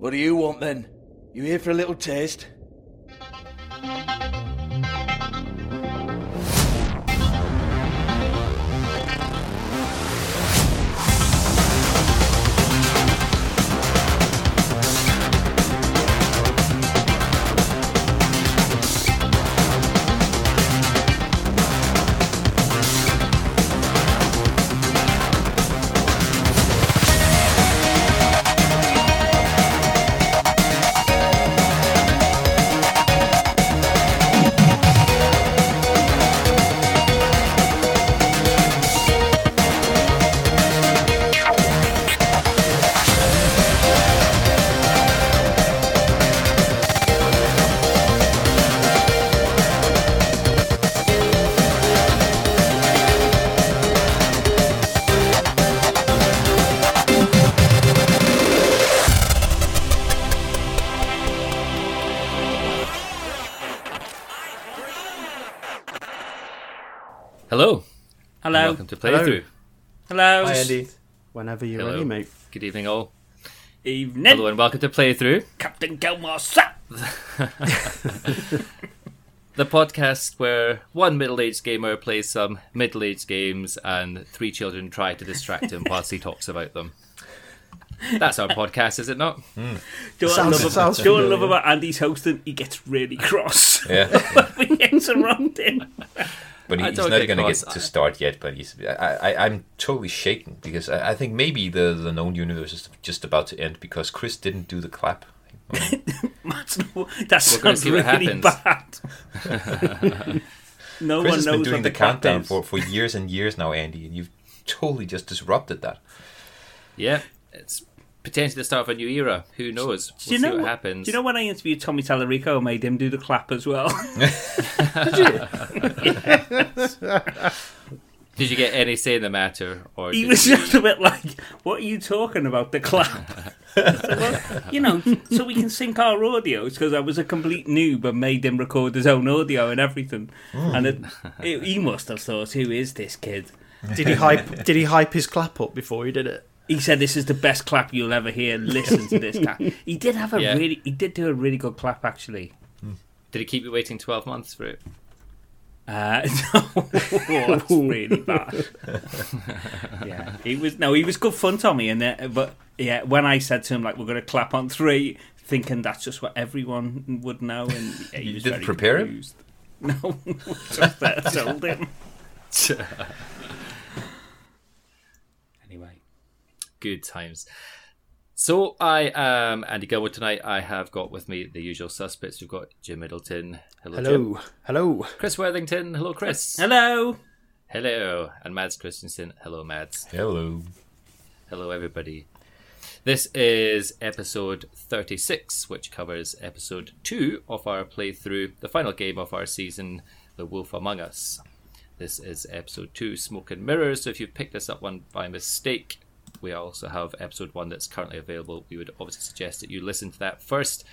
What do you want then? You here for a little taste? Welcome to Playthrough. Hello. Hi, Andy. Whenever you're Hello. ready, mate. Good evening, all. Evening. Hello and welcome to Playthrough, Captain Gilmore, sir. the podcast where one middle-aged gamer plays some middle-aged games and three children try to distract him whilst he talks about them. That's our podcast, is it not? Hmm. Do you know what I Sounds- love, sounds about, do you know what I love familiar. about Andy's hosting? He gets really cross Yeah, when we interrupt him. But he, he's don't going to get to start yet. But he's, I, I, I'm totally shaken because I, I think maybe the the known universe is just about to end because Chris didn't do the clap. That's, no, that We're gonna sounds see what really happens. bad. no Chris one has knows been doing the the countdown for, for years and years now, Andy, and you've totally just disrupted that. Yeah, it's potentially the start of a new era. Who knows? We'll Do you see know what what- happens. Do you know when I interviewed Tommy Tallarico, I made him do the clap as well? Did you get any say in the matter, or he did was you- just a bit like, "What are you talking about? The clap?" I well, you know, so we can sync our audios because I was a complete noob and made him record his own audio and everything. Hmm. And it, it, he must have thought, "Who is this kid?" Did he hype? did he hype his clap up before he did it? He said, "This is the best clap you'll ever hear. Listen to this clap." He did have a Yeah. really, he did do a really good clap actually. did he keep you waiting twelve months for it? Uh, oh, that's really bad. yeah, he was no, he was good fun, Tommy. And uh, but yeah, when I said to him like we're going to clap on three, thinking that's just what everyone would know, and yeah, he You didn't prepare him? No, just that told him. Anyway, good times. So I am Andy Gilmore tonight. I have got with me the usual suspects. We've got Jim Middleton. Hello, Jim. Hello, hello. Chris Worthington. Hello, Chris. Hello. Hello. And Mads Christensen. Hello, Mads. Hello. Hello, everybody. This is episode 36, which covers episode 2 of our playthrough, the final game of our season, The Wolf Among Us. This is episode 2, Smoke and Mirrors. So if you've picked this up one by mistake, we also have episode 1 that's currently available. We would obviously suggest that you listen to that first,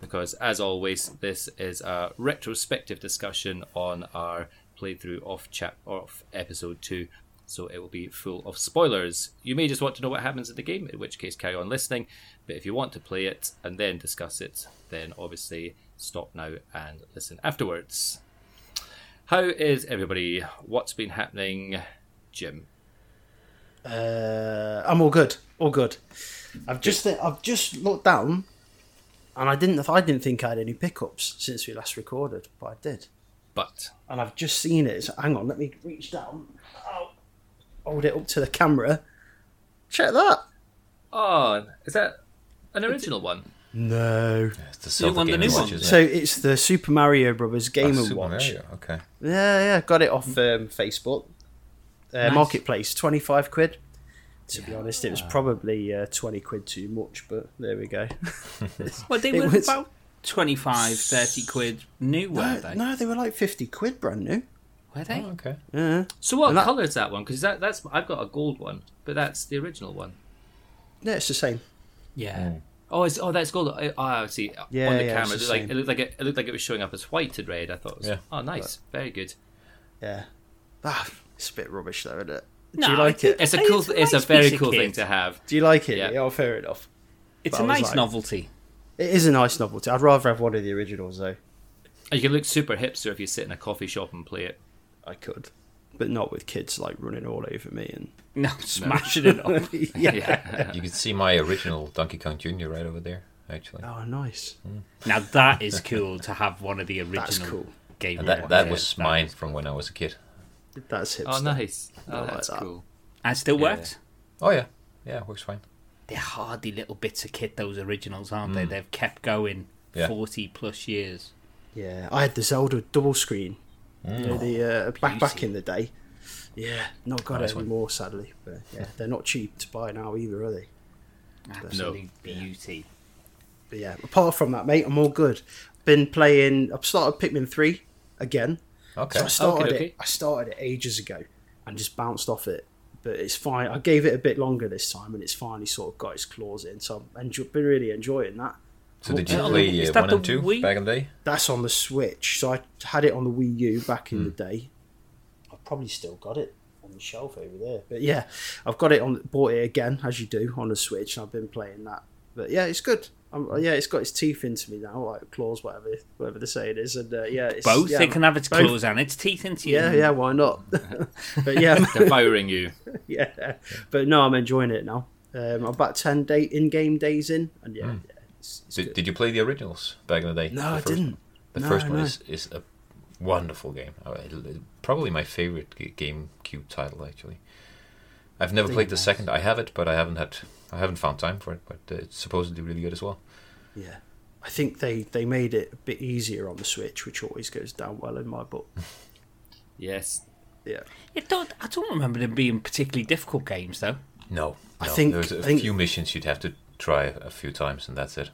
because as always, this is a retrospective discussion on our playthrough of chap of episode 2 so it will be full of spoilers. You may just want to know what happens in the game, in which case carry on listening. But if you want to play it and then discuss it, then obviously stop now and listen afterwards. How is everybody? What's been happening, Jim? Uh, I'm all good. All good. I've just I've just looked down, and I didn't I didn't think I had any pickups since we last recorded, but I did. But And I've just seen it. So hang on, let me reach down. Oh, hold it up to the camera. Check that. oh, is that an original one? No. It's the You want the new as one? much, So it's the Super Mario Brothers Game and Super Watch. Mario, Okay. Yeah, yeah, got it off um, Facebook. Uh, Marketplace, 25 quid. To be honest, it was probably uh, 20 quid too much, but there we go. Well, they It were was- about 25, 30 quid new, no, weren't they? no, they were like 50 quid brand new. Were they? Oh, okay. Yeah. So what And that- colour is that one? Because that, that's I've got a gold one, but that's the original one. Yeah, it's the same. Yeah. Oh, it's, oh, that's gold. Oh, I see. Yeah, on the yeah, camera, it's it the looked, like, it looked like it, it looked like it was showing up as white and red. I thought it was. Yeah. Oh, nice. Very good. Yeah. Ah, it's a bit rubbish though, isn't it? No, Do you like it? It's a cool. it's It's a a, nice very piece of cool thing to have. Do you like it? Yeah. Yeah, oh, fair enough. It's But a I was nice like- novelty. It is a nice novelty. I'd rather have one of the originals though. You can look super hipster if you sit in a coffee shop and play it. I could, but not with kids like running all over me and No, smashing it up. Yeah. You can see my original Donkey Kong Jr. right over there, actually. oh, nice. Hmm. Now that is cool to have one of the original That's cool. Game And that, that was mine is- from when I was a kid. That's hipster. oh, nice. Oh, like that's that. cool. And it still Yeah. worked. Oh yeah, yeah, works fine. They're hardy little bits of kit. Those originals, aren't they? They've kept going Yeah. forty plus years. Yeah, I had the Zelda double screen. You know, the uh, back back in the day. Yeah, not got Nice it one. anymore, sadly. But yeah, they're not cheap to buy now either, are they? Absolute beauty. But yeah, apart from that, mate, I'm all good. Been playing. I've started Pikmin three again. Okay. So I started Okay, okay. it. I started it ages ago and just bounced off it. But it's fine. I gave it a bit longer this time, and it's finally sort of got its claws in. So I've enjoy, been really enjoying that. So did you play is uh, that one the and two Wii? back in the day? That's on the Switch. So I had it on the Wii U back in Hmm. the day. I've probably still got it on the shelf over there. But yeah, I've got it on. Bought it again as you do on the Switch. And I've been playing that. But yeah, it's good. Um, yeah, it's got its teeth into me now, like claws, whatever, whatever they say it is. And uh, yeah, it's, Both. Yeah, it can have its both. claws and its teeth into you. Yeah, yeah, why not? but yeah, Devouring you. yeah. But no, I'm enjoying it now. Um, I'm about ten day in-game days in, and yeah, yeah it's, it's Did, did you play the originals back in the day? No, The I first didn't. one? The No, first one no. is, is a wonderful game. Uh, Probably my favorite GameCube title, actually. I've never played the nice. second. I have it, but I haven't had. I haven't found time for it. But uh, it's supposedly really good as well. Yeah, I think they they made it a bit easier on the Switch, which always goes down well in my book. Yes. Yeah, It don't, I don't remember them being particularly difficult games, though. No, I no. think- there's a I think- few missions you'd have to try a few times, and that's it.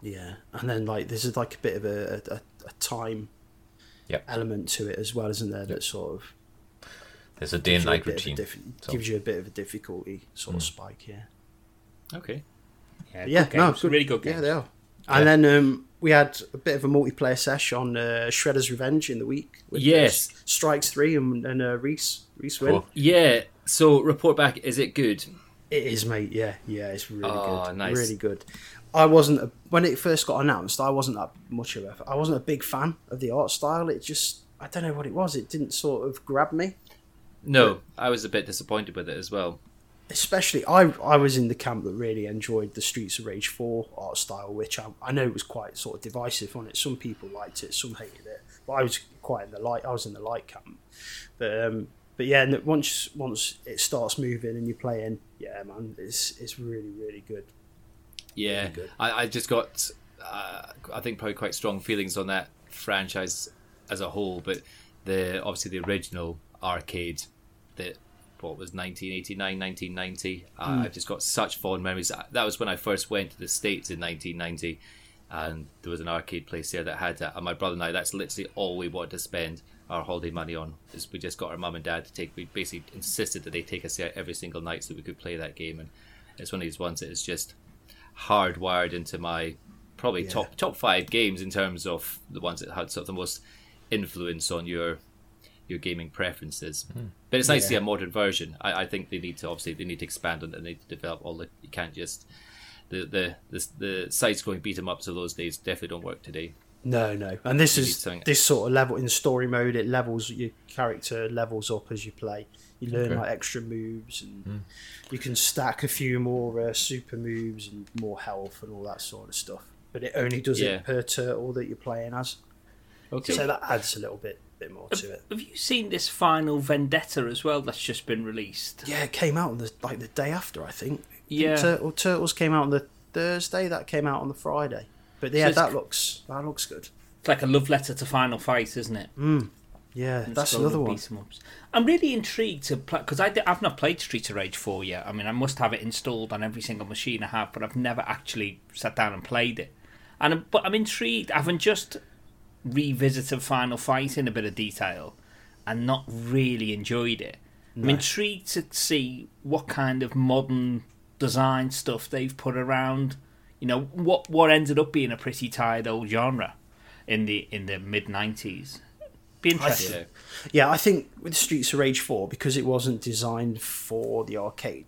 yeah, and then like this is like a bit of a a, a time Yep. element to it as well, isn't there? That sort of There's a day gives and you a night bit routine. diff- so- gives you a bit of a difficulty sort of spike. Yeah, Okay. Yeah, yeah, good no, games. good. really good games. Yeah, they are. And then um, we had a bit of a multiplayer sesh on uh, Shredder's Revenge in the week. With, uh, Yes. Strikes Three and, and uh, Reese Reese win. Cool. Yeah. So report back. Is it good? It is, mate. Yeah, yeah, it's really Oh, good. nice. Really good. I wasn't a, when it first got announced. I wasn't that much of a. I wasn't a big fan of the art style. It just, I don't know what it was. It didn't sort of grab me. No, I was a bit disappointed with it as well. Especially, I I was in the camp that really enjoyed the Streets of Rage Four art style, which I, I know was quite sort of divisive on it. Some people liked it, some hated it. But I was quite in the light. I was in the light camp. But um, but yeah, and once once it starts moving and you're playing, yeah, man, it's it's really really good. Yeah, Really good. I, I just got, uh, I think probably quite strong feelings on that franchise as a whole. But the obviously the original arcade that what was 1989, 1990. Uh, hmm. I've just got such fond memories. Uh, that was when I first went to the states in 1990, and there was an arcade place there that had that. And my brother and I, that's literally all we wanted to spend our holiday money on. Is we just got our mum and dad to take. We basically insisted that they take us there every single night so we could play that game. And it's one of these ones that is just hardwired into my probably Yeah. top top five games in terms of the ones that had sort of the most influence on your your gaming preferences. Hmm. But it's nice to see a modern version. I, I think they need to obviously they need to expand on it and they need to develop all the you can't just the the the, the side scrolling beat 'em ups of those days definitely don't work today. No, no, and this You is this sort of level in story mode. It levels your character levels up as you play. You learn Okay. like extra moves, and you can stack a few more uh, super moves and more health and all that sort of stuff. But it only does Yeah. it per turtle that you're playing as, Okay. so that adds a little bit bit more to it. Have you seen this final Vendetta as well that's just been released? Yeah, it came out on the like the day after, I think. Yeah. Turtle, Turtles came out on the Thursday. That came out on the Friday. But yeah, it's that looks that looks good. It's like a love letter to Final Fight, isn't it? Mm. Yeah, And that's another one. beat 'em ups. I'm really intrigued to play because I've not played Street of Rage 4 yet. I mean, I must have it installed on every single machine I have, but I've never actually sat down and played it. And but I'm intrigued. I haven't just revisited Final Fight in a bit of detail and not really enjoyed it. I'm intrigued to see what kind of modern design stuff they've put around. You know what what ended up being a pretty tired old genre in the in the mid '90s Be interesting. Yeah. Yeah, I think with Streets of Rage 4, because it wasn't designed for the arcade,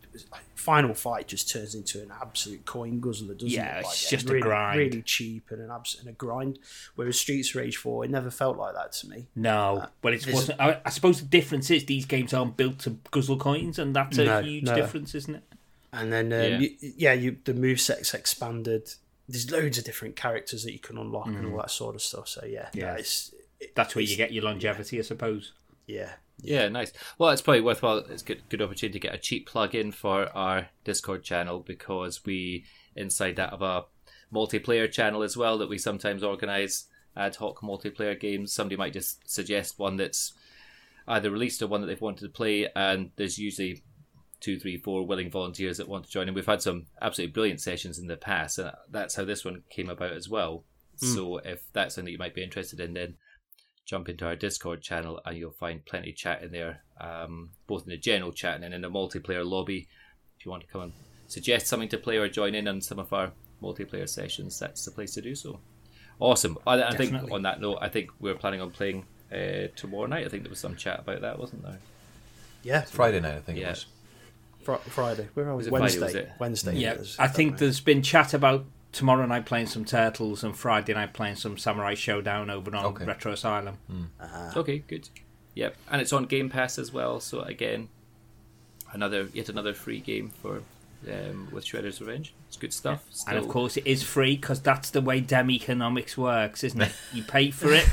Final Fight just turns into an absolute coin guzzler, doesn't Yeah, it? it's Like, just a grind. Really cheap and an abs- and a grind. Whereas Streets of Rage 4, it never felt like that to me. No, but it wasn't. I, I suppose the difference is these games aren't built to guzzle coins, and that's a No, huge no. difference, isn't it? And then, um, Yeah. you, yeah, you the moveset's expanded. There's loads of different characters that you can unlock and all that sort of stuff. So, yeah, Mm. Yeah. yeah it's, it- That's where you get your longevity, I suppose. Yeah. Yeah, nice. Well, it's probably worthwhile. It's a good good opportunity to get a cheap plug in for our Discord channel because we inside that of a multiplayer channel as well that we sometimes organise ad hoc multiplayer games. Somebody might just suggest one that's either released or one that they've wanted to play, and there's usually two, three, four willing volunteers that want to join. And we've had some absolutely brilliant sessions in the past, and that's how this one came about as well. Hmm. So if that's something that you might be interested in, then jump into our Discord channel and you'll find plenty of chat in there, um, both in the general chat and then in the multiplayer lobby. If you want to come and suggest something to play or join in on some of our multiplayer sessions, that's the place to do so. Awesome. I, I think on that note, I think we're planning on playing uh, tomorrow night. I think there was some chat about that, wasn't there? Yeah. Friday night, I think Yeah. it was. Fri- Friday. Where are we? Was Friday, Wednesday. was it? Wednesday. Yeah, it is. I think there's been chat about tomorrow night playing some Turtles and Friday night playing some Samurai Shodown over on Okay. Retro Asylum. Okay, good. Yep, and it's on Game Pass as well. So again, another yet another free game for um, with Shredder's Revenge. It's good stuff. And of course, it is free because that's the way Dem economics works, isn't it? You pay for it,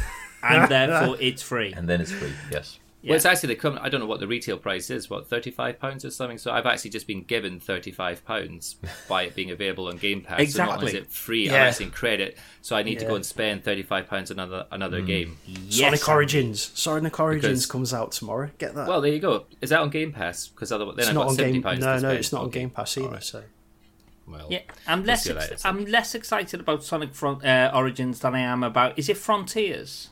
and therefore it's free. And then it's free, yes. Yeah. Well, it's actually the current. I don't know what the retail price is. What thirty five pounds or something. So I've actually just been given thirty five pounds by it being available on Game Pass. exactly. So not only is it free, I'm Yeah. actually credit. So I need to go and spend thirty five pounds another another game. Yes, Sonic Andy. Origins. Sonic Origins Because- comes out tomorrow. Get that. Well, there you go. Is that on Game Pass? Because otherwise, then it's I've not got on seventy Game. pounds. No, no, it's not on Game Pass either. Alright. So Well, Yeah, I'm less. see what Ex- that is. I'm less excited about Sonic Front uh, Origins than I am about. Is it Frontiers?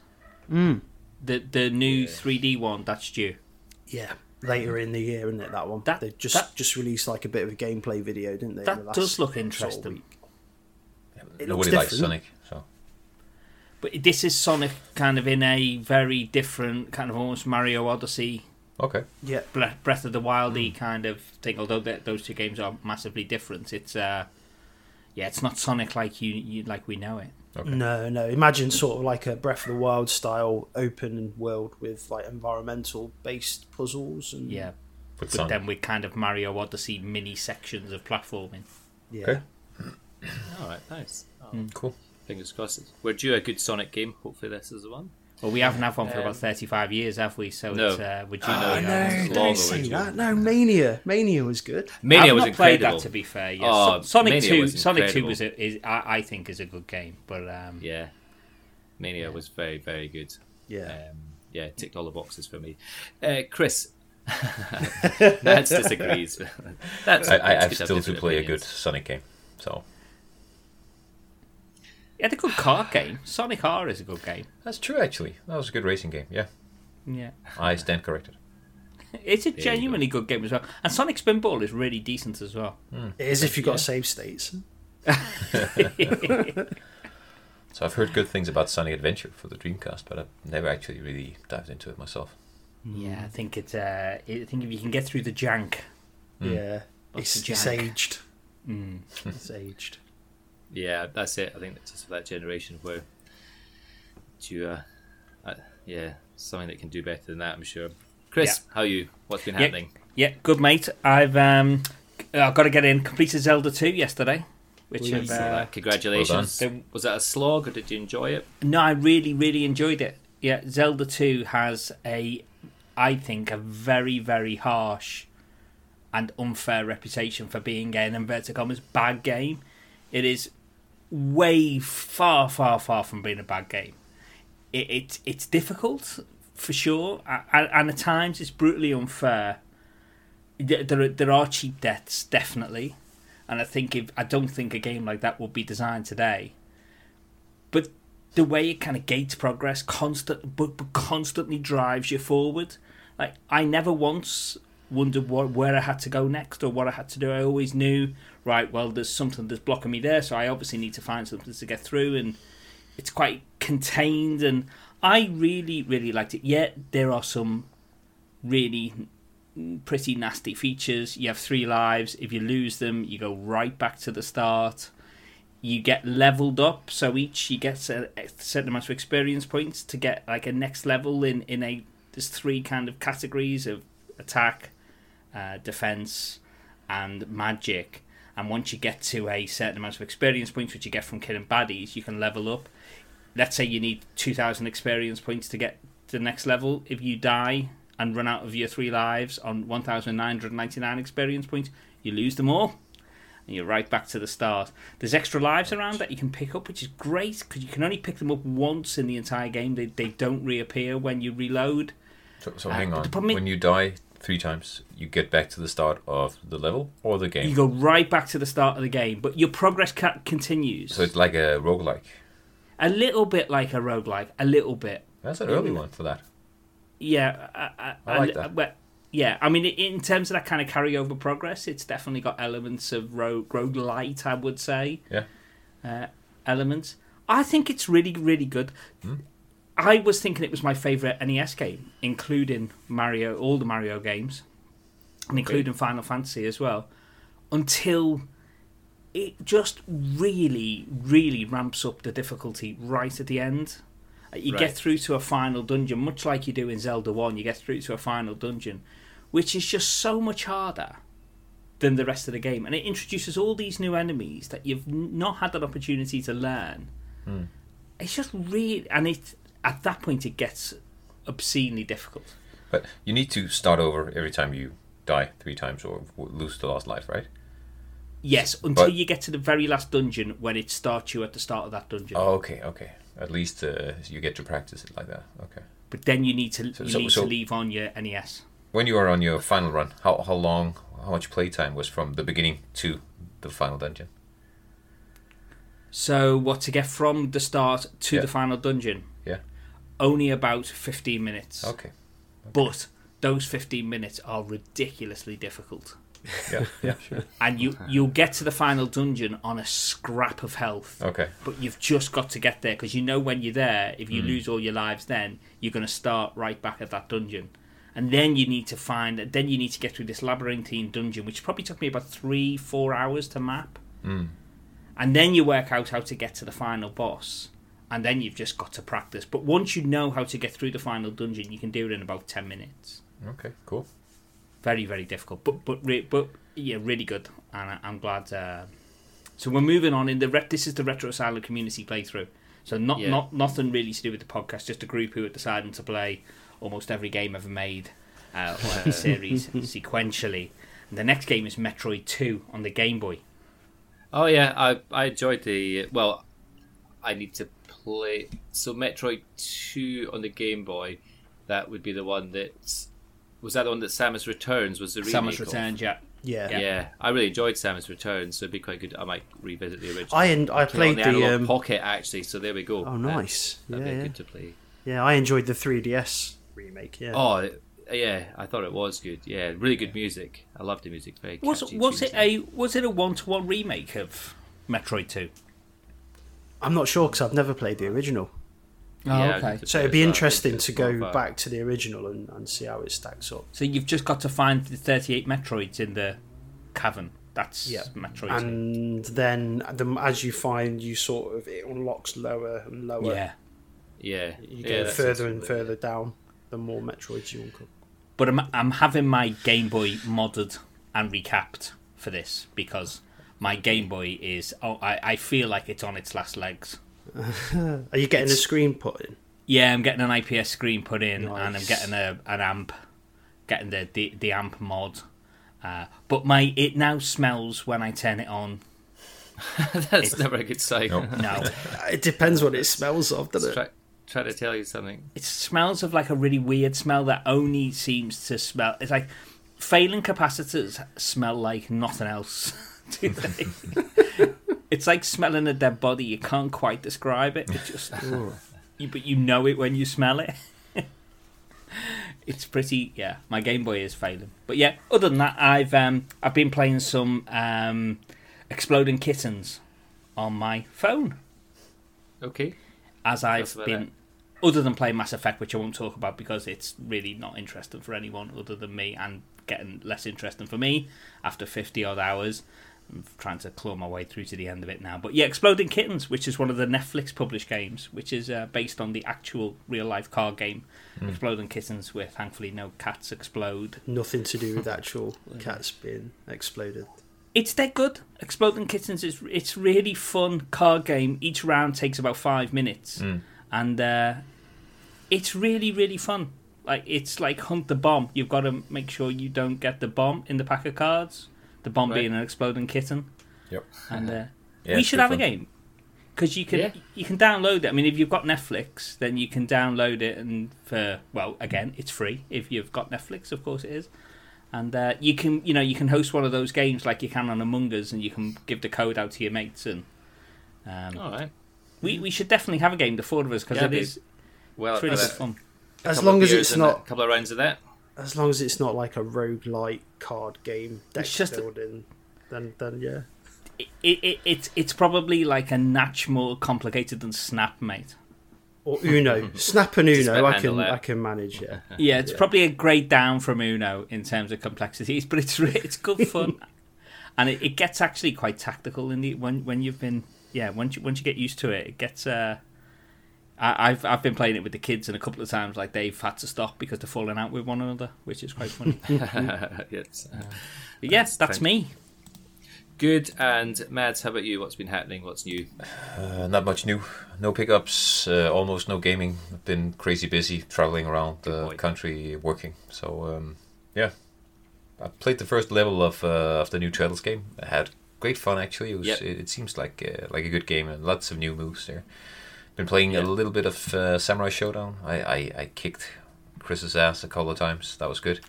Mm. The the new 3D one that's due. yeah, later in the year, isn't it? That one. That- they just that- just released like a bit of a gameplay video, didn't they? That the does look sort of interesting. week. It looks Nobody likes different. Sonic, so But this is Sonic kind of in a very different kind of almost Mario Odyssey, okay. Yeah, Bre- Breath of the Wildy Mm. kind of thing. Although th- those two games are massively different, it's uh, yeah, it's not Sonic like you, you like we know it. Okay. no, no. Imagine sort of like a Breath of the Wild style open world with like environmental based puzzles and Yeah, With but then with kind of Mario Odyssey mini sections of platforming. yeah. Okay. all right, nice. Oh, Hmm. Cool. Fingers crossed. We're due a good Sonic game. Hopefully, this is the one. Well, we haven't had one for Um, about thirty-five years, have we? So no. it's uh, we're due know, now. I know. No, don't say overdue. that. No, Mania. Mania was good. Mania I've was not played that to be fair. Yes. Oh, So- Sonic Mania Two. was Sonic Two was a, is I, I think is a good game, but um, Yeah, Mania was very very good. Yeah. Um, yeah, ticked all the boxes for me. Uh, Chris, Nance disagrees. That's, I, I, that's I have good have still to different play a good. Sonic game, so yeah, the good car game. Sonic R is a good game. that's true. Actually, that was a good racing game. Yeah, Yeah, I stand corrected. it's a you go. genuinely good game as well. And Sonic Spinball is really decent as well. It is if you've got save states. So I've heard good things about Sonic Adventure for the Dreamcast, but I've never actually really dived into it myself. Yeah, I think it's. Uh, I think if you can get through the jank, Yeah. Lots It's, of it's aged. mm. It's aged. Yeah, that's it. I think it's just for that generation where you, uh, uh, yeah, something that can do better than that. I'm sure. Chris, how you? What's been happening? yeah, good mate. I've um, I've got to get in. Completed Zelda Two yesterday, which Please. have, uh, that- Congratulations. Well done. was that a slog or did you enjoy it? No, I really, really enjoyed it. Yeah, Zelda 2 has a, I think, a very, very harsh and unfair reputation for being an inverted commas bad game. It is way far, far, far from being a bad game. It, it it's difficult for sure, and at times it's brutally unfair. There, there are, there are cheap deaths, definitely, and I think if I don't think a game like that would be designed today. But the way it kind of gates progress, constant, but, but constantly drives you forward. Like I never once wondered what, where I had to go next or what I had to do. I always knew, right? Well, there's something that's blocking me there, so I obviously need to find something to get through. And it's quite contained, and I really, really liked it. Yet there are some really pretty nasty features. You have three lives. If you lose them, you go right back to the start. You get leveled up, so each you get a certain amount of experience points to get like a next level in in a. There's three kind of categories of attack, uh, defense, and magic. And once you get to a certain amount of experience points, which you get from killing baddies, you can level up. Let's say you need 2,000 experience points to get to the next level. If you die and run out of your three lives on 1,999 experience points, you lose them all. And you're right back to the start. There's extra lives around that you can pick up, which is great because you can only pick them up once in the entire game. They, they don't reappear when you reload. So, so Uh, hang on. problem When you die three times, you get back to the start of the level or the game. You go right back to the start of the game, but your progress ca- continues. So it's like a roguelike. a little bit like a roguelike, a little bit. That's an early one for that. Yeah, I, I, I like I- that. well, yeah, I mean, in terms of that kind of carryover progress, it's definitely got elements of rogue roguelite, I would say. Yeah. Uh, elements. I think it's really, really good. Hmm. I was thinking it was my favourite NES game, including Mario, all the Mario games, and including Final Fantasy as well, until it just really, really ramps up the difficulty right at the end. Uh, You Right. get through to a final dungeon, much like you do in Zelda 1, you get through to a final dungeon, which is just so much harder than the rest of the game. And it introduces all these new enemies that you've not had an opportunity to learn. It's just really. And it at that point, it gets obscenely difficult. But you need to start over every time you die three times or lose the last life, right? Yes, until But- you get to the very last dungeon when it starts you at the start of that dungeon. Oh, okay, okay. At least uh, you get to practice it like that. Okay. But then you need to So- you so- need so- to leave on your NES. When you are on your final run, how how long, how much playtime was from the beginning to the final dungeon? So what to get from the start to Yeah. the final dungeon? Yeah. Only about fifteen minutes. Okay. But those fifteen minutes are ridiculously difficult. Yeah. Yeah. Sure. And you you'll get to the final dungeon on a scrap of health. Okay. But you've just got to get there because you know when you're there, if you lose all your lives, then you're going to start right back at that dungeon. And then you need to find, then you need to get through this labyrinthine dungeon, which probably took me about three, four hours to map. Mm. And then you work out how to get to the final boss. And then you've just got to practice. But once you know how to get through the final dungeon, you can do it in about 10 minutes. Okay. Cool. Very, very difficult. But, but, re- but yeah, really good. And I, I'm glad. Uh... So we're moving on. In the re- This is the Retro Asylum community playthrough. So not, Yeah. not nothing really to do with the podcast, just a group who are deciding to play almost every game ever made uh, or every series sequentially. And the next game is Metroid 2 on the Game Boy. Oh yeah, I I enjoyed the well. I need to play so Metroid Two on the Game Boy. That would be the one that was that the one that Samus Returns was the remake. Samus of? Returns, yeah. Yeah. Yeah. I really enjoyed Samus Returns, so it'd be quite good. I might revisit the original. I en- I Came on played the, the, Analog um, Pocket actually, so there we go. Oh, nice. that'd Yeah, be yeah. good to play. Yeah, I enjoyed the 3DS remake. Yeah. Oh yeah, I thought it was good. Yeah, really good music. I loved the music. Very Was catchy was it a was it a one to one remake of Metroid Two? I'm not sure because I've never played the original. Oh, Yeah, okay. So it'd be interesting to go of a- back to the original and, and see how it stacks up. So you've just got to find the 38 Metroids in the cavern. That's Yeah. Metroid And then the, as you find, you sort of it unlocks lower and lower. Yeah. Yeah, You go that's further and yeah. further down. The more Metroids you unlock. But I'm, I'm having my Game Boy modded and recapped for this because my Game Boy is. Oh, I, I feel like it's on its last legs. Are you getting a screen put in? Yeah, I'm getting an IPS screen put in, and I'm getting a an amp, getting the the, the amp mod. Uh, but my it now smells when I turn it on. That's never a good sign. Nope. No, It depends what it smells of, doesn't it? try, try to tell you something. it smells of like a really weird smell that only seems to smell. It's like failing capacitors smell like nothing else. do they? it's like smelling a dead body. You can't quite describe it. It just, you, but you know it when you smell it. it's pretty. Yeah, my Game Boy is failing. But yeah, other than that, I've um I've been playing some um exploding kittens on my phone Okay. as I've been other than playing Mass Effect, which I won't talk about because it's really not interesting for anyone other than me, and getting less interesting for me after fifty odd hours. I'm trying to claw my way through to the end of it now. But yeah, Exploding Kittens, which is one of the Netflix published games, which is uh, based on the actual real life card game Exploding Kittens, where thankfully no cats explode. Nothing to do with actual cats being exploded. It's dead good. Exploding Kittens is it's really fun card game. Each round takes about five minutes, and uh, it's really really fun. Like it's like hunt the bomb. You've got to make sure you don't get the bomb in the pack of cards. The bomb Right. being an exploding kitten. Yep. And uh, Yeah, we should good have a game because you can Yeah. you can download it. I mean, if you've got Netflix, then you can download it, and for well, again, it's free if you've got Netflix. Of course, it is. And uh, you can you know you can host one of those games like you can on Among Us, and you can give the code out to your mates. And um, All right. we we should definitely have a game, the four of us, because Yeah, it be- is Well, it's really uh, good fun. As long as it's not a couple of rounds of that. As long as it's not like a roguelike card game deck It's just- building, then then yeah. It, it, it, it's it's probably like a notch more complicated than Snap, mate. Or Uno, Snap and Just Uno, I can handle. I can manage. Yeah, Yeah, it's Yeah. probably a grade down from Uno in terms of complexities, but it's it's good fun, and it, it gets actually quite tactical in the when when you've been yeah once you once you get used to it, it gets. Uh, I, I've I've been playing it with the kids, and a couple of times like they've had to stop because they're falling out with one another, which is quite funny. yes. Uh, yes, that's fine. me. Good. And Mads, how about you? What's been happening? What's new? Uh, not much new. No pickups. Uh, almost no gaming. I've been crazy busy traveling around the boy. country working. So um, yeah, I played the first level of uh, of the new Turtles game. I had great fun actually. It was. Yep. It, it seems like uh, like a good game and lots of new moves there. Been playing Yeah. a little bit of uh, Samurai Shodown. I, I I kicked Chris's ass a couple of times. That was good.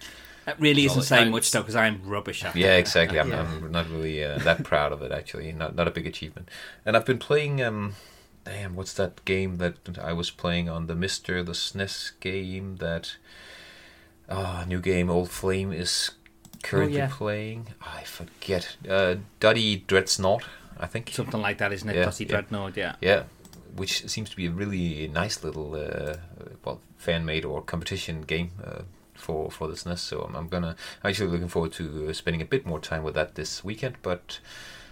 That really isn't saying much though, because I'm rubbish at Yeah, exactly. I'm, Yeah. I'm not really uh, that proud of it actually. Not not a big achievement. And I've been playing. Um, damn, what's that game that I was playing on the MiSTer the SNES game that? Ah, new game. Old Flame is currently yeah. playing. I forget. Uh, Duddy Dreadsnought, I think. Something like that, isn't it? Yeah, Dotty yeah. Dreadnought, yeah. Yeah, which seems to be a really nice little uh, well fan made or competition game uh, for for the. So I'm, I'm gonna actually looking forward to uh, spending a bit more time with that this weekend. But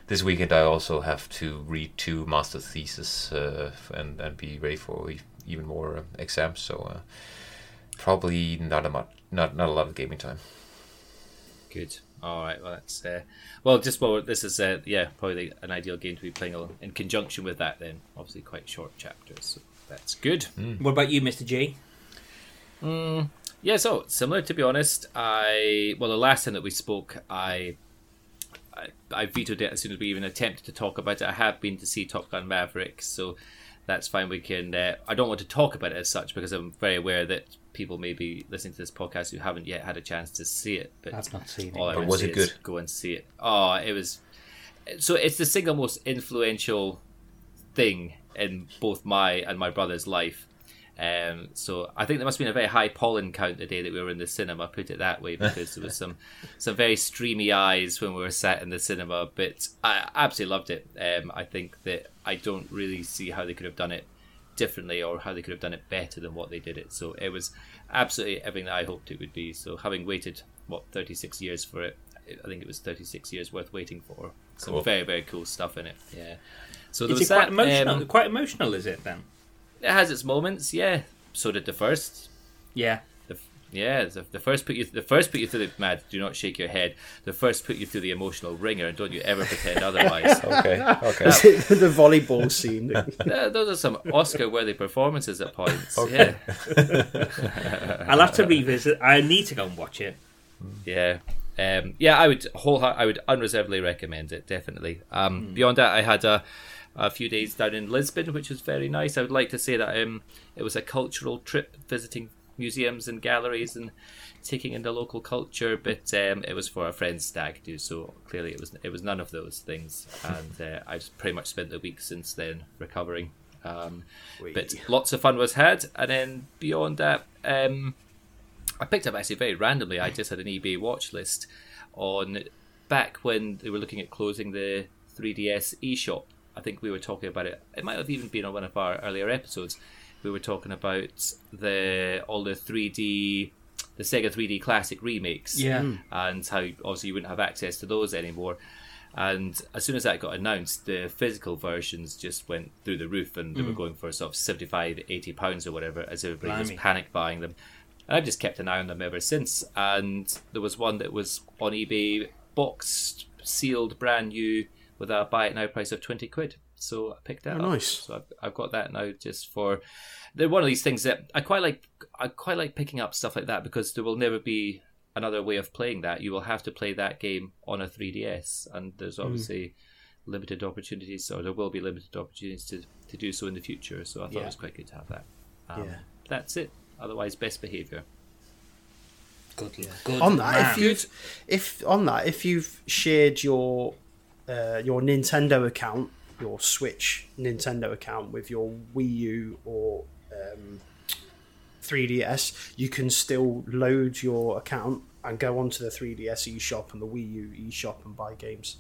this weekend I also have to read two master theses uh, and and be ready for even more exams. So uh, probably not a much not not a lot of gaming time. Good. All right. Well, that's uh, well. Just well, this is uh, yeah, probably an ideal game to be playing in conjunction with that. Then, obviously, quite short chapters. So that's good. What about you, Mr. G? Mm, yeah, so similar to be honest. I well, the last time that we spoke, I, I I vetoed it as soon as we even attempted to talk about it. I have been to see Top Gun Maverick, so that's fine. We can. Uh, I don't want to talk about it as such because I'm very aware that people maybe listening to this podcast who haven't yet had a chance to see it. But I've not seen it. all I But was it good? Go and see it. Oh, it was. So it's the single most influential thing in both my and my brother's life. Um, so I think there must have been a very high pollen count the day that we were in the cinema. Put it that way, because there was some some very streamy eyes when we were sat in the cinema. But I absolutely loved it. Um, I think that I don't really see how they could have done it differently or how they could have done it better than what they did it. So it was absolutely everything that I hoped it would be. So having waited what 36 years for it, I think it was 36 years worth waiting for. Some Cool. very very cool stuff in it. Yeah. So there Is was it quite that. emotional? um, quite emotional, is it then? it has its moments, yeah. So did the first. Yeah. The, yeah, the, the first put you the first put you through the mad. Do not shake your head. The first put you through the emotional wringer, and don't you ever pretend otherwise. Okay, okay. the volleyball scene. Uh, those are some Oscar-worthy performances at points. Okay. I'll have to revisit. I need to go and watch it. Yeah, yeah, um, yeah. I would whole I would unreservedly recommend it. Definitely. Um, Beyond that, I had a, a few days down in Lisbon, which was very nice. I would like to say that um, it was a cultural trip, visiting museums and galleries and taking in the local culture. But um, it was for a friend's stag do, so clearly it was it was none of those things. And uh, I've pretty much spent the week since then recovering. Um, but lots of fun was had, and then beyond that, um, I picked up actually very randomly. I just had an eBay watch list on back when they were looking at closing the 3DS eShop. I think we were talking about it. It might have even been on one of our earlier episodes. We were talking about the all the 3D, the Sega 3D Classic remakes, Yeah. Mm. and how obviously you wouldn't have access to those anymore. And as soon as that got announced, the physical versions just went through the roof, and they were mm. going for sort of 75, 80 pounds or whatever, as everybody was panic buying them. And I've just kept an eye on them ever since. And there was one that was on eBay, boxed, sealed, brand new, with a buy it now price of 20 quid. So I picked that Oh, up. nice. So I've, I've got that now just for. They're one of these things that I quite like. I quite like picking up stuff like that because there will never be another way of playing that. You will have to play that game on a 3DS, and there's obviously limited opportunities, or there will be limited opportunities to, to do so in the future. So I thought Yeah. it was quite good to have that. Um, Yeah. That's it. Otherwise, best behaviour. Good, good on that, man. if you've if on that, if you've shared your uh, your Nintendo account, your Switch Nintendo account with your Wii U or um, 3DS, you can still load your account and go onto the 3DS eShop and the Wii U eShop and buy games.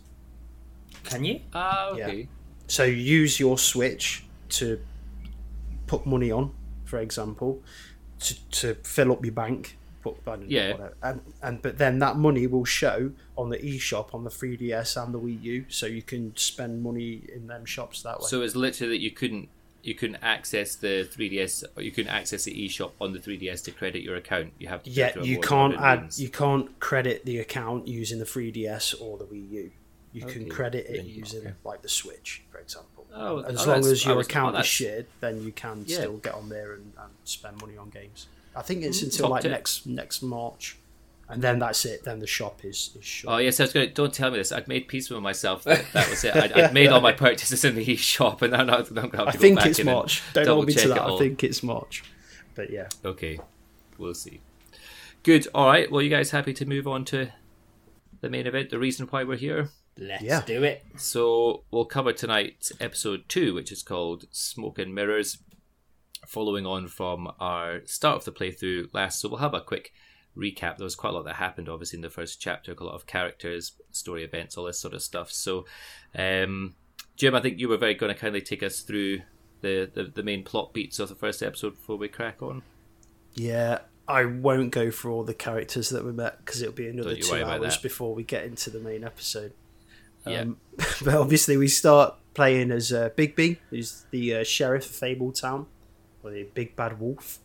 Can you? Ah, okay. So use your Switch to put money on, for example, to, to fill up your bank. Put, I don't know, Yeah. whatever. And, and but then that money will show on the eShop on the 3DS and the Wii U, so you can spend money in them shops that way. So it's literally that you couldn't you couldn't access the 3DS or you couldn't access the eShop on the 3DS to credit your account. You have to. yeah, through you can't add, means. you can't credit the account using the 3DS or the Wii U. You Okay. can credit it using like the Switch, for example. Oh, as oh, long as your oh, account oh, is shared, then you can Yeah. still get on there and, and spend money on games. I think it's until Mm, top like tip. next next March, and then that's it. Then the shop is is shut. Oh yes, I was going. to Don't tell me this. I'd made peace with myself. That, that was it. I'd, I'd made all my purchases in the shop, and now I'm going to have to I go think back it's in March. Don't hold me to that. I think it's March. But yeah, Okay, we'll see. Good. All right. Well, you guys happy to move on to the main event? The reason why we're here. Let's Yeah. do it. So we'll cover tonight episode two, which is called Smoke and Mirrors, following on from our start of the playthrough last. So we'll have a quick recap. There was quite a lot that happened, obviously, in the first chapter. A lot of characters, story events, all this sort of stuff. So, um, Jim, I think you were very going to kindly take us through the, the, the main plot beats of the first episode before we crack on. yeah. I won't go through all the characters that we met because it'll be another two hours before we get into the main episode. Yeah. Um, but obviously, we start playing as uh, Bigby, who's the uh, sheriff of Fabletown, or the big bad wolf.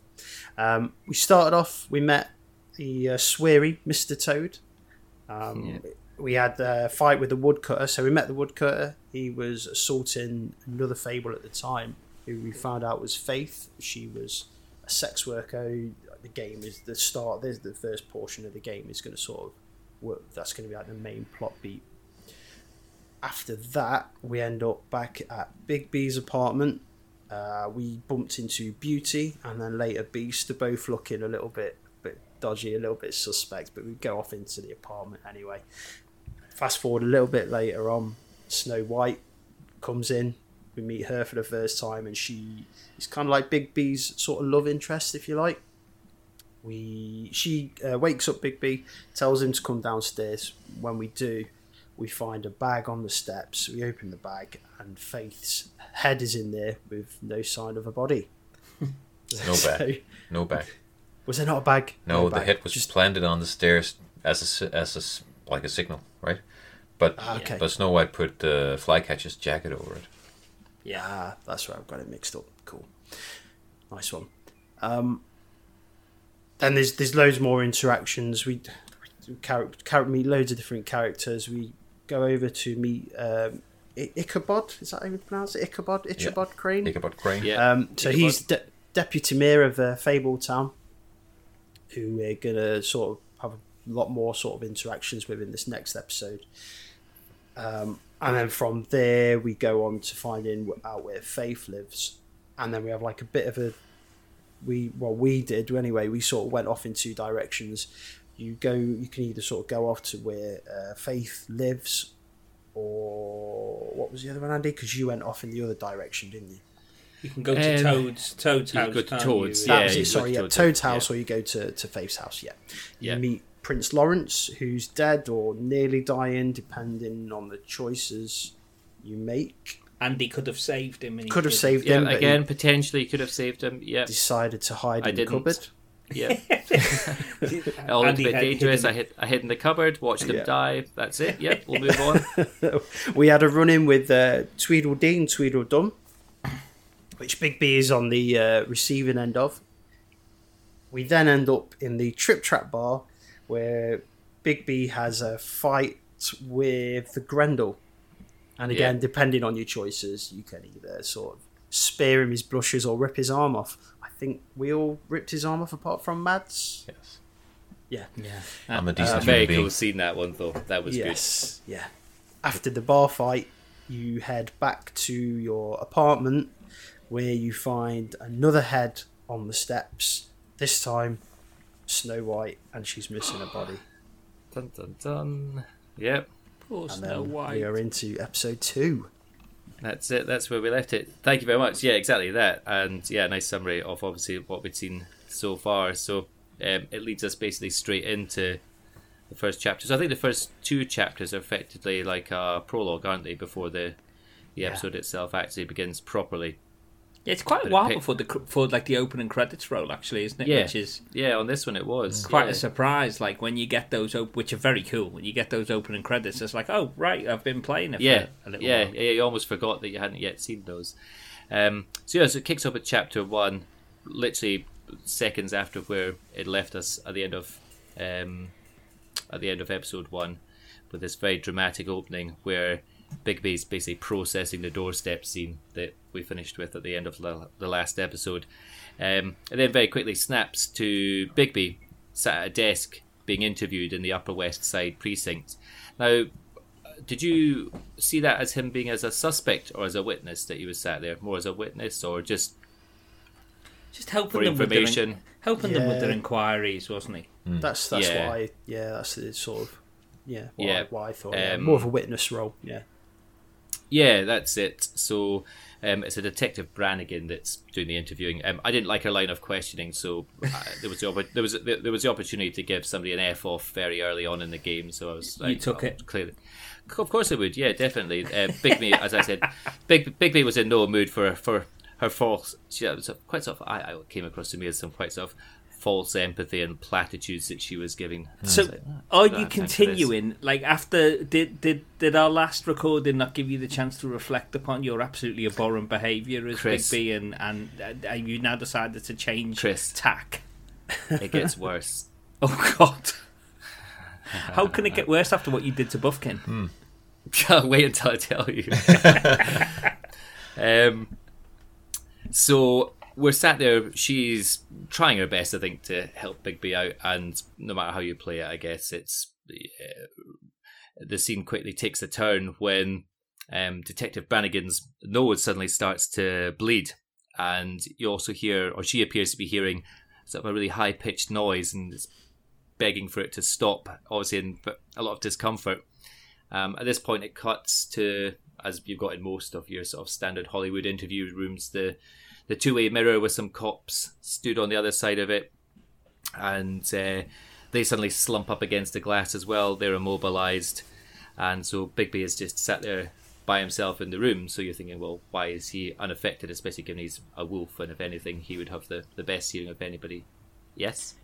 Um, we started off, we met the uh, Sweary, Mr. Toad. Um, Yeah. We had a fight with the woodcutter, so we met the woodcutter. He was assaulting another Fable at the time, who we found out was Faith. She was a sex worker. The game is the start. There's the first portion of the game is going to sort of work. That's going to be like the main plot beat after that, we end up back at Bigby's apartment. Uh, we bumped into Beauty and then later Beast. They're both looking a little bit, bit dodgy, a little bit suspect, but we go off into the apartment anyway. Fast forward a little bit later on, Snow White comes in. We meet her for the first time, and she is kind of like Bigby's sort of love interest, if you like. We she uh, wakes up Bigby, tells him to come downstairs. When we do, we find a bag on the steps. We open the bag, and Faith's head is in there with no sign of a body. No So- bag. No bag. was there not a bag? No, the bag. head was Just planted on the stairs as a as a like a signal, right? But Ah, okay. but Snow White put the flycatcher's jacket over it. Yeah. ah, that's right. I've got it mixed up. Cool, nice one. Um, then there's there's loads more interactions. We character, character meet loads of different characters. We go over to meet um, I- Ichabod. Is that how you pronounce it? Ichabod. Ichabod Crane. Ichabod Crane. Yeah. Um, so Ichabod. he's de- deputy mayor of uh, Fabletown, who we're gonna sort of have a lot more sort of interactions with in this next episode. Um, and then from there we go on to finding out where Faith lives, and then we have like a bit of a we well we did anyway. We sort of went off in two directions. You go, you can either sort of go off to where uh, Faith lives, or what was the other one, Andy? Because you went off in the other direction, didn't you? You can go to Um, Toad's Toad's you house. go to Toad's, you? Yeah, was it. Sorry, yeah. Toad's Toad's house, house, or you go to, to Faith's house. Yeah. Yeah. You meet Prince Lawrence, who's dead or nearly dying, depending on the choices you make. Andy could have saved him. And he Could have didn't. saved Yeah, him, but again, he potentially could have saved him. Yeah, decided to hide I in the didn't. cupboard. Yeah. All looked a bit dangerous. hidden- I hid, I hid in the cupboard, watched them Yeah. die. That's it. Yep, we'll move on. We had a run in with uh, Tweedledee and Tweedledum, which Bigby is on the uh, receiving end of. We then end up in the Trip Trap Bar, where Bigby has a fight with the Grendel. And again, Yeah. depending on your choices, you can either sort of spear him his blushes or rip his arm off. I think we all ripped his arm off apart from Mads. Yes. Yeah. Yeah. I'm a uh, decent Very human being. cool seeing that one though. That was good. yes. Yeah. After the bar fight, you head back to your apartment where you find another head on the steps. This time, Snow White, and she's missing a body. Dun dun dun. Yep. Poor And Snow then White. we are into episode two. That's it. That's where we left it. Thank you very much. Yeah, exactly that. And yeah, nice summary of obviously what we've seen so far. So um, it leads us basically straight into the first chapter. So I think the first two chapters are effectively like a prologue, aren't they? Before the the episode itself actually begins properly. Yeah, it's quite a while before the before like the opening credits roll, actually, isn't it? Yeah. Which is Yeah, on this one it was quite yeah. a surprise. Like when you get those, op- which are very cool. When you get those opening credits, it's like, oh right, I've been playing it. yeah, for a little yeah, while. yeah. You almost forgot that you hadn't yet seen those. Um, so yeah, so it kicks up at chapter one, literally seconds after where it left us at the end of um, at the end of episode one, with this very dramatic opening where Bigby's basically processing the doorstep scene that we finished with at the end of the, the last episode, um, and then very quickly snaps to Bigby sat at a desk being interviewed in the Upper West Side precinct. Now, did you see that as him being as a suspect or as a witness that he was sat there? More as a witness or just Just helping for them with their, information? helping them with their inquiries, wasn't he? That's that's Yeah. what I yeah that's the sort of yeah what, Yeah. I, what I thought yeah. Um, more of a witness role yeah Yeah, that's it. So um, it's a detective Brannigan that's doing the interviewing. Um, I didn't like her line of questioning, so uh, there was the there was there was the opportunity to give somebody an F off very early on in the game. So I was like, took oh, it. clearly. Of course I would. Yeah, definitely. Uh, Big Me, as I said, Big Big Me was in no mood for for her false. She was quite sort of. I, I came across to me as some quite sort of false empathy and platitudes that she was giving. I So, was like, "Oh, are you have time for this." continuing? Like after did did did our last recording not give you the chance to reflect upon your absolutely abhorrent behaviour as Chris. Big B, and and uh, you now decided to change Chris. tack? It gets worse. Oh God! How can it get worse after what you did to Bufkin? Hmm. Wait until I tell you. um, so we're sat there. She's trying her best, I think, to help Bigby out. And no matter how you play it, I guess it's uh, the scene quickly takes a turn when um, Detective Brannigan's nose suddenly starts to bleed, and you also hear, or she appears to be hearing, sort of a really high pitched noise, and is begging for it to stop. Obviously, in a lot of discomfort. Um, at this point, it cuts to, as you've got in most of your sort of standard Hollywood interview rooms, the the two way mirror with some cops stood on the other side of it, and uh, they suddenly slump up against the glass as well. They're immobilized, and so Bigby is just sat there by himself in the room. So you're thinking, well, why is he unaffected? Especially given he's a wolf, and if anything, he would have the, the best hearing of anybody. Yes.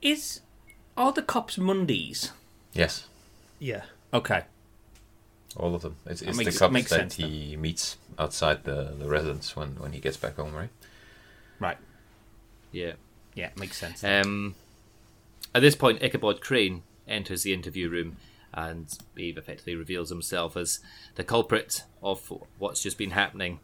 Is are the cops Mundys? Yes, yeah Okay, all of them. It's, it's makes- the cops makes that sense then. he meets outside the, the residence when, when he gets back home, right? right. Yeah. Yeah, makes sense. Um, at this point, Ichabod Crane enters the interview room and he effectively reveals himself as the culprit of what's just been happening.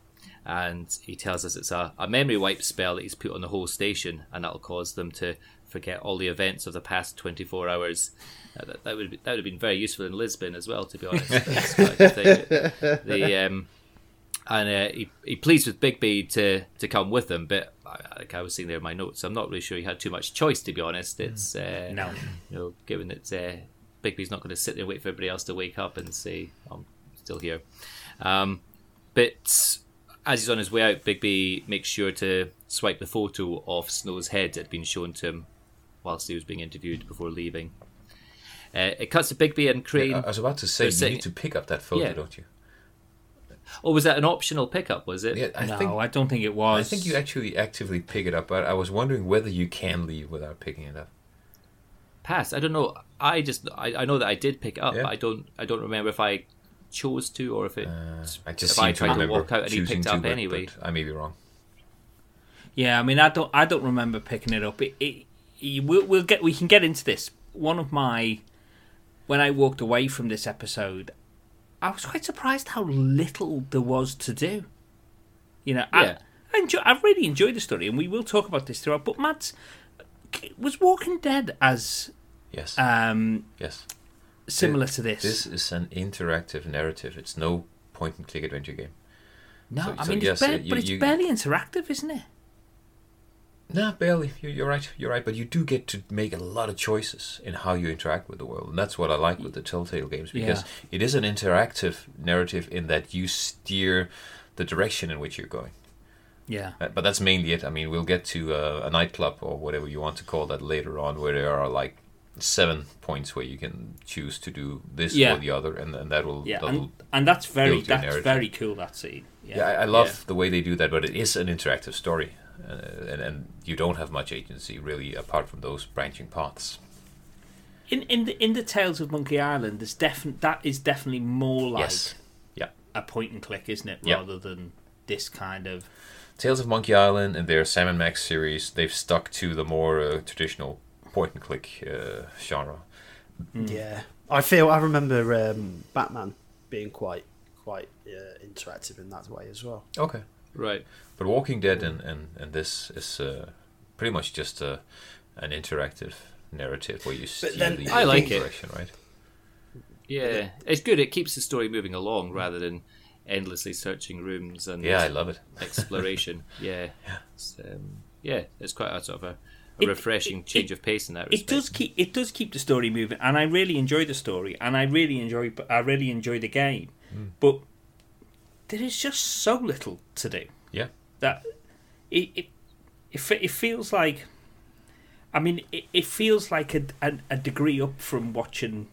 And he tells us it's a, a memory wipe spell that he's put on the whole station, and that'll cause them to forget all the events of the past 24 hours. Uh, that, that would be, that would have been very useful in Lisbon as well, to be honest. That's quite a good thing. The um, and uh, he, he pleads with Bigby to, to come with him, but I, like I was seeing there in my notes, I'm not really sure he had too much choice, to be honest. It's uh, No. you know, given that uh, Bigby's not going to sit there and wait for everybody else to wake up and say, "I'm still here." Um, but as he's on his way out, Bigby makes sure to swipe the photo of Snow's head that had been shown to him whilst he was being interviewed before leaving. Uh, it cuts to Bigby and Crane. I was about to say, you saying- need to pick up that photo, Yeah. don't you? Or was that an optional pickup? Was it? Yeah, I no, think I don't think it was. I think you actually actively pick it up, but I was wondering whether you can leave without picking it up. Pass. I don't know. I just I, I know that I did pick it up. Yeah. But I don't I don't remember if I chose to or if it. Uh, I just If seem I tried to remember walk out and he picked to, up but- anyway. but I may be wrong. Yeah, I mean, I don't, I don't remember picking it up. It, it, you- we'll, we'll get, we can get into this. One of my, when I walked away from this episode, I was quite surprised how little there was to do. You know, Yeah. I, I enjoy, I really enjoyed the story, and we will talk about this throughout. But Matt, was Walking Dead as Yes. um, yes. similar to this? This is an interactive narrative. It's no point and click adventure game. no, so- I mean, yes, it's uh, ba- you- but it's you- barely interactive, isn't it? Nah, barely. You're, you're right. You're right. But you do get to make a lot of choices in how you interact with the world, and that's what I like with the Telltale games because Yeah. it is an interactive narrative in that you steer the direction in which you're going. Yeah. Uh, But that's mainly it. I mean, we'll get to uh, a nightclub or whatever you want to call that later on, where there are like seven points where you can choose to do this Yeah. or the other, and, and that will. Yeah, and, and that's very that's narrative. very cool. That scene. yeah, I, I love Yeah. the way they do that, but it is an interactive story, uh, and, and you don't have much agency really apart from those branching paths. In in the in the Tales of Monkey Island, there's defin- that is definitely more like Yes. Yeah. a point and click, isn't it? Yeah. Rather than this kind of Tales of Monkey Island and their Sam and Max series, they've stuck to the more uh, traditional point and click uh, genre. Yeah, I feel I remember um, Batman being quite quite uh, interactive in that way as well. Okay. Right. But Walking Dead and, and, and this is uh, pretty much just a, an interactive narrative where you steer then the I like it. right? Yeah, it's good. It keeps the story moving along rather than endlessly searching rooms and Yeah, I love it. exploration. yeah, It's, um, yeah, it's quite a sort of a, a It- refreshing it- change it- of pace in that it does keep it does keep the story moving, and I really enjoy the story, and I really enjoy I really enjoy the game, but there is just so little to do. Yeah. that it it it, it feels like I mean it, it feels like a, a a degree up from watching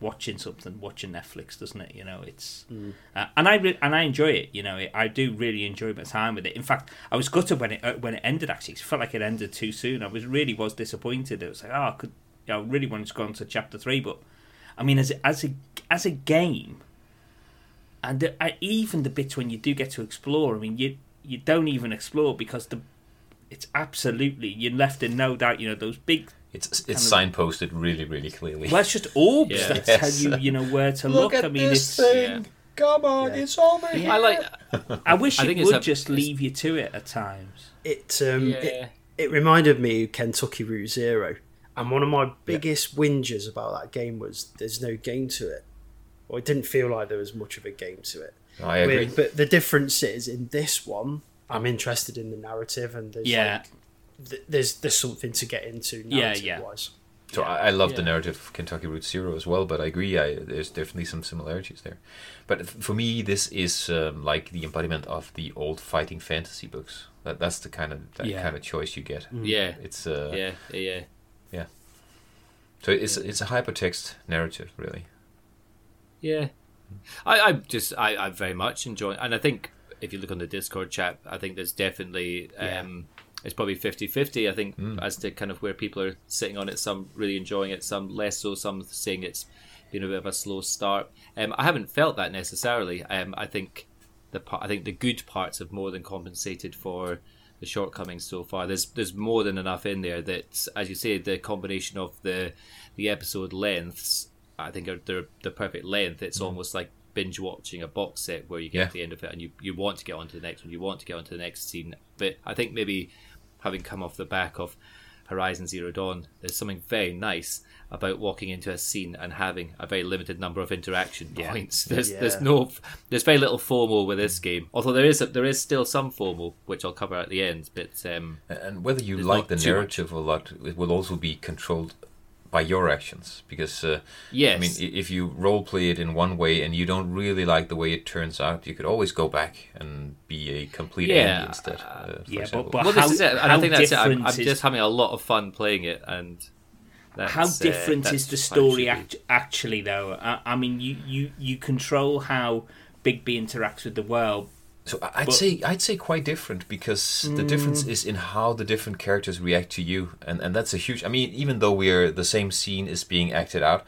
watching something watching Netflix doesn't it? You know it's uh, and I re- and I enjoy it you know I do really enjoy my time with it. In fact I was gutted when it uh, when it ended actually. It felt like it ended too soon. I was really was disappointed. It was like oh I could you know, I really wanted to go on to chapter 3 but I mean as as a as a game and the, uh, even the bits when you do get to explore, I mean, you you don't even explore because the it's absolutely you're left in no doubt. You know those big It's it's signposted really, really clearly. well, it's just orbs Yeah. that Yes. tell you you know where to look. I mean, it's thing. Come on, Yeah. it's over here. I like. I wish I it would a- just leave you to it at times. It um Yeah. it, it reminded me of Kentucky Route Zero, and one of my biggest whinges about that game was there's no game to it, or it didn't feel like there was much of a game to it. I agree. But, but the difference is in this one, I'm interested in the narrative, and there's Yeah. like, th- there's there's something to get into Yeah, narrative yeah. wise. So I, I love the narrative of Kentucky Route Zero as well, but I agree. I, there's definitely some similarities there. But for me, this is um, like the embodiment of the old fighting fantasy books. That that's the kind of that Yeah. kind of choice you get. Yeah, It's uh, yeah, yeah. So it's it's a hypertext narrative, really. Yeah, I, I just I, I very much enjoy, and I think if you look on the Discord chat, I think there's definitely um, it's probably 50-50, I think as to kind of where people are sitting on it. Some really enjoying it, some less so. Some saying it's been a bit of a slow start. Um, I haven't felt that necessarily. Um, I think the I think the good parts have more than compensated for the shortcomings so far. There's there's more than enough in there that, as you say, the combination of the the episode lengths, I think are they're the perfect length. It's almost like binge watching a box set where you get Yeah. to the end of it and you, you want to get on to the next one, you want to get on to the next scene. But I think maybe having come off the back of Horizon Zero Dawn, there's something very nice about walking into a scene and having a very limited number of interaction points. There's there's no there's very little formal with this game. Although there is there is still some formal, which I'll cover at the end. But um, And whether you like the narrative a lot, it will also be controlled by your actions. Because uh, yes, I mean, if you role play it in one way and you don't really like the way it turns out, you could always go back and be a complete Yeah, Andy instead. Uh, for yeah, but- example. but- well, how- this is it, and how I think that's it. I'm, I'm is- just having a lot of fun playing it, and that's, how uh, different that's is the how it should story act- actually though I, I mean you, you you control how Bigby interacts with the world. So I'd But- say I'd say quite different because the difference is in how the different characters react to you, and and that's a huge. I mean, even though we're the same scene is being acted out,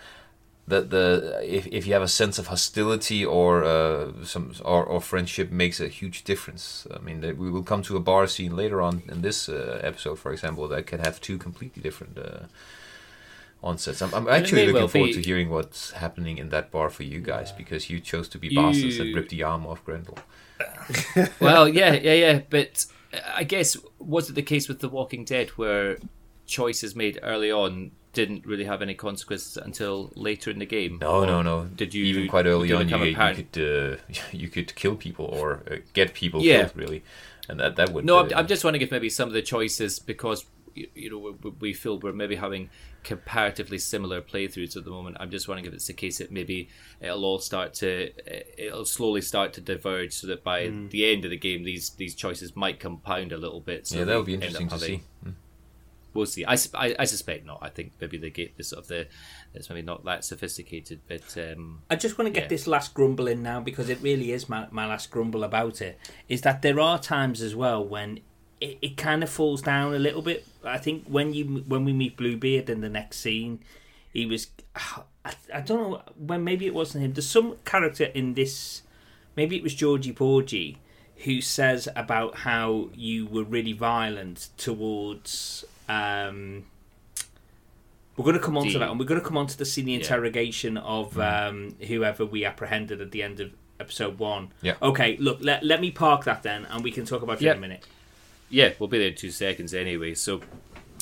the the if if you have a sense of hostility or uh, some or, or friendship makes a huge difference. I mean, that we will come to a bar scene later on in this uh, episode, for example, that can have two completely different. Uh, Onsets. I'm, I'm actually looking well forward be- to hearing what's happening in that bar for you guys because you chose to be bosses and You- rip the arm off Grendel. well, yeah, yeah, yeah. But uh, I guess was it the case with The Walking Dead where choices made early on didn't really have any consequences until later in the game? No, Or no, no. Did you even quite early on? You, you could uh, you could kill people or uh, get people Yeah. killed, really, and that that would. No, uh, I'm, I'm just wondering if maybe some of the choices because you, you know we, we feel we're maybe having comparatively similar playthroughs at the moment. I'm just wondering if it's the case that maybe it'll all start to it'll slowly start to diverge, so that by Hmm. the end of the game, these these choices might compound a little bit. So yeah, that would be interesting to having- see. Mm. We'll see. I, I, I suspect not. I think maybe they get this sort of the it's maybe not that sophisticated, but um, I just want to get Yeah. this last grumble in now because it really is my, my last grumble about it. Is that there are times as well when it, it kind of falls down a little bit. I think when you when we meet Bluebeard in the next scene, he was I, I don't know when maybe it wasn't him. There's some character in this, maybe it was Georgie Porgie, who says about how you were really violent towards. Um, we're going to come on to that, and we're going to come on to the scene, the Yeah. interrogation of um, whoever we apprehended at the end of episode one. Yeah. Okay, look, let, let me park that then, and we can talk about it in a minute. Yeah, we'll be there in two seconds anyway. So,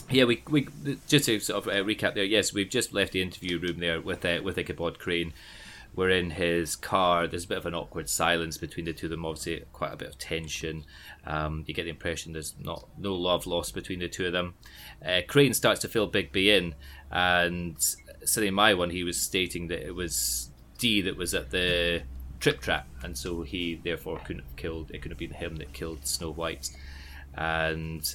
yeah, we we just to sort of uh, recap there. Yes, we've just left the interview room there with uh, with Ichabod Crane. We're in his car. There's a bit of an awkward silence between the two of them. Obviously, quite a bit of tension. Um, you get the impression there's not no love lost between the two of them. Uh, Crane starts to fill Bigby in, and so in my one, he was stating that it was D that was at the trip trap, and so he therefore couldn't have killed. It could have been him that killed Snow White and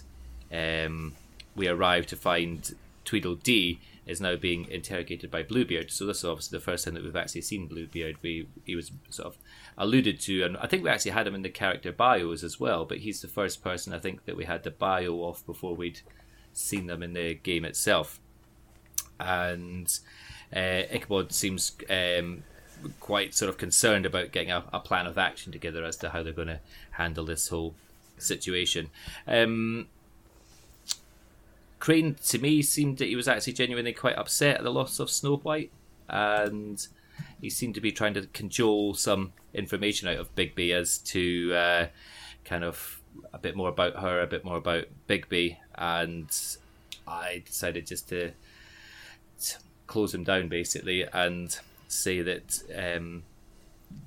um, we arrive to find Tweedledee is now being interrogated by Bluebeard. So this is obviously the first time that we've actually seen Bluebeard. We he was sort of alluded to, and I think we actually had him in the character bios as well. But he's the first person I think that we had the bio of before we'd seen them in the game itself. And uh, Ichabod seems um, quite sort of concerned about getting a, a plan of action together as to how they're going to handle this whole situation. Um, Crane, to me, seemed that he was actually genuinely quite upset at the loss of Snow White, and he seemed to be trying to cajole some information out of Bigby as to uh, kind of a bit more about her, a bit more about Bigby, and I decided just to, to close him down basically and say that um,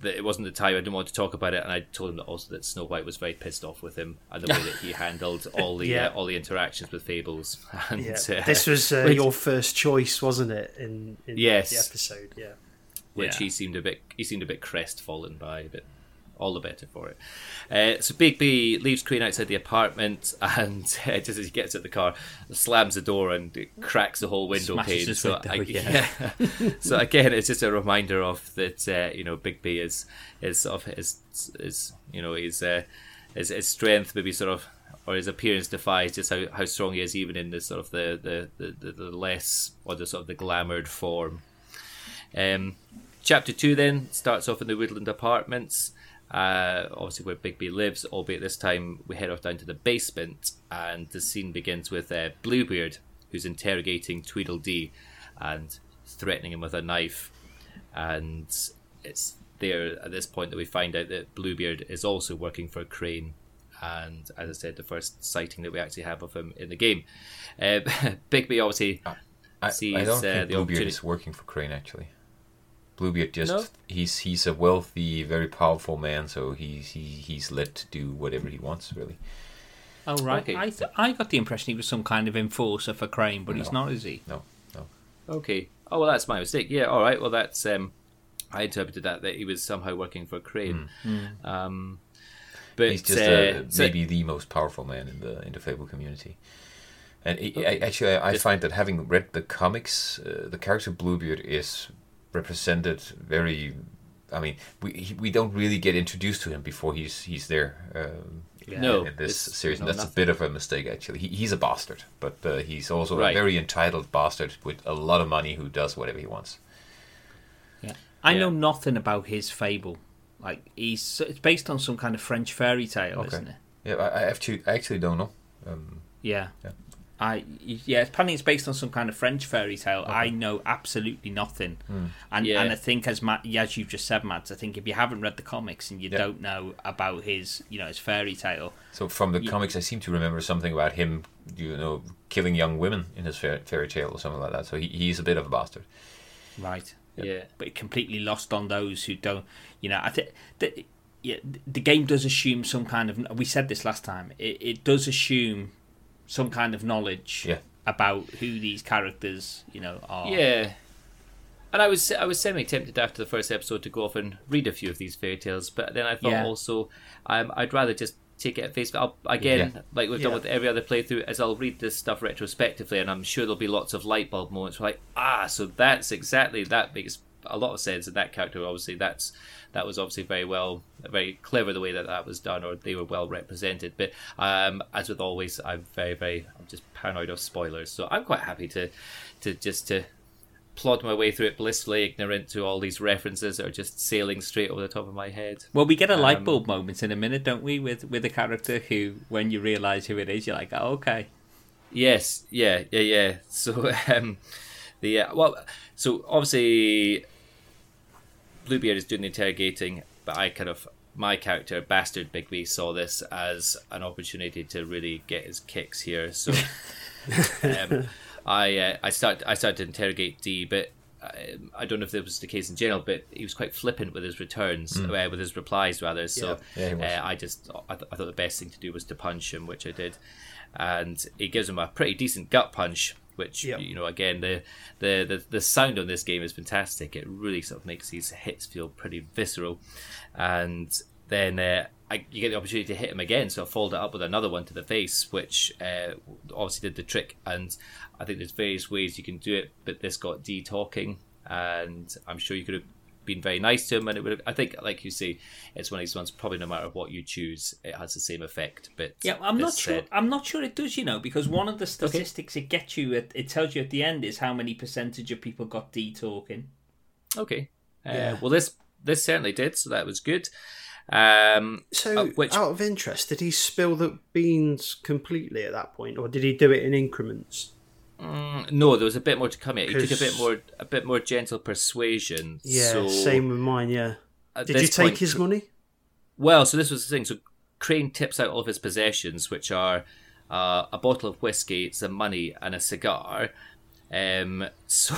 that it wasn't the time. I didn't want to talk about it, and I told him that also that Snow White was very pissed off with him and the way that he handled all the Yeah. uh, all the interactions with Fables. And, Yeah. uh, this was uh, which- your first choice, wasn't it? In, in Yes. the episode, yeah. which Yeah. he seemed a bit he seemed a bit crestfallen by, but all the better for it. Uh, so B leaves Crane outside the apartment, and uh, just as he gets at the car, slams the door and it cracks the whole window Smashes pane. So, window, I- yeah. yeah. so again, it's just a reminder of that. Uh, you know, Bigby is is sort of his is you know his uh, his, his strength maybe sort of or his appearance defies just how, how strong he is even in the sort of the the, the, the, the less or the sort of the glamoured form. Um, chapter two then starts off in the Woodland Apartments, uh, obviously where Bigby lives. Albeit this time we head off down to the basement, and the scene begins with uh, Bluebeard, who's interrogating Tweedledee and threatening him with a knife. And it's there at this point that we find out that Bluebeard is also working for Crane. And as I said, the first sighting that we actually have of him in the game. Uh, Bigby obviously I, sees, I don't uh, think the Bluebeard opportunity- is working for Crane actually. Bluebeard just No? he's he's a wealthy, very powerful man, so he's he, he's let to do whatever he wants really. Oh right, Okay. I th- I got the impression he was some kind of enforcer for Crane, but he's not, is he? No, no. Okay. Oh well, that's my mistake. Yeah. All right. Well, that's um, I interpreted that that he was somehow working for Crane. Um, but. He's just uh, so- maybe the most powerful man in the in the Fable community. And he, I, actually, I, I find that having read the comics, uh, the character Bluebeard is represented very I mean, we he- we don't really get introduced to him before he's he's there. Um, No, in this it's- series, and no, that's a bit of a mistake actually. He, he's a bastard, but uh, he's also a very entitled bastard with a lot of money who does whatever he wants. Yeah. I Yeah. know nothing about his fable. Like he's it's based on some kind of French fairy tale, Okay. isn't it? Yeah, I, I actually I actually don't know. Um, Yeah. Yeah. I yeah, apparently it's based on some kind of French fairy tale. I know absolutely nothing, Hmm. and Yeah. and I think as Matt, as you've just said, Matt, I think if you haven't read the comics and you Yeah. don't know about his you know his fairy tale, so from the Yeah. comics, I seem to remember something about him, you know, killing young women in his fairy, fairy tale or something like that. So he, he's a bit of a bastard. right? Yeah. But completely lost on those who don't. You know, I think that yeah, the game does assume some kind of. We said this last time. It, it does assume some kind of knowledge Yeah. about who these characters, you know, are. Yeah. And I was I was semi tempted after the first episode to go off and read a few of these fairy tales, but then I thought Yeah. also um, I'd rather just take it at face value. I'll- Again, Yeah. like we've done with every other playthrough, as I'll read this stuff retrospectively, and I'm sure there'll be lots of light bulb moments. Where like, ah, so that's exactly that makes a lot of sense. And that character, obviously, that's that was obviously very well, very clever the way that that was done, or they were well represented. But um, as with always, I'm very, very, I'm just paranoid of spoilers, so I'm quite happy to, to just to plod my way through it blissfully ignorant to all these references that are just sailing straight over the top of my head. Well, we get a light Um, bulb moment in a minute, don't we? With with a character who, when you realise who it is, you're like, oh, okay. Yes, yeah, yeah, yeah. So, um, the uh, well, so obviously, Bluebeard is doing the interrogating, but I kind of my character, Bastard Bigby, saw this as an opportunity to really get his kicks here. So, um, I uh, I start I started to interrogate D, but. um, I don't know if that was the case in general, but he was quite flippant with his returns, uh, with his replies rather. So Yeah, was. uh, I just I, th- I thought the best thing to do was to punch him, which I did, and he gives him a pretty decent gut punch. Which Yep. you know, again, the, the the the sound on this game is fantastic. It really sort of makes these hits feel pretty visceral, and then uh, I, you get the opportunity to hit him again. So I followed it up with another one to the face, which uh, obviously did the trick. And I think there's various ways you can do it, but this got D talking, and I'm sure you could have been very nice to him, and it would. Have, I think, like you say, it's one of these ones. Probably no matter what you choose, it has the same effect. But Yeah, I'm not this sure. said- I'm not sure it does. You know, because one of the statistics it gets you, it, it tells you at the end is how many percentage of people got D talking. Okay. Uh, Yeah. Well, this this certainly did, so that was good. Um, So, uh, which out of interest, did he spill the beans completely at that point, or did he do it in increments? Mm, no, there was a bit more to come here. He took a bit more a bit more gentle persuasion. Yeah, so same with mine. Yeah. Did you take point- his money? Well, so this was the thing. So Crane tips out all of his possessions, which are uh, a bottle of whiskey, some money, and a cigar. Um, so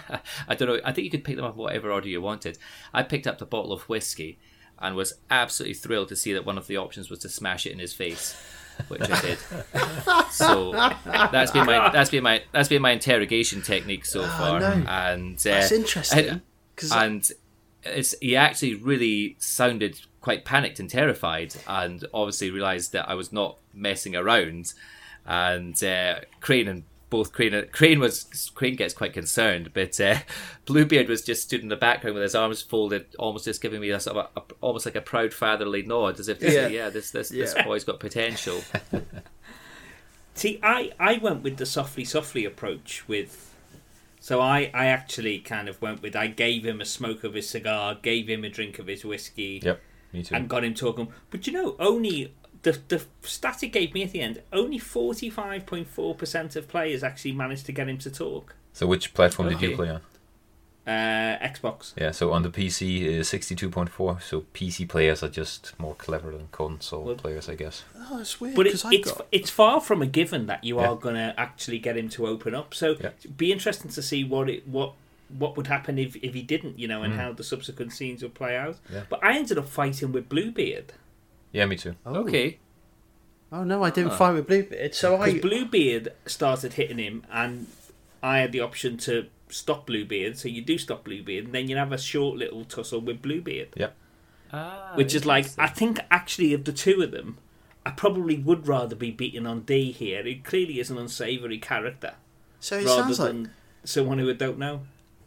I don't know. I think you could pick them up in whatever order you wanted. I picked up the bottle of whiskey and was absolutely thrilled to see that one of the options was to smash it in his face, which I did. so that's been my that's been my that's been my interrogation technique so far. no. And uh, That's interesting. Because and it's he actually really sounded quite panicked and terrified, and obviously realised that I was not messing around. And uh, Crane and both Crane Crane was Crane gets quite concerned, but uh, Bluebeard was just stood in the background with his arms folded, almost just giving me a sort of a, a- almost like a proud fatherly nod, as if to Yeah. say, "Yeah, this this this boy's got potential." See, I, I went with the softly softly approach with. So I, I actually kind of went with I gave him a smoke of his cigar, gave him a drink of his whiskey, Yep, me too. and got him talking. But you know, only the the stat it gave me at the end, only forty five point four percent of players actually managed to get him to talk. so which platform did you play on? Uh, Xbox. Yeah, so on the PC is 62.4. So PC players are just more clever than console Well- players, I guess. oh, it's weird But it, because got it's far from a given that you Yeah. are going to actually get him to open up. So Yeah. it'd be interesting to see what it what what would happen if, if he didn't, you know, and Mm. how the subsequent scenes would play out. Yeah. But I ended up fighting with Bluebeard Yeah, me too. oh. Okay, Oh no, I didn't Ah. fight with Bluebeard. So I Bluebeard started hitting him, and I had the option to stop Bluebeard. So you do stop Bluebeard, and then you have a short little tussle with Bluebeard, Yep. ah, which is like. I think actually of the two of them. I probably would rather be beaten on D here. It clearly is an unsavoury character so it rather sounds like someone who I don't know.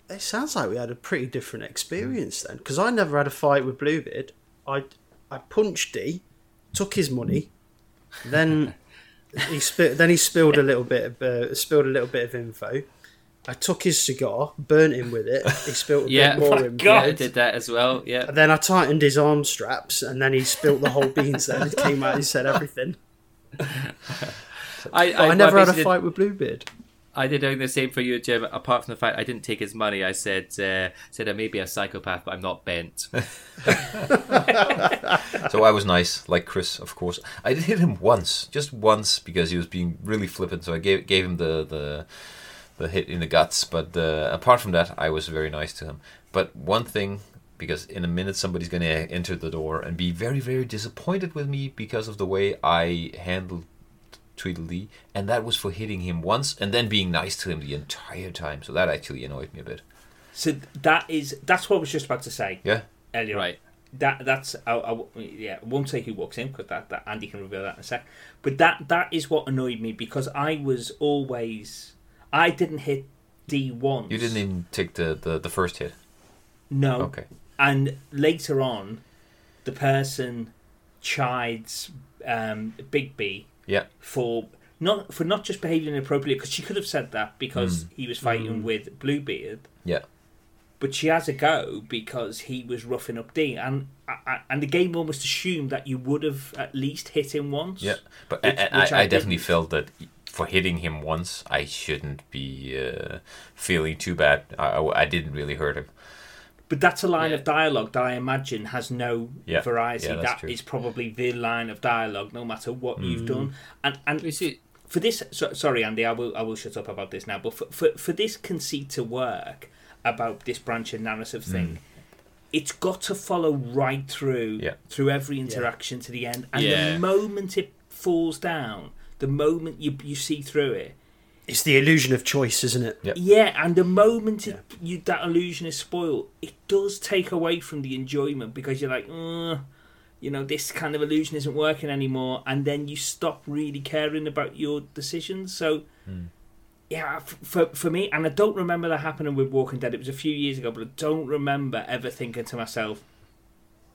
it sounds like we had a pretty different experience then, because I never had a fight with Bluebeard. I I punched D, took his money, then he spi- then he spilled a little bit of uh, spilled a little bit of info. I took his cigar, burnt him with it. He spilled a Yeah, bit more info. God. I did that as well. Yeah. And then I tightened his arm straps, and then he spilt the whole beans. Then it came out. He said everything. I, But I, never had a fight with Bluebeard. Did, I did everything the same for you, Jim. Apart from the fact I didn't take his money, I said uh, said I may be a psychopath, but I'm not bent. So I was nice, like Chris, of course. I did hit him once, just once, because he was being really flippant. So I gave gave him the the, the hit in the guts. But uh, apart from that, I was very nice to him. But one thing, because in a minute somebody's going to enter the door and be very very disappointed with me because of the way I handled Tweedledee, and that was for hitting him once and then being nice to him the entire time. So that actually annoyed me a bit. So that is that's what I was just about to say Yeah. earlier. right. That that's I, I, yeah. I won't say who walks in because that, that Andy can reveal that in a sec. But that that is what annoyed me because I was always I didn't hit D once. You didn't even take the, the, the first hit. No. Okay. And later on, the person chides um, Big B Yeah. for not for not just behaving inappropriately because she could have said that because Mm. he was fighting with Bluebeard, Yeah. but she has a go because he was roughing up D, and I- I- and the game almost assumed that you would have at least hit him once. Yeah, but Which- I, which I, I I definitely felt that for hitting him once, I shouldn't be uh, feeling too bad. I, I, I didn't really hurt him. But that's a line Yeah. of dialogue that I imagine has no Yeah. variety. Yeah, that's That true. is probably the line of dialogue, no matter what you've mm. done. And and You see, for this, so, sorry, Andy, I will I will shut up about this now. But for for, for this conceit to work about this branch and narrative mm. thing, it's got to follow right through Yeah. through every interaction to the end. And Yeah. the moment it falls down, the moment you you see through it, It's the illusion of choice, isn't it? Yeah. yeah, and the moment it, you that illusion is spoiled, it does take away from the enjoyment because you're like, "Ugh, you know, this kind of illusion isn't working anymore, and then you stop really caring about your decisions. So, hmm. yeah, f- for for me, and I don't remember that happening with Walking Dead. It was a few years ago, but I don't remember ever thinking to myself,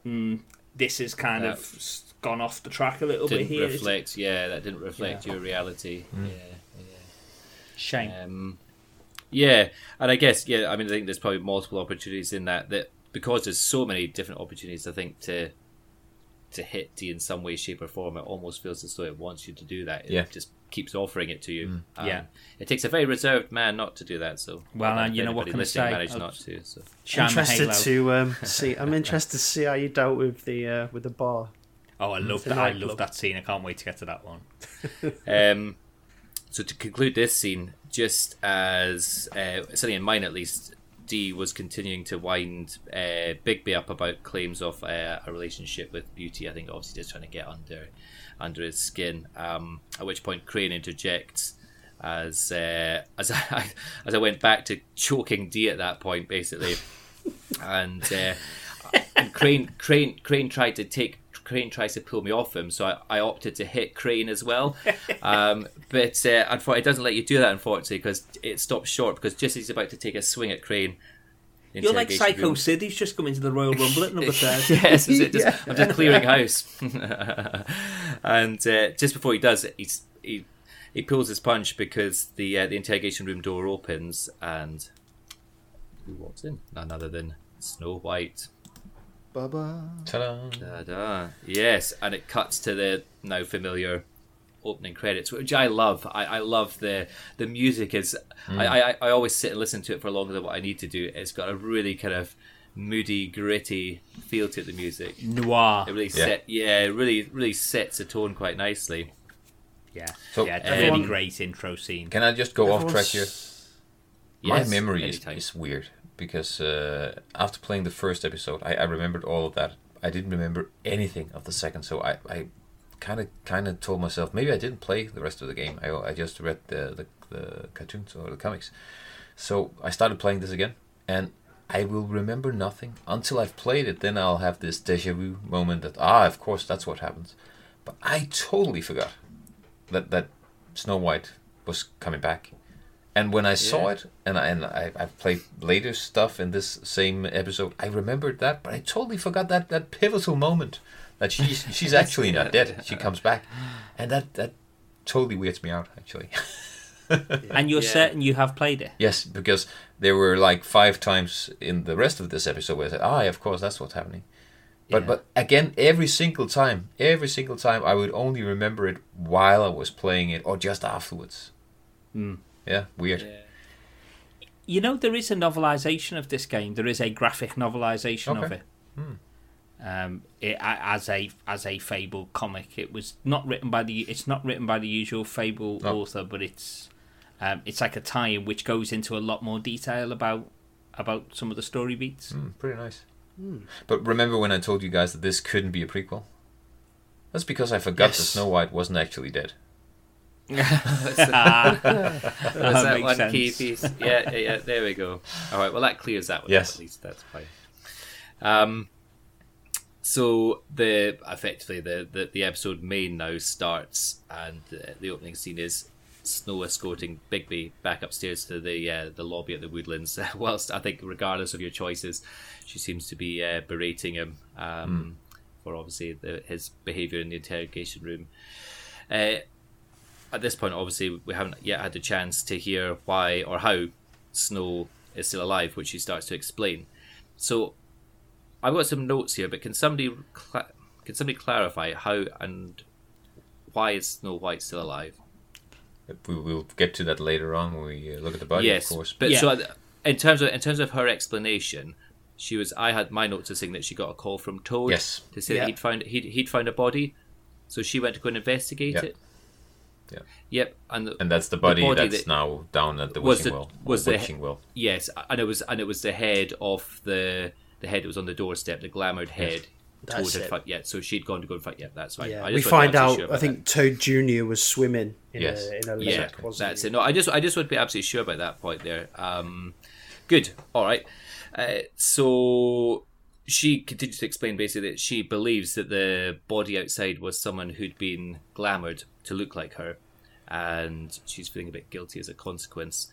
hmm, "This has kind Yeah. of gone off the track a little bit didn't here." It's- reflect. Yeah, that didn't reflect your reality. Hmm. Yeah, Shame. yeah. Um, yeah, and I guess yeah. I mean, I think there's probably multiple opportunities in that. That because there's so many different opportunities. I think to to hit D in some way, shape, or form, it almost feels as though it wants you to do that. It Yeah. just keeps offering it to you. Um, Yeah. it takes a very reserved man not to do that. So Well, and you know what can I listening say? Managed I'll- not to. So Shine the interested halo. to um, see. I'm interested to see how you dealt with the uh, with the bar. Oh, I love that! I love that scene. I can't wait to get to that one. Um, so to conclude this scene, just as uh, something in mine at least, D was continuing to wind uh, Bigby up about claims of uh, a relationship with Beauty. I think obviously just trying to get under under his skin. Um, at which point Crane interjects as uh, as I as I went back to choking D at that point, basically, and. Uh, and Crane, Crane, Crane tried to take. Crane tries to pull me off him, so I, I opted to hit Crane as well. Um, but uh, unfortunately, it doesn't let you do that, unfortunately, because it stops short. Because just as he's about to take a swing at Crane, You're like Psycho room- Sid. He's just come into the Royal Rumble at number 30. yes, is it just, I'm just clearing house. and uh, just before he does it, he's, he he pulls his punch because the uh, the interrogation room door opens and who walks in? None other than Snow White. Baba. Ta-da! Da-da. Yes, and it cuts to the now familiar opening credits, which I love. I, I love the the music. is mm. I, I I always sit and listen to it for longer than what I need to do. It's got a really kind of moody, gritty feel to it. The music. Noir. It really Yeah. set, yeah, it really, really sets the tone quite nicely. Yeah. So, yeah, everyone- really great intro scene. Can I just go off track here? My Yes, memory is, is weird because uh, after playing the first episode, I, I remembered all of that. I didn't remember anything of the second, so I, I kind of kind of told myself maybe I didn't play the rest of the game. I, I just read the, the the cartoons or the comics. So I started playing this again, and I will remember nothing until I've played it. Then I'll have this deja vu moment that ah, of course that's what happens. But I totally forgot that that Snow White was coming back And when I saw it, and I, and I, I've played later stuff in this same episode, I remembered that, but I totally forgot that, that pivotal moment that she's she's actually not dead. She comes back, and that that totally weirds me out. Actually, And you're Yeah. certain you have played it? yes, because there were like five times in the rest of this episode where I said, "Ah, of course, that's what's happening." But Yeah. but again, every single time, every single time, I would only remember it while I was playing it or just afterwards. Hmm. Yeah, weird. Yeah. You know, there is a novelization of this game. There is a graphic novelization of Okay. it. Um, it as a as a Fable comic, it was not written by the. It's not written by the usual Fable No. author, but it's um, it's like a tie-in which goes into a lot more detail about about some of the story beats. Mm, pretty nice. But remember when I told you guys that this couldn't be a prequel? That's because I forgot that Snow White wasn't actually dead. That's that makes one sense. key piece. Yeah, yeah, yeah, there we go. All right, well that clears that one. Yes. up, at least that's fine. Um, so the effectively the, the the episode main now starts, and uh, the opening scene is Snow escorting Bigby back upstairs to the uh, the lobby at the Woodlands. Whilst I think, regardless of your choices, she seems to be uh, berating him um, for obviously the, his behaviour in the interrogation room. At this point, obviously, we haven't yet had the chance to hear why or how Snow is still alive, which she starts to explain. So, I've got some notes here, but can somebody cla can somebody clarify how and why is Snow White still alive? We will get to that later on when we uh, look at the body, yes, of course. but Yeah. so uh, in terms of in terms of her explanation, she was. I had my notes as saying that she got a call from Toad Yes. to say Yeah. that he'd found he'd, he'd found a body, so she went to go and investigate Yeah. it. Yeah. Yep, and the, And that's the body, body that's that- now down at the was wishing the- well. was the- witching well. Yes, and it was and it was the head of the the head that was on the doorstep, the glamoured head. Toad That's had it. yeah, so she'd gone to go and fight. Yeah, that's right. Yeah, I we just wasn't find out. sure I about think Toad Junior was swimming in Yes. a in a that. yeah, lake, that's he? it. No, I just I just would be absolutely sure about that point there. Um, good. All right. Uh, so she continues to explain basically that she believes that the body outside was someone who'd been glamoured to look like her, and she's feeling a bit guilty as a consequence.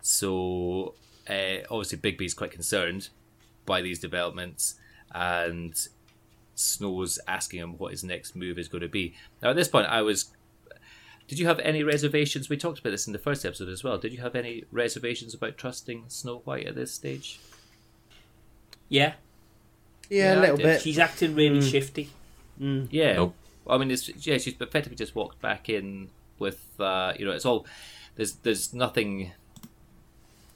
So uh, obviously, Bigby's quite concerned by these developments, and Snow's asking him what his next move is going to be. Now, at this point, I was. Did you have any reservations? We talked about this in the first episode as well. Did you have any reservations about trusting Snow White at this stage? Yeah, Yeah, Yeah, a I little bit. she's acting really shifty. Yeah. Nope. I mean, it's yeah. She's effectively just walked back in with uh, you know. It's all there's there's nothing.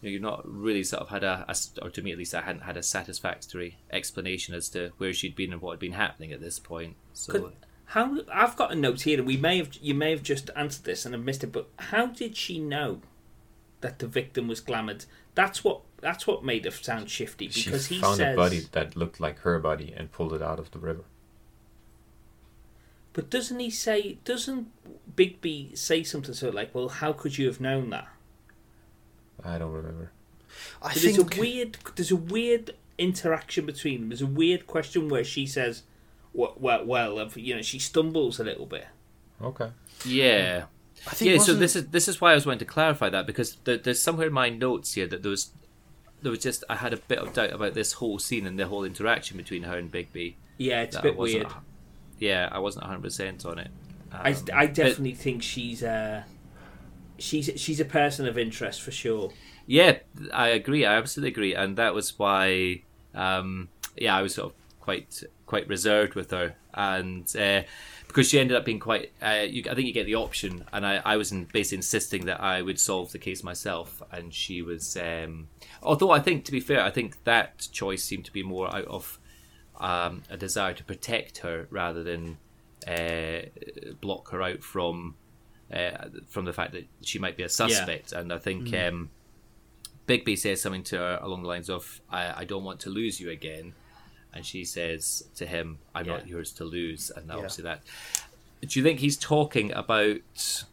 You know, you've not really sort of had a, or to me at least, I hadn't had a satisfactory explanation as to where she'd been and what had been happening at this point. So Could- How I've got a note here, and we may have you may have just answered this and I've missed it, but how did she know that the victim was glamoured? That's what that's what made it sound shifty She because he found says. a body that looked like her body and pulled it out of the river. But doesn't he say? Doesn't Bigby say something so like, "Well, how could you have known that?" I don't remember. I So there's think a weird there's a weird interaction between them. There's a weird question where she says, "Well, well, well you know," she stumbles a little bit. Okay. yeah. I think yeah, so wasn't- this is this is why I was wanting to clarify that because there, there's somewhere in my notes here that there was there was just I had a bit of doubt about this whole scene and the whole interaction between her and Bigby. Yeah, it's a bit weird. Yeah, I wasn't 100 percent on it. I, Um, I but- definitely think she's uh she's she's a person of interest for sure. Yeah, I agree. I absolutely agree, and that was why, um, yeah, I was sort of quite quite reserved with her, and uh, because she ended up being quite. Uh, you, I think you get the option, and I, I was in, basically insisting that I would solve the case myself, and she was. Um, although I think, to be fair, I think that choice seemed to be more out of um, a desire to protect her rather than uh, block her out from uh, from the fact that she might be a suspect, and I think. Um, Bigby says something to her along the lines of, I, I don't want to lose you again. And she says to him, I'm not yours to lose. And Yeah. obviously that. Do you think he's talking about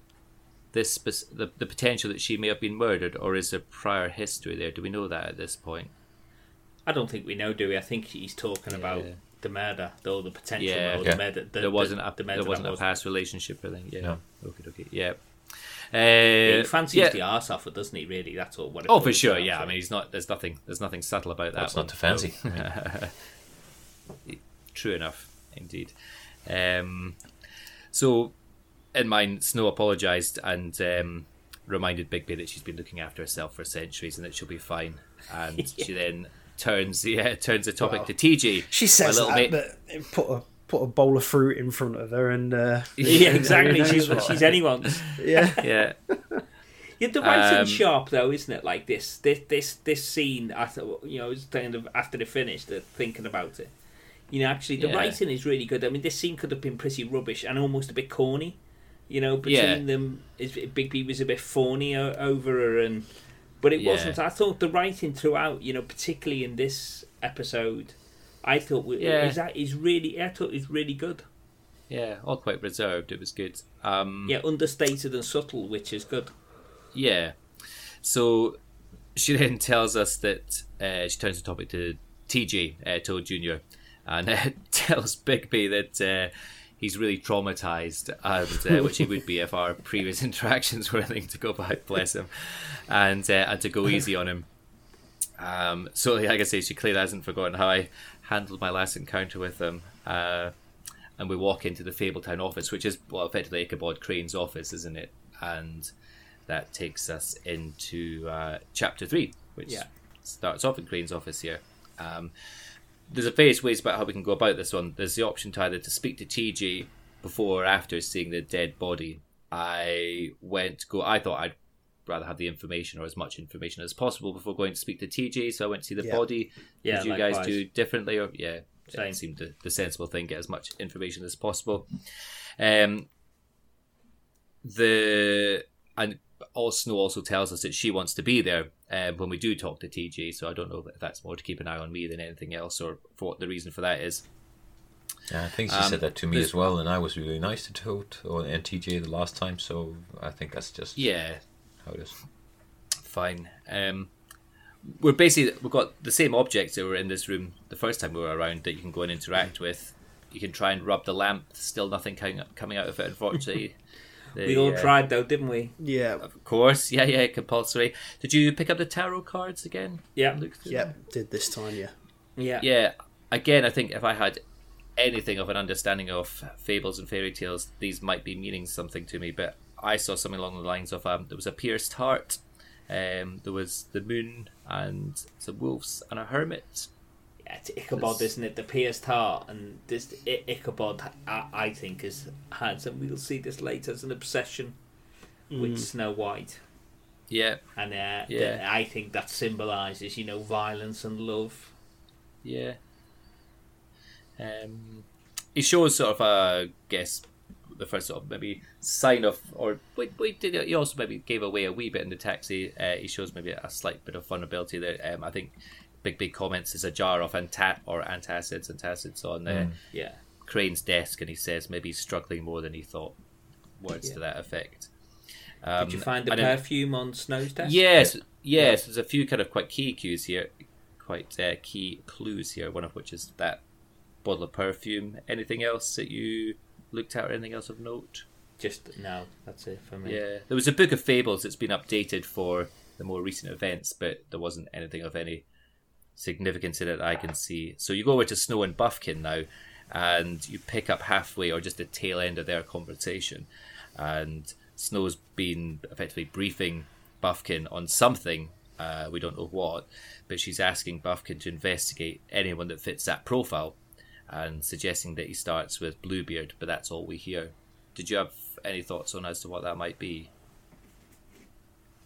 this spec- the, the potential that she may have been murdered, or is there prior history there? Do we know that at this point? I don't think we know, do we? I think he's talking about the murder, or the potential Yeah. or Yeah. the murder. The, there wasn't a the murder there wasn't a was- past relationship or anything. Yeah. No. Okay. Okay. Yeah. Uh, he fancies yeah. the arse off it, doesn't he? Really, that's all. What it Oh, for sure. Yeah, to. I mean, he's not. There's nothing. There's nothing subtle about that. That's one. not too fancy. True enough, indeed. Um, so, in mine, Snow apologised and um, reminded Bigby that she's been looking after herself for centuries and that she'll be fine. And she then turns, yeah, turns the topic Wow. to TJ. She says my that, little mate. but put a put a bowl of fruit in front of her and uh, yeah, exactly. she's what? she's anyone's. yeah. yeah, Yeah, the writing's Um, sharp though, isn't it? Like this, this, this, this scene. After you know, it's kind of after they finished, they're thinking about it. You know, actually, the Yeah. writing is really good. I mean, this scene could have been pretty rubbish and almost a bit corny. You know, between Yeah. them, is Bigby was a bit phony over her, and but it Yeah. wasn't. I thought the writing throughout, you know, particularly in this episode, I thought Yeah. is that is really. I thought is really good. yeah, all quite reserved. It was good. Um, Yeah, understated and subtle, which is good. Yeah. So she then tells us that uh, she turns the topic to TJ, uh, Toad Jr., and uh, tells Bigby that uh, he's really traumatized, and uh, which he would be if our previous interactions were anything to go by, bless him, and, uh, and to go easy on him. Um, so, like I say, she clearly hasn't forgotten how I handled my last encounter with him. Uh, and we walk into the Fabletown office, which is, well, effectively Ichabod Crane's office, isn't it? And that takes us into uh, chapter three, which Yeah. starts off in Crane's office here. Um, there's a various ways about how we can go about this one. There's the option to either to speak to TJ before or after seeing the dead body. I went go. I thought I'd rather have the information or as much information as possible before going to speak to TJ. So I went to see the Yeah. body. Yeah, Did you guys do differently? Or yeah, Same. it seemed the, the sensible thing. Get as much information as possible. Um, the and all Snow also tells us that she wants to be there um, when we do talk to TJ. So I don't know if that's more to keep an eye on me than anything else, or for what the reason for that is. Yeah, I think she Um, said that to me as well, and I was really nice to Toad or and TJ the last time, so I think that's just Yeah, how it is. fine. Um, we're basically we've got the same objects that were in this room the first time we were around that you can go and interact with. You can try and rub the lamp. Still nothing coming coming out of it, unfortunately. The, We all uh, tried though, didn't we? Yeah. Of course, yeah, yeah, compulsory. Did you pick up the tarot cards again? Yeah, Yeah. them? Did this time, yeah. yeah, Yeah. Again, I think if I had anything of an understanding of fables and fairy tales, these might be meaning something to me. But I saw something along the lines of um, there was a pierced heart, um, there was the moon, and some wolves and a hermit. Ichabod, isn't it? The pierced heart, and this I- Ichabod, I, I think, is has, and we'll see this later, as an obsession with Snow White, Yeah, and uh, Yeah. th- I think that symbolises, you know, violence and love. yeah. Um, he shows sort of a guess the first sort of maybe sign of or wait, wait did he also maybe gave away a wee bit in the taxi. Uh, he shows maybe a slight bit of vulnerability there. Um, I think Bigby comments is a jar of anta- or antacids antacids on uh, Yeah, Crane's desk, and he says maybe he's struggling more than he thought. Words to that effect. Um, did you find the perfume on Snow's desk? Yes, yes. There's a few kind of quite key cues here, quite uh, key clues here. One of which is that bottle of perfume. Anything else that you looked at, or anything else of note? just no. That's it for me. Yeah, there was a book of fables that's been updated for the more recent events, but there wasn't anything of any significance in it that I can see. So you go over to Snow and Bufkin now, and you pick up halfway or just the tail end of their conversation, and Snow's been effectively briefing Bufkin on something. Uh, we don't know what, but she's asking Bufkin to investigate anyone that fits that profile, and suggesting that he starts with Bluebeard. But that's all we hear. Did you have any thoughts on as to what that might be?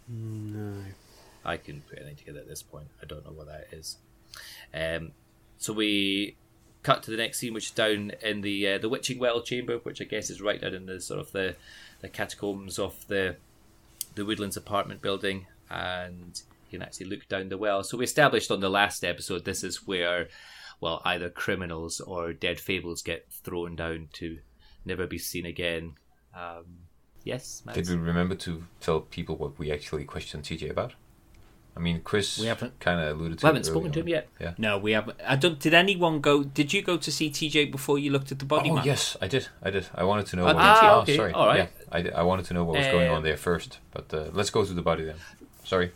No. I couldn't put anything together at this point. I don't know what that is. Um, so we cut to the next scene, which is down in the uh, the witching well chamber, which I guess is right down in the sort of the, the catacombs of the the Woodlands apartment building, and you can actually look down the well. So we established on the last episode this is where, well, either criminals or dead fables get thrown down to never be seen again. Um, yes, Mads? Did we remember to tell people what we actually questioned TJ about? I mean, Chris We haven't- kind of alluded to. It. We haven't it spoken early to him yet. Yeah. No, we haven't. I don't. Did anyone go? Did you go to see TJ before you looked at the body Oh map? yes, I did. I did. I wanted to know. Oh, what did was, you? oh, Okay, sorry. all right. Yeah, I, did- I wanted to know what was going Um, on there first. But uh, let's go to the body then. Sorry.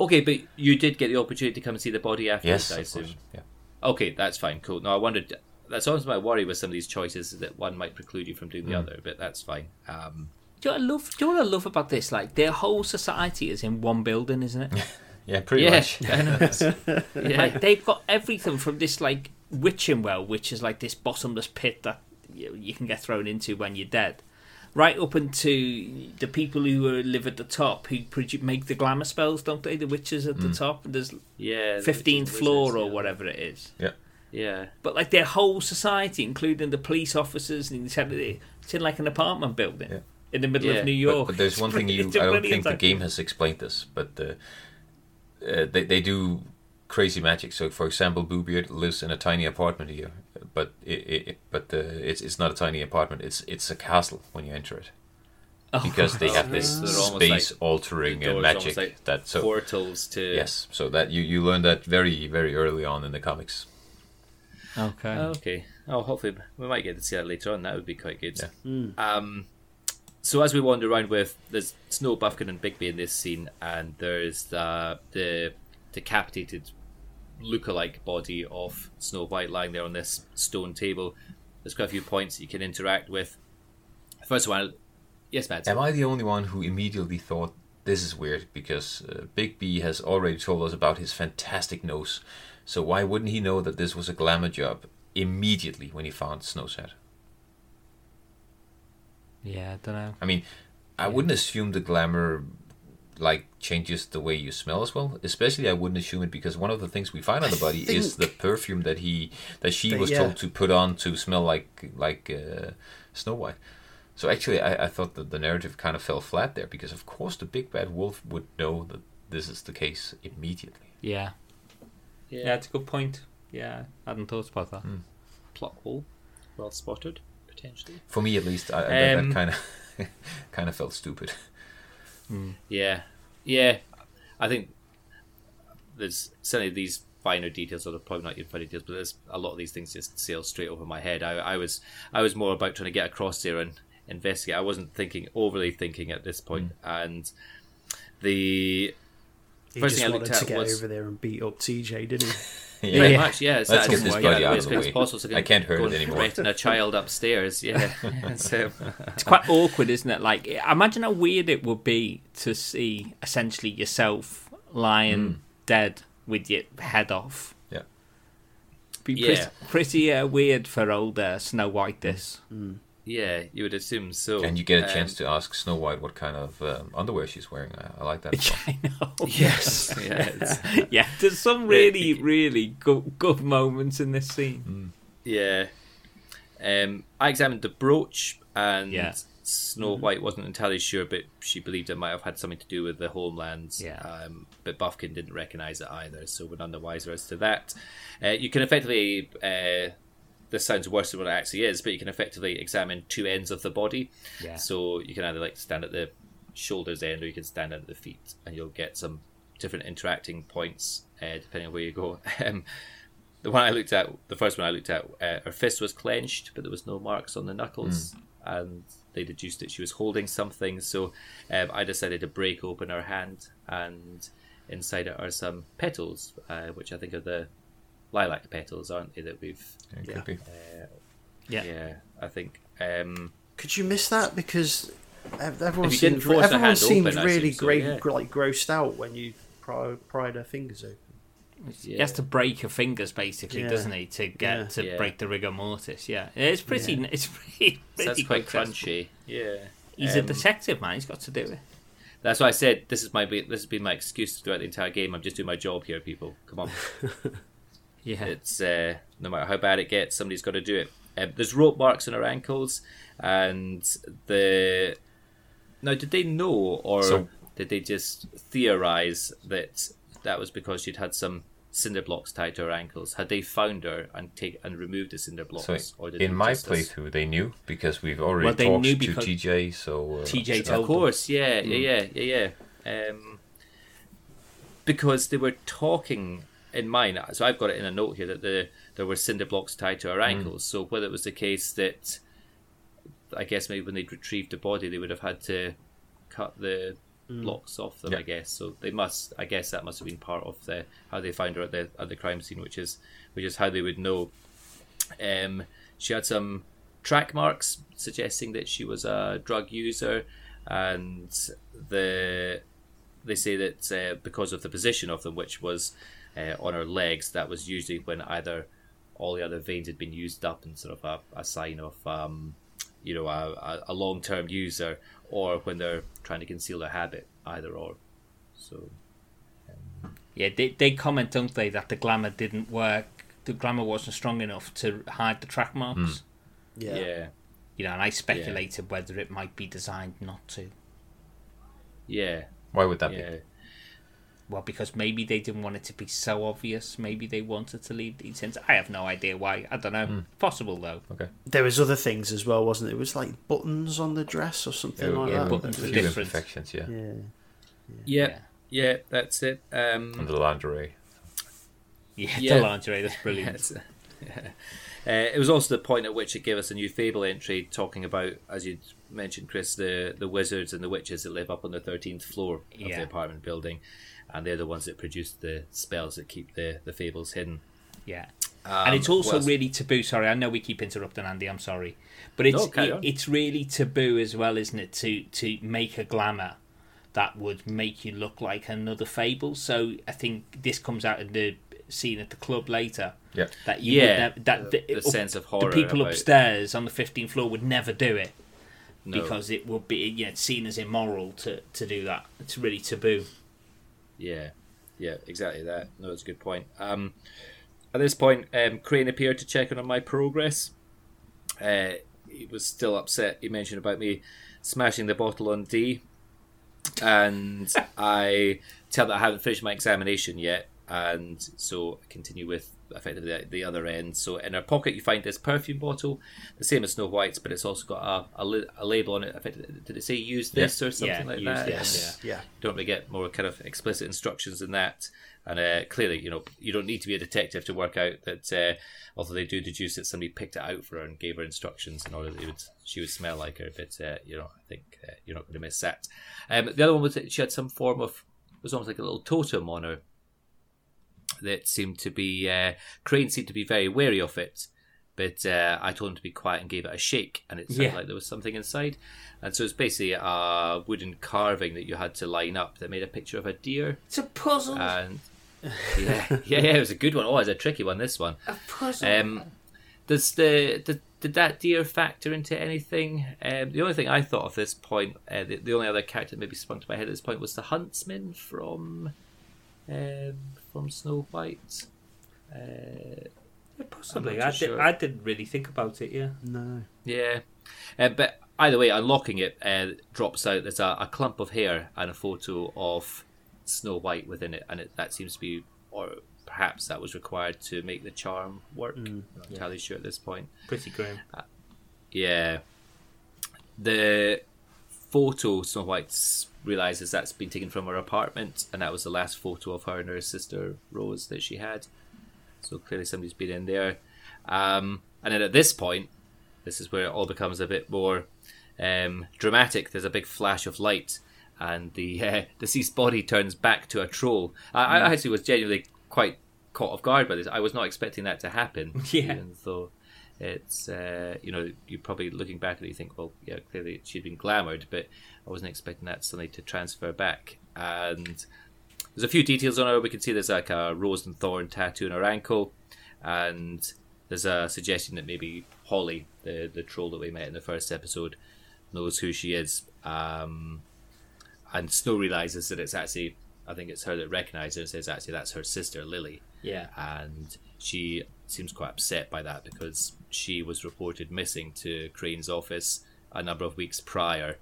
Okay, but you did get the opportunity to come and see the body after. Yes, I of assume. course. Yeah. Okay, that's fine. Cool. No, I wondered. That's always my worry with some of these choices is that one might preclude you from doing the Mm. other, but that's fine. Um, Do you know what I love? Do you know what I love about this? Like their whole society is in one building, isn't it? Yeah, pretty yeah, much. Yeah. Like they've got everything from this like witching well, which is like this bottomless pit that you, you can get thrown into when you're dead, right up into the people who uh, live at the top who produ- make the glamour spells, don't they? The witches at the top. And There's yeah, the fifteenth wizards, floor or yeah. whatever it is. Yeah, Yeah. But like their whole society, including the police officers, and it's it's in like an apartment building Yeah. in the middle Yeah. of New York. but there's It's one thing brilliant- you. it's a I don't brilliant think the game has explained this, but uh, uh, they they do crazy magic. So, for example, Bluebeard lives in a tiny apartment here, but it, it but uh, it's it's not a tiny apartment. It's it's a castle when you enter it Oh, because they have this They're space like- altering the uh, door's magic like that so portals to yes. So that you you learn that very very early on in the comics. okay. Okay. Oh, hopefully we might get to see that later on. That would be quite good. Yeah. Um, so as we wander around with there's Snow, Bufkin, and Bigby in this scene, and there's the decapitated lookalike body of Snow White lying there on this stone table. There's quite a few points that you can interact with. First one, yes, Matt. Am I the only one who immediately thought this is weird because uh, Bigby has already told us about his fantastic nose, so why wouldn't he know that this was a glamour job immediately when he found Snow's head? Yeah, I don't know. I mean, I wouldn't assume the glamour like changes the way you smell as well. Especially, I wouldn't assume it because one of the things we find on the body is the perfume that he that she That- was yeah. told to put on to smell like like uh, Snow White. So actually, I, I thought that the narrative kind of fell flat there because, of course, the big bad wolf would know that this is the case immediately. Yeah. Yeah, it's a good point. Yeah, I hadn't thought about that. plot hole, well spotted potentially. For me, at least, I, that, Um, that kind of kind of felt stupid. Yeah, yeah. I think there's certainly these finer details, or probably not even finer details, but there's a lot of these things just sail straight over my head. I, I was I was more about trying to get across there and investigate. I wasn't thinking overly thinking at this point. point, and the He First just thing I wanted looked to at get was- over there and beat up TJ, didn't he? Pretty much, yeah. It's Let's that- get this yeah, bloody that out of the quick as way. possible so I can't hurt go it and anymore. threaten a child upstairs. Yeah, so It's quite awkward, isn't it? Like, imagine how weird it would be to see essentially yourself lying dead with your head off. Yeah. Be Yeah. pretty, pretty uh, weird for old uh, Snow White. This. Yeah, you would assume so. And you get a Um, chance to ask Snow White what kind of um, underwear she's wearing. I, I like that. as well. I know. Yes, yeah, yeah, there's some really, really good, good moments in this scene. yeah. Um, I examined the brooch, and Yeah. Snow White wasn't entirely sure, but she believed it might have had something to do with the homelands. Yeah. Um, but Bufkin didn't recognise it either, so we're none the wiser as to that. Uh, you can effectively. Uh, this sounds worse than what it actually is, but you can effectively examine two ends of the body. Yeah. So you can either like stand at the shoulders end or you can stand at the feet, and you'll get some different interacting points uh, depending on where you go. Um, the one I looked at, the first one I looked at, uh, her fist was clenched, but there was no marks on the knuckles, and they deduced that she was holding something. So um, I decided to break open her hand, and inside it are some petals, uh, which I think are the lilac petals, aren't they? That we've It could be. Yeah. yeah, I think. Um, Could you miss that because ev- everyone If seemed force everyone hand seemed open, really so, great, yeah. like grossed out when you pry, pried her fingers open. He has to break her fingers, basically, Yeah. doesn't he, to get Yeah. to Yeah. break the rigor mortis? Yeah, it's pretty. It's pretty. pretty that's quite crunchy. Yeah, He's a Um, detective, man. He's got to do it. That's why I said this is my this has been my excuse throughout the entire game. I'm just doing my job here, people. Come on, Yeah. it's uh, no matter how bad it gets, somebody's got to do it. Um, there's rope marks on her ankles, and the now did they know or So- did they just theorize that that was because she'd had some cinder blocks tied to her ankles? Had they found her and take and removed the cinder blocks? So or did in my playthrough, they knew because we've already Well, they talked knew to TJ. So uh, TJ so- Of course, yeah, yeah, yeah, yeah, yeah. Um, because they were talking in mine. So I've got it in a note here that the there were cinder blocks tied to her ankles. So whether it was the case that I guess maybe when they'd retrieved the body, they would have had to cut the blocks off them. I guess so. They must. I guess that must have been part of the how they found her at the at the crime scene, which is which is how they would know. Um, she had some track marks suggesting that she was a drug user, and the they say that uh, because of the position of them, which was uh, on her legs, that was usually when either all the other veins had been used up and sort of a, a sign of um, you know a, a, a long term user, or when they're trying to conceal their habit, either or. So Yeah, they, they comment, don't they, that the glamour didn't work. The glamour wasn't strong enough to hide the track marks. Yeah. yeah, You know, and I speculated whether it might be designed not to. yeah, Why would that yeah. Well, because maybe they didn't want it to be so obvious. Maybe they wanted to leave these hints. I have no idea why. I don't know. Possible though. Okay. There was other things as well, wasn't it? It was like buttons on the dress or something like yeah, that. buttons were different. imperfections, yeah. Yeah. Yeah, yeah, that's it. Um, And the lingerie. Yeah, Yeah. the lingerie. That's brilliant. Yes. Uh, it was also the point at which it gave us a new fable entry talking about, as you mentioned, Chris, the, the wizards and the witches that live up on the 13th floor of Yeah. the apartment building. And they're the ones that produce the spells that keep the, the fables hidden. Yeah. Um, and it's also what really taboo. Sorry, I know we keep interrupting Andy. I'm sorry, but it's No, it- it's really taboo as well, isn't it? To to make a glamour that would make you look like another fable. So I think this comes out in the scene at the club later. Yeah. That you Yeah, would nev- that the- the up- sense of horror The people about- upstairs on the 15th floor would never do it No. because it would be you know, seen as immoral to to do that. It's really taboo. Yeah, yeah, exactly that. No, that's a good point. Um, at this point, um, Crane appeared to check in on my progress. Uh, he was still upset. He mentioned about me smashing the bottle on Dee, and I tell that I haven't finished my examination yet, and so I continue with effectively the, the other end. So in her pocket, you find this perfume bottle, the same as Snow White's, but it's also got a, a, a label on it. Effectively, did it say use this or something Yeah, like use that? this. Yeah Yeah. don't really get more kind of explicit instructions than that. And uh, clearly, you know, you don't need to be a detective to work out that. Uh, although they do deduce that somebody picked it out for her and gave her instructions in order that it would, she would smell like her. But uh, you know, I think uh, you're not going to miss that. Um, the other one was that she had some form of it was almost like a little totem on her that seemed to be uh, Crane seemed to be very wary of it. But uh, I told him to be quiet and gave it a shake, and it sounded Yeah. like there was something inside. And so it's basically a wooden carving that you had to line up that made a picture of a deer. It's a puzzle. And yeah, yeah, yeah, it was a good one. Oh, it's a tricky one. This one. a puzzle. Um, does the did, did that deer factor into anything? Um, the only thing I thought of this point, uh, the, the only other character that maybe sprung to my head at this point was the huntsman from um, from Snow White. Uh, Possibly. I'm I, not did, I didn't really think about it. Yeah. No. Yeah, uh, but either way, unlocking it uh, drops out. There's a, a clump of hair and a photo of Snow White within it, and it, that seems to be, or perhaps that was required to make the charm work. I'm not entirely sure at this point. Pretty grim. Yeah, the photo Snow White realizes that's been taken from her apartment, and that was the last photo of her and her sister Rose that she had. So clearly, somebody's been in there. Um, and then at this point, this is where it all becomes a bit more um, dramatic. There's a big flash of light, and the uh, deceased body turns back to a troll. I, I actually was genuinely quite caught off guard by this. I was not expecting that to happen. Yeah. Even though it's uh, you know you're probably looking back at it, you think, well, yeah, clearly she'd been glamoured, but I wasn't expecting that suddenly to transfer back. And there's a few details on her. We can see there's like a rose and thorn tattoo on her ankle, and there's a suggestion that maybe Holly, the the troll that we met in the first episode, knows who she is. Um, and Snow realizes that it's actually, I think it's her that recognizes her and says actually that's her sister Lily Yeah. and she seems quite upset by that because she was reported missing to Crane's office a number of weeks prior,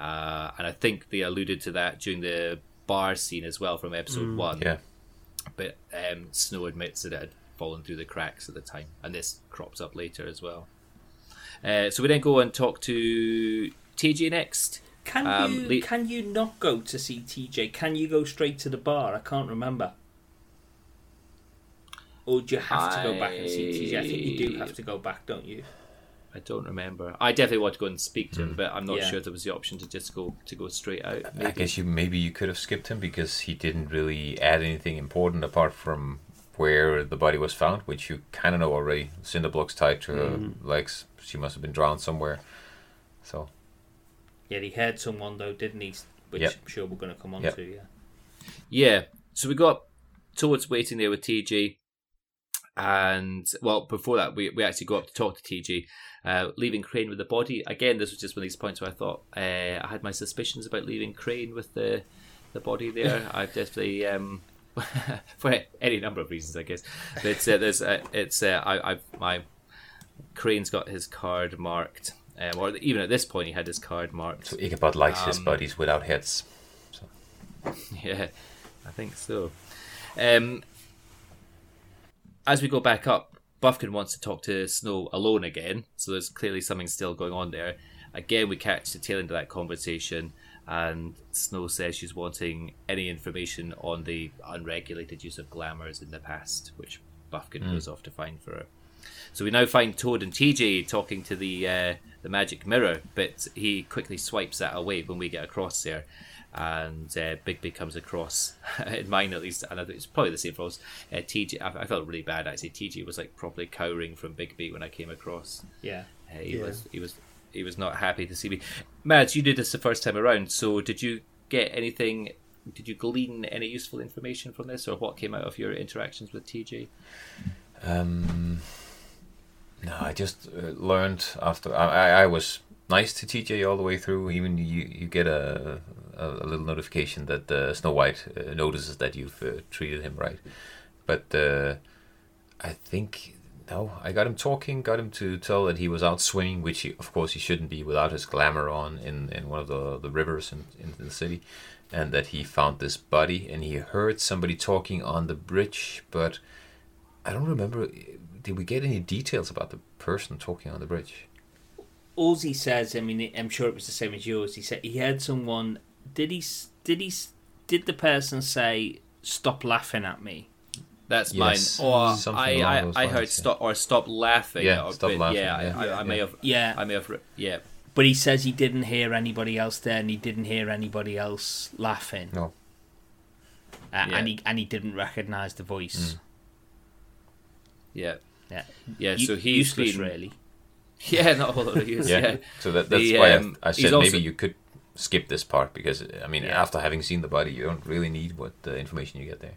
uh, and I think they alluded to that during the bar scene as well from episode one. Yeah. But um, Snow admits that it had fallen through the cracks at the time, and this crops up later as well. Uh, so we then go and talk to TJ next. Can Um, you Le- can you not go to see TJ? Can you go straight to the bar? I can't remember. Or do you have to go back and see TJ? I think you do have to go back, don't you? I don't remember. I definitely want to go and speak to him, hmm. but I'm not Yeah. sure there was the option to just go to go straight out. I guess you maybe you could have skipped him because he didn't really add anything important apart from where the body was found, which you kind of know already. Cinder blocks tied to her hmm. legs. She must have been drowned somewhere. So Yeah, he heard someone though, didn't he? Which Yep. I'm sure we're going to come on Yep. to. Yeah. Yeah. So we got towards waiting there with TJ. And, well, before that, we, we actually go up to talk to TJ, uh, leaving Crane with the body. Again, this was just one of these points where I thought uh, I had my suspicions about leaving Crane with the the body there. I've definitely, um, for any number of reasons, I guess. But uh, there's, uh, it's, uh, I, I've, my Crane's got his card marked. Um, or even at this point, he had his card marked. so Ichabod likes his Um, bodies without heads. Yeah, I think so. Um, as we go back up, Bufkin wants to talk to Snow alone again, so there's clearly something still going on there. Again, we catch the tail end of that conversation, and Snow says she's wanting any information on the unregulated use of glamours in the past, which Bufkin goes off to find for her. So we now find Toad and TJ talking to the uh, the magic mirror, but he quickly swipes that away when we get across there, and uh, Bigby comes across. in mine, at least, and I think it's probably the same for us. Uh, TJ, I, I felt really bad actually. TJ was like properly cowering from Bigby when I came across. Yeah. Uh, he Yeah. was he was he was not happy to see me. Mads, you did this the first time around, so did you get anything? Did you glean any useful information from this, or what came out of your interactions with TJ? Um, no, I just uh, learned after I, I, I was nice to TJ all the way through. Even you, you get a, a, little notification that uh, Snow White uh, notices that you've uh, treated him right. But uh, I think no, I got him talking, got him to tell that he was out swimming, which he, of course he shouldn't be without his glamour on in, in one of the, the rivers in, in the city, and that he found this body and he heard somebody talking on the bridge, but I don't remember. Did we get any details about the person talking on the bridge? All he says, I mean, I'm sure it was the same as yours. He said he heard someone. Did he? Did he? Did the person say, "Stop laughing at me"? That's Yes, mine. Or something I, along I, those I heard yeah. stop or stop laughing. Yeah, or, stop but laughing, Yeah, yeah. I, I, I may have. Yeah. I may have. Yeah. But he says he didn't hear anybody else there, and he didn't hear anybody else laughing. No. Uh, Yeah. and he and he didn't recognise the voice. Yeah. Yeah, Yeah. U- so he's useless, been. really. Yeah, not a whole lot of use. Yeah. Yeah. So that, that's The, why um, I, I he's said also- maybe you could skip this part because I mean Yeah. after having seen the body, you don't really need what the information you get there.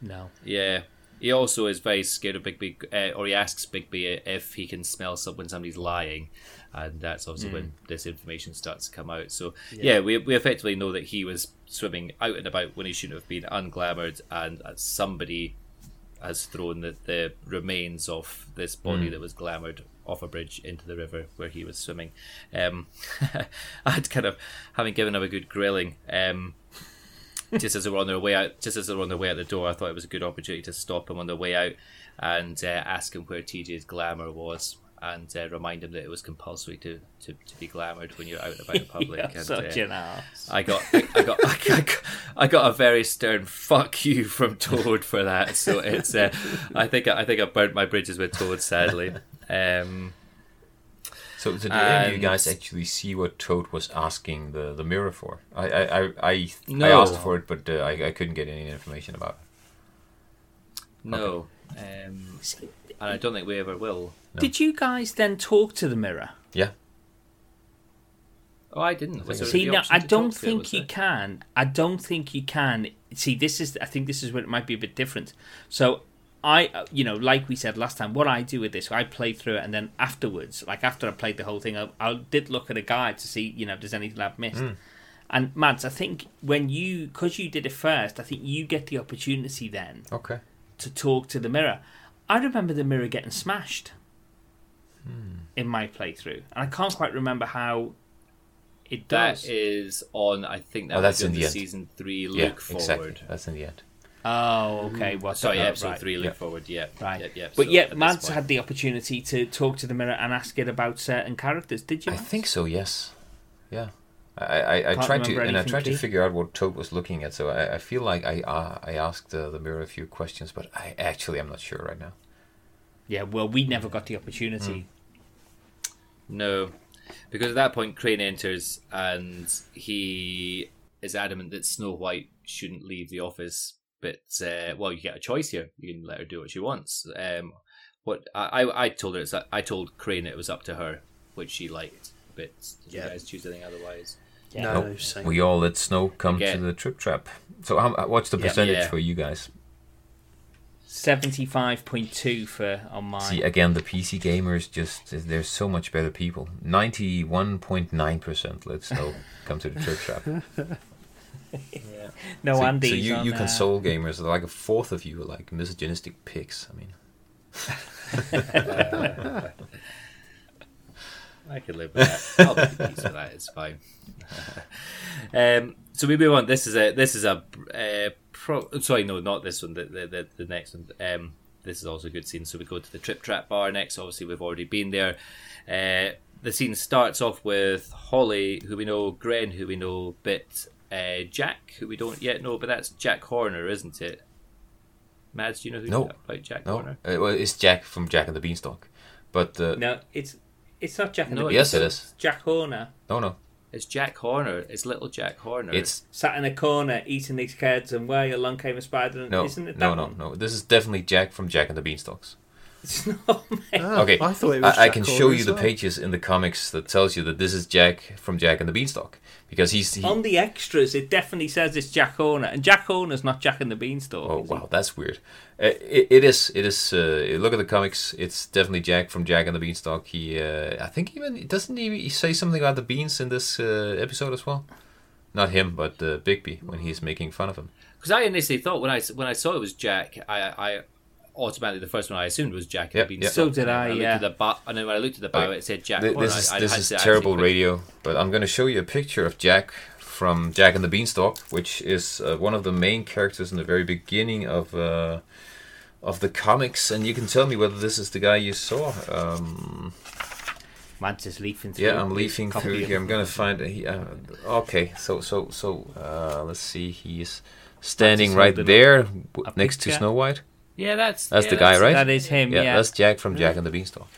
No. Yeah. He also is very scared of Bigby, uh, or he asks Bigby if he can smell some, when somebody's lying, and that's obviously when this information starts to come out. So yeah, we we effectively know that he was swimming out and about when he shouldn't have been, unglamoured, and uh, somebody has thrown the, the remains of this body that was glamoured off a bridge into the river where he was swimming. Um, I'd kind of, having given him a good grilling, um, just as they were on their way out, just as they were on their way out the door, I thought it was a good opportunity to stop him on their way out and uh, ask him where TJ's glamour was and uh, remind him that it was compulsory to, to, to be glamoured when you're out and about in public. You're and, such uh, an ass. I got, I, I got, I got, I got a very stern "fuck you" from Toad for that. So it's, uh, I think, I think I burnt my bridges with Toad. Sadly, um, So, so did any of you guys actually see what Toad was asking the, the mirror for? I I, I, I, I asked for it, but uh, I, I couldn't get any information about it. no, um, and I don't think we ever will. Did you guys then talk to the mirror? Yeah, Oh, I didn't. Was See, the no, I don't talk it, think you there? can. I don't think you can. See, this is. I think this is where it might be a bit different. So, I, uh, you know, like we said last time, what I do with this, I play through it, and then afterwards, like after I played the whole thing, I, I did look at a guide to see, you know, if there's anything I've missed. And Mads, I think when you, because you did it first, I think you get the opportunity then okay. to talk to the mirror. I remember the mirror getting smashed in my playthrough, and I can't quite remember how it does. That is on. I think that Oh, was that's in the, the end. season three. Yeah, Look forward. exactly. That's in the end. Oh, okay. Well, Sorry, oh, episode right. three. Look Yeah. forward. Yeah. Right. Yep, yep. But So yeah, at Mads had the opportunity to talk to the mirror and ask it about certain characters. Did you? I Mads? think so. Yes. Yeah. I, I, I tried to and I anything tried to figure out what Toad was looking at. So I, I feel like I uh, I asked uh, the mirror a few questions, but I actually am not sure right now. Yeah, well, we never got the opportunity. No, because at that point Crane enters and he is adamant that Snow White shouldn't leave the office. But uh, well, you get a choice here. You can let her do what she wants. Um, what I, I I told her it's I told Crane it was up to her, which she liked. But did Yeah. you guys choose anything otherwise? No, Nope. We all let Snow come Again. to the trip trap. So how, what's the Yeah. percentage Yeah. for you guys? Seventy-five point two for on mine. See again, the PC gamers just there's so much better people. Ninety one point nine percent let Snow come to the trip trap. no, so, Andy's so you, on, you uh, console gamers, like a fourth of you are like misogynistic pigs. I mean, I can live with that. I'll make peace with that. It's fine. um, so we move on. This is a this is a uh, pro. Sorry, no, not this one. The the, the, the next one. Um, this is also a good scene. So we go to the Trip Trap bar next. Obviously, we've already been there. Uh, the scene starts off with Holly, who we know, Gren, who we know, bit uh, Jack, who we don't yet know, but that's Jack Horner, isn't it? Mads, do you know who No. about Jack no, Horner? uh, well, it's Jack from Jack and the Beanstalk, but uh, No, it's it's not Jack and No, the yes, it Beanstalk. is. Jack Horner No, no, It's Jack Horner. It's little Jack Horner. it's sat in a corner eating these kids, and where along came a spider. And no, isn't it no, no, one? no. This is definitely Jack from Jack and the Beanstalks. It's not. mate. Ah, Okay, I thought it was. I, I can show you as the well. pages in the comics that tells you that this is Jack from Jack and the Beanstalk because he's he, On the extras, it definitely says it's Jack Horner, and Jack Horner's not Jack and the Beanstalk. Oh is he? wow, that's weird. Uh, it, it is. It is. Uh, look at the comics. It's definitely Jack from Jack and the Beanstalk. He, uh, I think, even doesn't he say something about the beans in this uh, episode as well? Not him, but uh, Bigby when he's making fun of him. Because I initially thought when I when I saw it was Jack, I, I automatically the first one I assumed was Jack. Yep, been yep. So did I, And yeah. looked the ba- and then when I looked at the bio, Okay. it said Jack. Th- Horner. this is I- I this had is terrible radio, but I'm going to show you a picture of Jack from Jack and the Beanstalk, which is uh, one of the main characters in the very beginning of uh, of the comics, and you can tell me whether this is the guy you saw. Um, Mads is leafing through. Yeah, I'm leafing through of- here. I'm gonna find. He, uh, okay, so so so. Uh, let's see. He is standing right there w- a next to. Snow White. Yeah, that's That's yeah, the guy, right? That is him. Yeah, Yeah. that's Jack from Jack and the Beanstalk.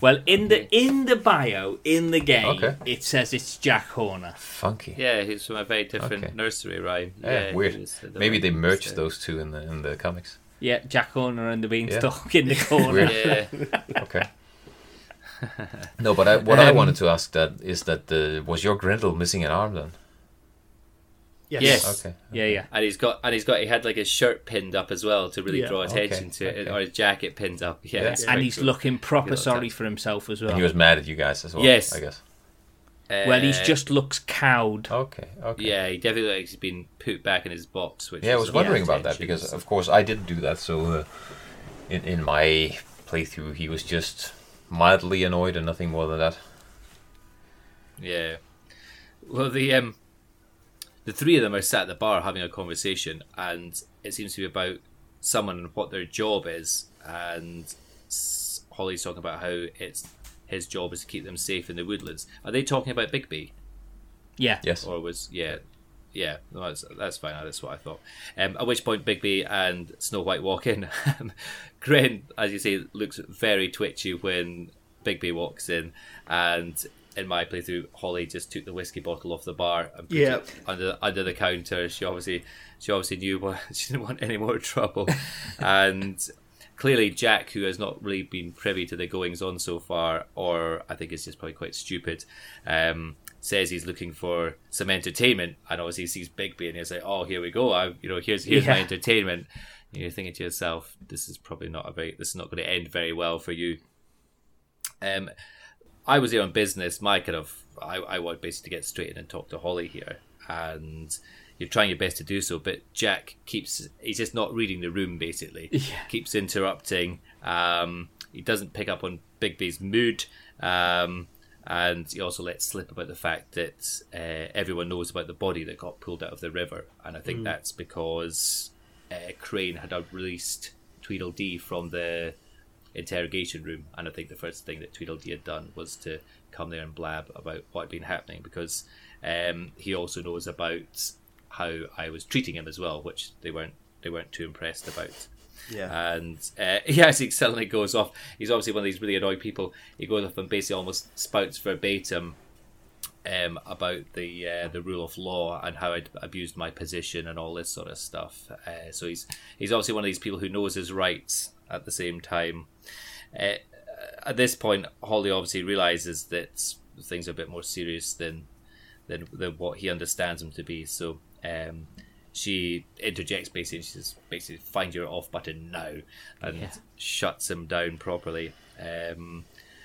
Well, in the in the bio in the game, Okay. it says it's Jack Horner. Funky. Yeah, he's from a very different Okay. nursery rhyme. Yeah, he weird. the Maybe they merged so- those two in the in the comics. Yeah, Jack Horner and the Beanstalk in the corner. Yeah, Okay. no, but I, what I Um, wanted to ask that is that the was your Grendel missing an arm then? Yes. Yes. Okay. Yeah, yeah. and he's got and he's got he had like his shirt pinned up as well to really Yeah, draw okay, attention to it, okay. or his jacket pinned up. Yeah, Yeah. it's And quite he's cool. looking proper Yeah, sorry for himself as well. And he was mad at you guys as well. Yes. I guess. well, he's Uh, just looks cowed. Okay. Okay. Yeah, he definitely looks like he's been put back in his box. Which Yeah, I is was a lot wondering about that attention, because, of course, I didn't do that. So, uh, in in my playthrough, he was just mildly annoyed and nothing more than that. Yeah. Well, the um, the three of them are sat at the bar having a conversation, and it seems to be about someone and what their job is. And Holly's talking about how it's his job is to keep them safe in the woodlands. Are they talking about Bigby? Yeah. Yes. or was yeah yeah no, that's that's fine that's what I thought um, at which point Bigby and Snow White walk in Gren as you say looks very twitchy when Bigby walks in and in my playthrough Holly just took the whiskey bottle off the bar and put Yeah. it under under the counter she obviously she obviously knew what she didn't want any more trouble and clearly Jack, who has not really been privy to the goings on so far, or I think is just probably quite stupid, um, says he's looking for some entertainment, and obviously he sees Bigby, and he's like, "Oh, here we go! I, you know, here's here's my entertainment." And you're thinking to yourself, "This is probably not a very, this is not going to end very well for you." Um, I was here on business. My kind of, I, I want basically to get straight in and talk to Holly here, and you're trying your best to do so, but Jack keeps, he's just not reading the room basically. Yeah. Keeps interrupting. Um, he doesn't pick up on Bigby's mood. Um, and he also lets slip about the fact that uh, everyone knows about the body that got pulled out of the river. And I think that's because uh, Crane had released Tweedledee from the interrogation room. And I think the first thing that Tweedledee had done was to come there and blab about what had been happening because um, he also knows about how I was treating him as well, which they weren't they weren't too impressed about. Yeah. And uh, he actually suddenly goes off. He's obviously one of these really annoyed people. He goes off and basically almost spouts verbatim um, about the uh, the rule of law and how I'd abused my position and all this sort of stuff. Uh, so he's he's obviously one of these people who knows his rights at the same time. Uh, at this point, Holly obviously realizes that things are a bit more serious than than, than what he understands them to be. So um, she interjects basically, and she says, basically, find your off button now, and Yeah. shuts him down properly. Um,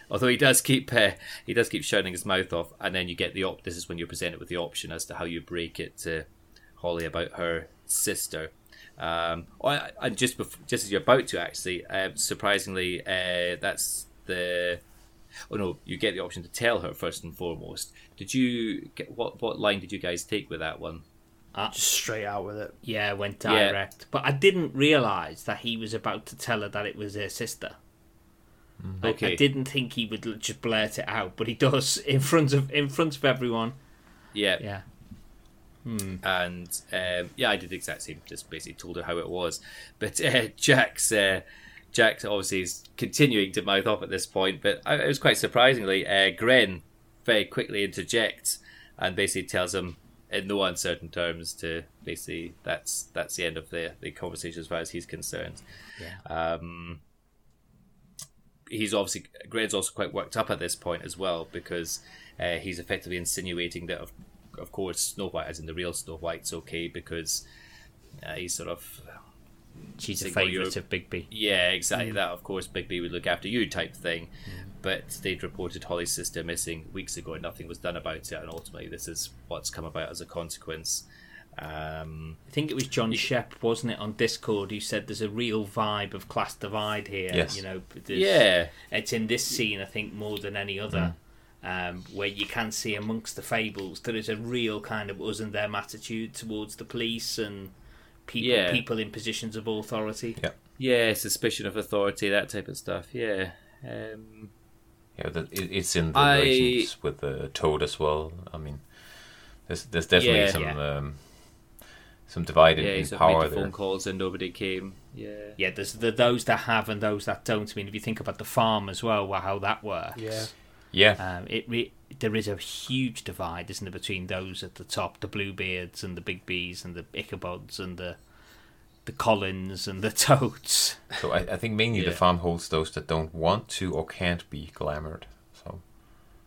although he does keep uh, he does keep shutting his mouth off, and then you get the op. This is when you're presented with the option as to how you break it to Holly about her sister. Um, oh, I- and just bef- just as you're about to actually, um, surprisingly, uh, that's the. Oh no, you get the option to tell her first and foremost. Did you get what what line did you guys take with that one? Just straight out with it. Yeah, went Yeah. direct. But I didn't realise that he was about to tell her that it was her sister. I- I, Okay. didn't think he would just blurt it out, but he does in front of in front of everyone. Yeah, Yeah. And um, yeah, I did the exact same. Just basically told her how it was. But uh, Jack's uh, Jack obviously is continuing to mouth off at this point. But I, it was quite surprisingly, uh, Gren very quickly interjects and basically tells him in no uncertain terms to basically that's that's the end of the the conversation as far as he's concerned. Yeah. Um, he's obviously Gren's also quite worked up at this point as well because uh, he's effectively insinuating that of, of course Snow White, as in the real Snow White's okay because uh, he's sort of She's a favourite you're- of Bigby. yeah exactly that of course Bigby would look after you type thing Mm. but they'd reported Holly's sister missing weeks ago and nothing was done about it and ultimately this is what's come about as a consequence um, I think it was John Shep, wasn't it, on Discord, who said there's a real vibe of class divide here. Yes. You know, yeah it's in this scene, I think, more than any other, um, where you can see amongst the fables there is a real kind of us and them attitude towards the police and people Yeah. people in positions of authority. Yeah. yeah suspicion of authority that type of stuff yeah um, Yeah, the, it, it's in the I- relations with the Toad as well. I mean, there's there's definitely Yeah. some Yeah. Um, some divided yeah in he's made power the phone calls and nobody came yeah Yeah, there's the, those that have and those that don't. I mean, if you think about the farm as well, well how that works. Yeah. Yeah, Um, it re- there is a huge divide, isn't there, between those at the top, the Bluebeards and the Bigbys and the Ichabods and the the Colins and the Toads. so I, I think mainly Yeah. the farm holds those that don't want to or can't be glamoured. So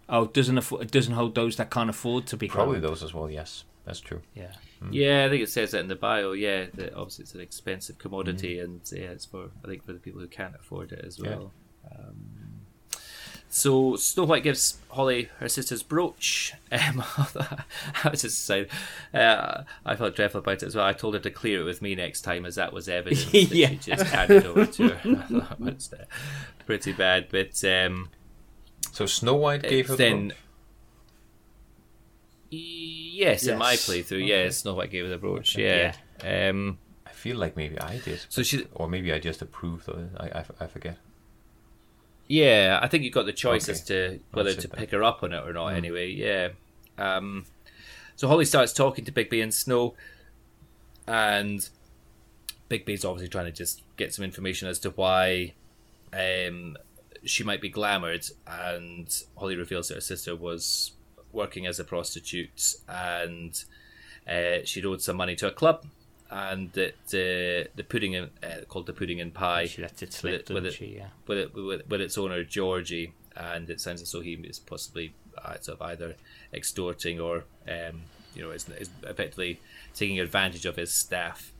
Oh, it doesn't afford, it doesn't hold those that can't afford to be probably glamoured. those as well. Yes, that's true. Yeah. Yeah, I think it says that in the bio. Yeah, that obviously it's an expensive commodity, and yeah, it's for I think for the people who can't afford it as Yeah. well. Um, so Snow White gives Holly her sister's brooch. Um, I was just saying, uh, I felt dreadful about it as well. I told her to clear it with me next time, as that was evidence that Yeah. she just handed over to her. I thought it was uh, pretty bad, but um, So Snow White gave her then. brooch? Yes, in my Yes. playthrough, yes, Snow White gave her the brooch. Yeah. Um, I feel like maybe I did. so she, or maybe I just approved of it. I, I, I forget. Yeah, I think you've got the choice Okay. as to whether to pick her up on it or not. Anyway, yeah. Um, so Holly starts talking to Bigby and Snow, and Bigby's obviously trying to just get some information as to why um, she might be glamoured, and Holly reveals that her sister was working as a prostitute, and uh, she'd owed some money to a club, and that uh, the pudding in, uh, called the pudding and pie She it slip, with it- with it- she? Yeah. with, it, with, with its owner Georgie, and it sounds as though he is possibly uh, sort of either extorting or um, you know is, is effectively taking advantage of his staff.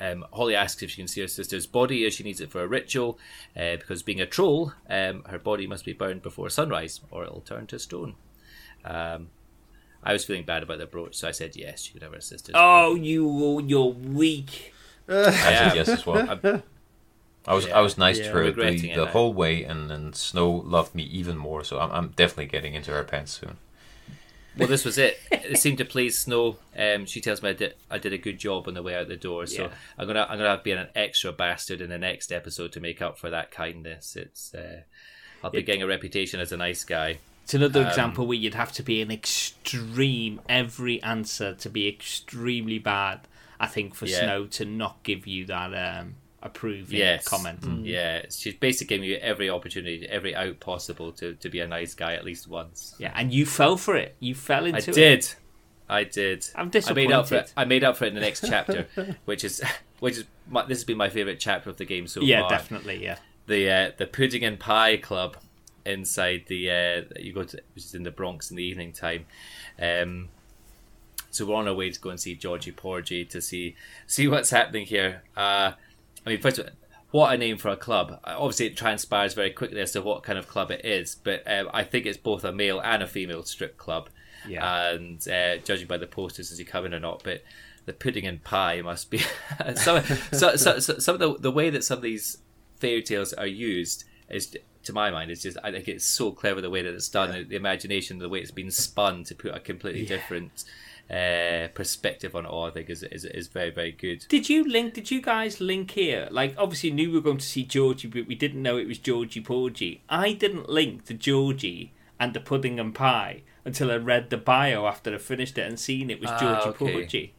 Um, Holly asks if she can see her sister's body as she needs it for a ritual, uh, because being a troll, um, her body must be burned before sunrise, or it'll turn to stone. Um, I was feeling bad about the brooch, so I said yes, she could have her sister's. Oh, you, you're weak. I said yes as well. I was I was nice Yeah. to her the, the whole way, and, and Snow loved me even more. So I'm I'm definitely getting into her pants soon. Well, this was it. It seemed to please Snow. Um, she tells me I did, I did a good job on the way out the door. So Yeah. I'm gonna I'm gonna have to be an extra bastard in the next episode to make up for that kindness. It's uh, I'll be It- getting a reputation as a nice guy. It's another Um, example where you'd have to be an extreme every answer to be extremely bad. I think for Yeah. Snow to not give you that um, approving Yes. comment. Yeah, she's basically giving you every opportunity, every out possible to, to be a nice guy at least once. Yeah, and you fell for it. You fell I into it. I did. I did. I'm I made up for it. disappointed. I made up for it in the next chapter, which is which is my, this has been my favorite chapter of the game so Yeah, far. Yeah, definitely. Yeah. The uh, the pudding and pie club inside the uh, you go to which is in the Bronx in the evening time. Um, so we're on our way to go and see Georgie Porgie to see see what's happening here. Uh, I mean, first of all, what a name for a club. Uh, Obviously, it transpires very quickly as to what kind of club it is, but um, I think it's both a male and a female strip club. Yeah. And uh, judging by the posters as you come in or not, but the pudding and pie must be some, so, so, so, some of the, the way that some of these fairy tales are used is to my mind it's just I think it's so clever the way that it's done, the, the imagination, the way it's been spun to put a completely different uh, perspective on it all. I think is, is is very very good. Did you link? Did you guys link here? Like, obviously, knew we were going to see Georgie, but we didn't know it was Georgie Porgie. I didn't link the Georgie and the pudding and pie until I read the bio after I finished it and seen it was Ah, Georgie okay. Porgie.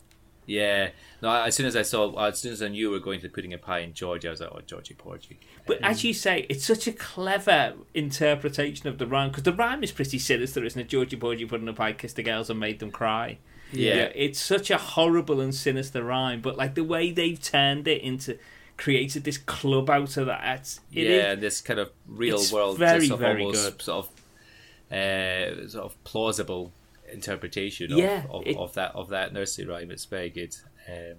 Yeah, no. As soon as I saw, as soon as I knew we were going to pudding a pie in Georgia, I was like, oh, Georgie Porgie. But as you say, it's such a clever interpretation of the rhyme because the rhyme is pretty sinister, isn't it? Georgie Porgie pudding and pie kissed the girls and made them cry. Yeah. it's such a horrible and sinister rhyme, but like the way they've turned it into created this club out of that. It's, it is- yeah, this kind of real it's world, very, just sort of very almost good. sort of uh, sort of plausible interpretation of, Yeah, of, it- of that of that nursery rhyme. It's very good. Um,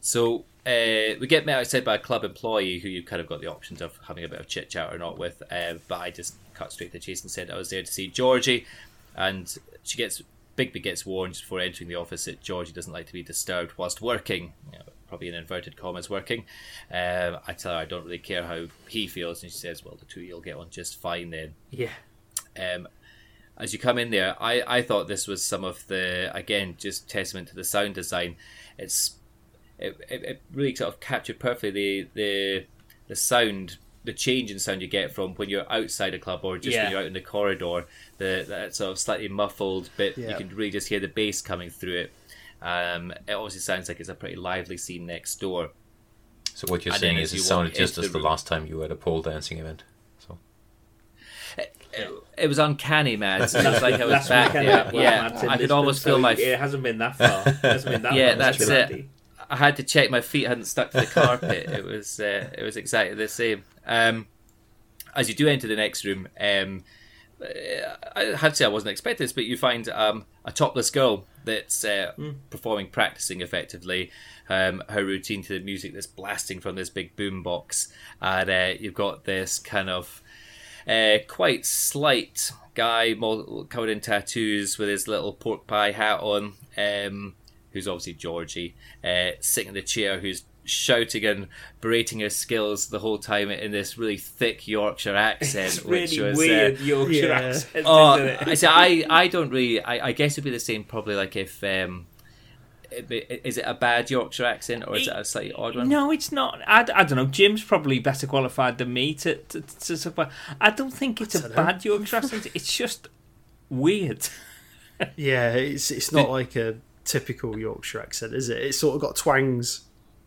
so uh, we get met outside by a club employee who you've kind of got the options of having a bit of chit chat or not with. Uh, but I just cut straight to the chase and said I was there to see Georgie, and she gets Bigby gets warned before entering the office that Georgie doesn't like to be disturbed whilst working. You know, probably in inverted commas working. Um, I tell her I don't really care how he feels, and she says, "Well, the two you'll get on just fine then." yeah. um, as you come in there, I, I thought this was some of the again just testament to the sound design. It's it, it, it really sort of captured perfectly the the the sound, the change in sound you get from when you're outside a club or just Yeah. when you're out in the corridor. The that sort of slightly muffled bit, you can really just hear the bass coming through it. Um, it obviously sounds like it's a pretty lively scene next door. So what you're And saying then is as it you sounded just as the the room- last time you were at a pole dancing event. So It was uncanny, man. It was like I was back weekend there. Yeah, I could Lisbon, almost so feel my It hasn't been that far. It hasn't been that Yeah, that's it. been I had to check my feet hadn't stuck to the carpet. it was uh, it was exactly the same. Um, as you do enter the next room, um, uh, I have to say I wasn't expecting this, but you find um, a topless girl that's uh, performing, practicing effectively um, her routine to the music that's blasting from this big boom box, and uh, you've got this kind of uh, quite slight guy mo- covered in tattoos with his little pork pie hat on, um, who's obviously Georgie, uh, sitting in the chair, who's shouting and berating his skills the whole time in this really thick Yorkshire accent, It's which really was weird Uh, Yorkshire Yeah. accent, Oh, isn't it? I, see, I, I don't really. I, I guess it'd be the same. Probably like if um, it be- is it a bad Yorkshire accent or is it a slightly odd one? No, it's not. I, I don't know. Jim's probably better qualified than me to to, to, to I don't think it's a dunno. bad Yorkshire accent. It's just weird. Yeah, it's it's not like a typical Yorkshire accent, is it? It's sort of got twangs.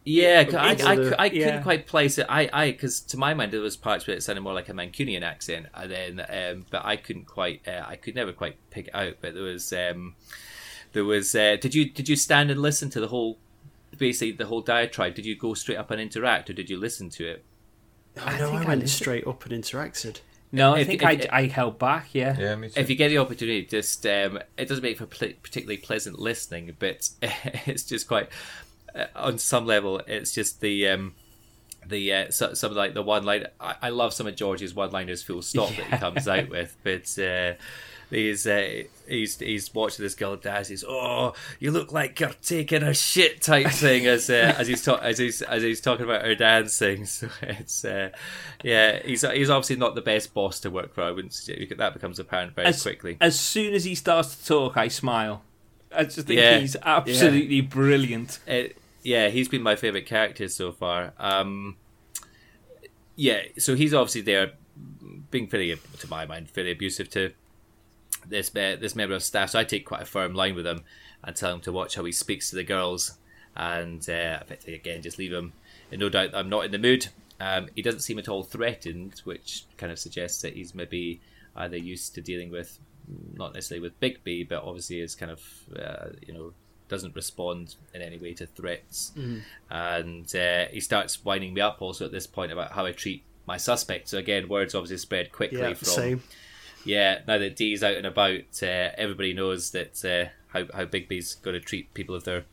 Yeah, I, It's I, the- I couldn't yeah. quite place it. I, I, because to my mind there was parts where it sounded more like a Mancunian accent, and then, um, but I couldn't quite, uh, I could never quite pick it out. But there was, um, there was. Uh, did you did you stand and listen to the whole, basically the whole diatribe? Did you go straight up and interact, or did you listen to it? I know think I I went listened. straight up and interacted. No, I If- think if- I, if- I held back. Yeah. yeah, me too. If you get the opportunity, just um, it doesn't make for pl- particularly pleasant listening, but it's just quite uh, on some level. It's just the um, the uh, so, some like the one line. I, I love some of George's one liners, full stop that he comes out with, but. Uh, He's, uh, he's he's watching this girl dance. He's oh, you look like you're taking a shit type thing as uh, as he's ta- as he's as he's talking about her dancing. So it's uh, yeah, he's he's obviously not the best boss to work for. I wouldn't say- that becomes apparent very As, quickly. as soon as he starts to talk, I smile. I just think Yeah. he's absolutely brilliant. it, yeah, he's been my favorite character so far. Um, yeah, so he's obviously there, being fairly, to my mind, fairly abusive to this this member of staff. So I take quite a firm line with him and tell him to watch how he speaks to the girls, and uh, effectively again just leave him. And no doubt I'm not in the mood. Um, he doesn't seem at all threatened, which kind of suggests that he's maybe either used to dealing with not necessarily with Bigby, but obviously is kind of uh, you know doesn't respond in any way to threats, and uh, he starts winding me up also at this point about how I treat my suspect. So again, words obviously spread quickly Yeah, from same. Yeah, now that Dee's out and about, uh, everybody knows that uh, how how Bigby's going to treat people if they're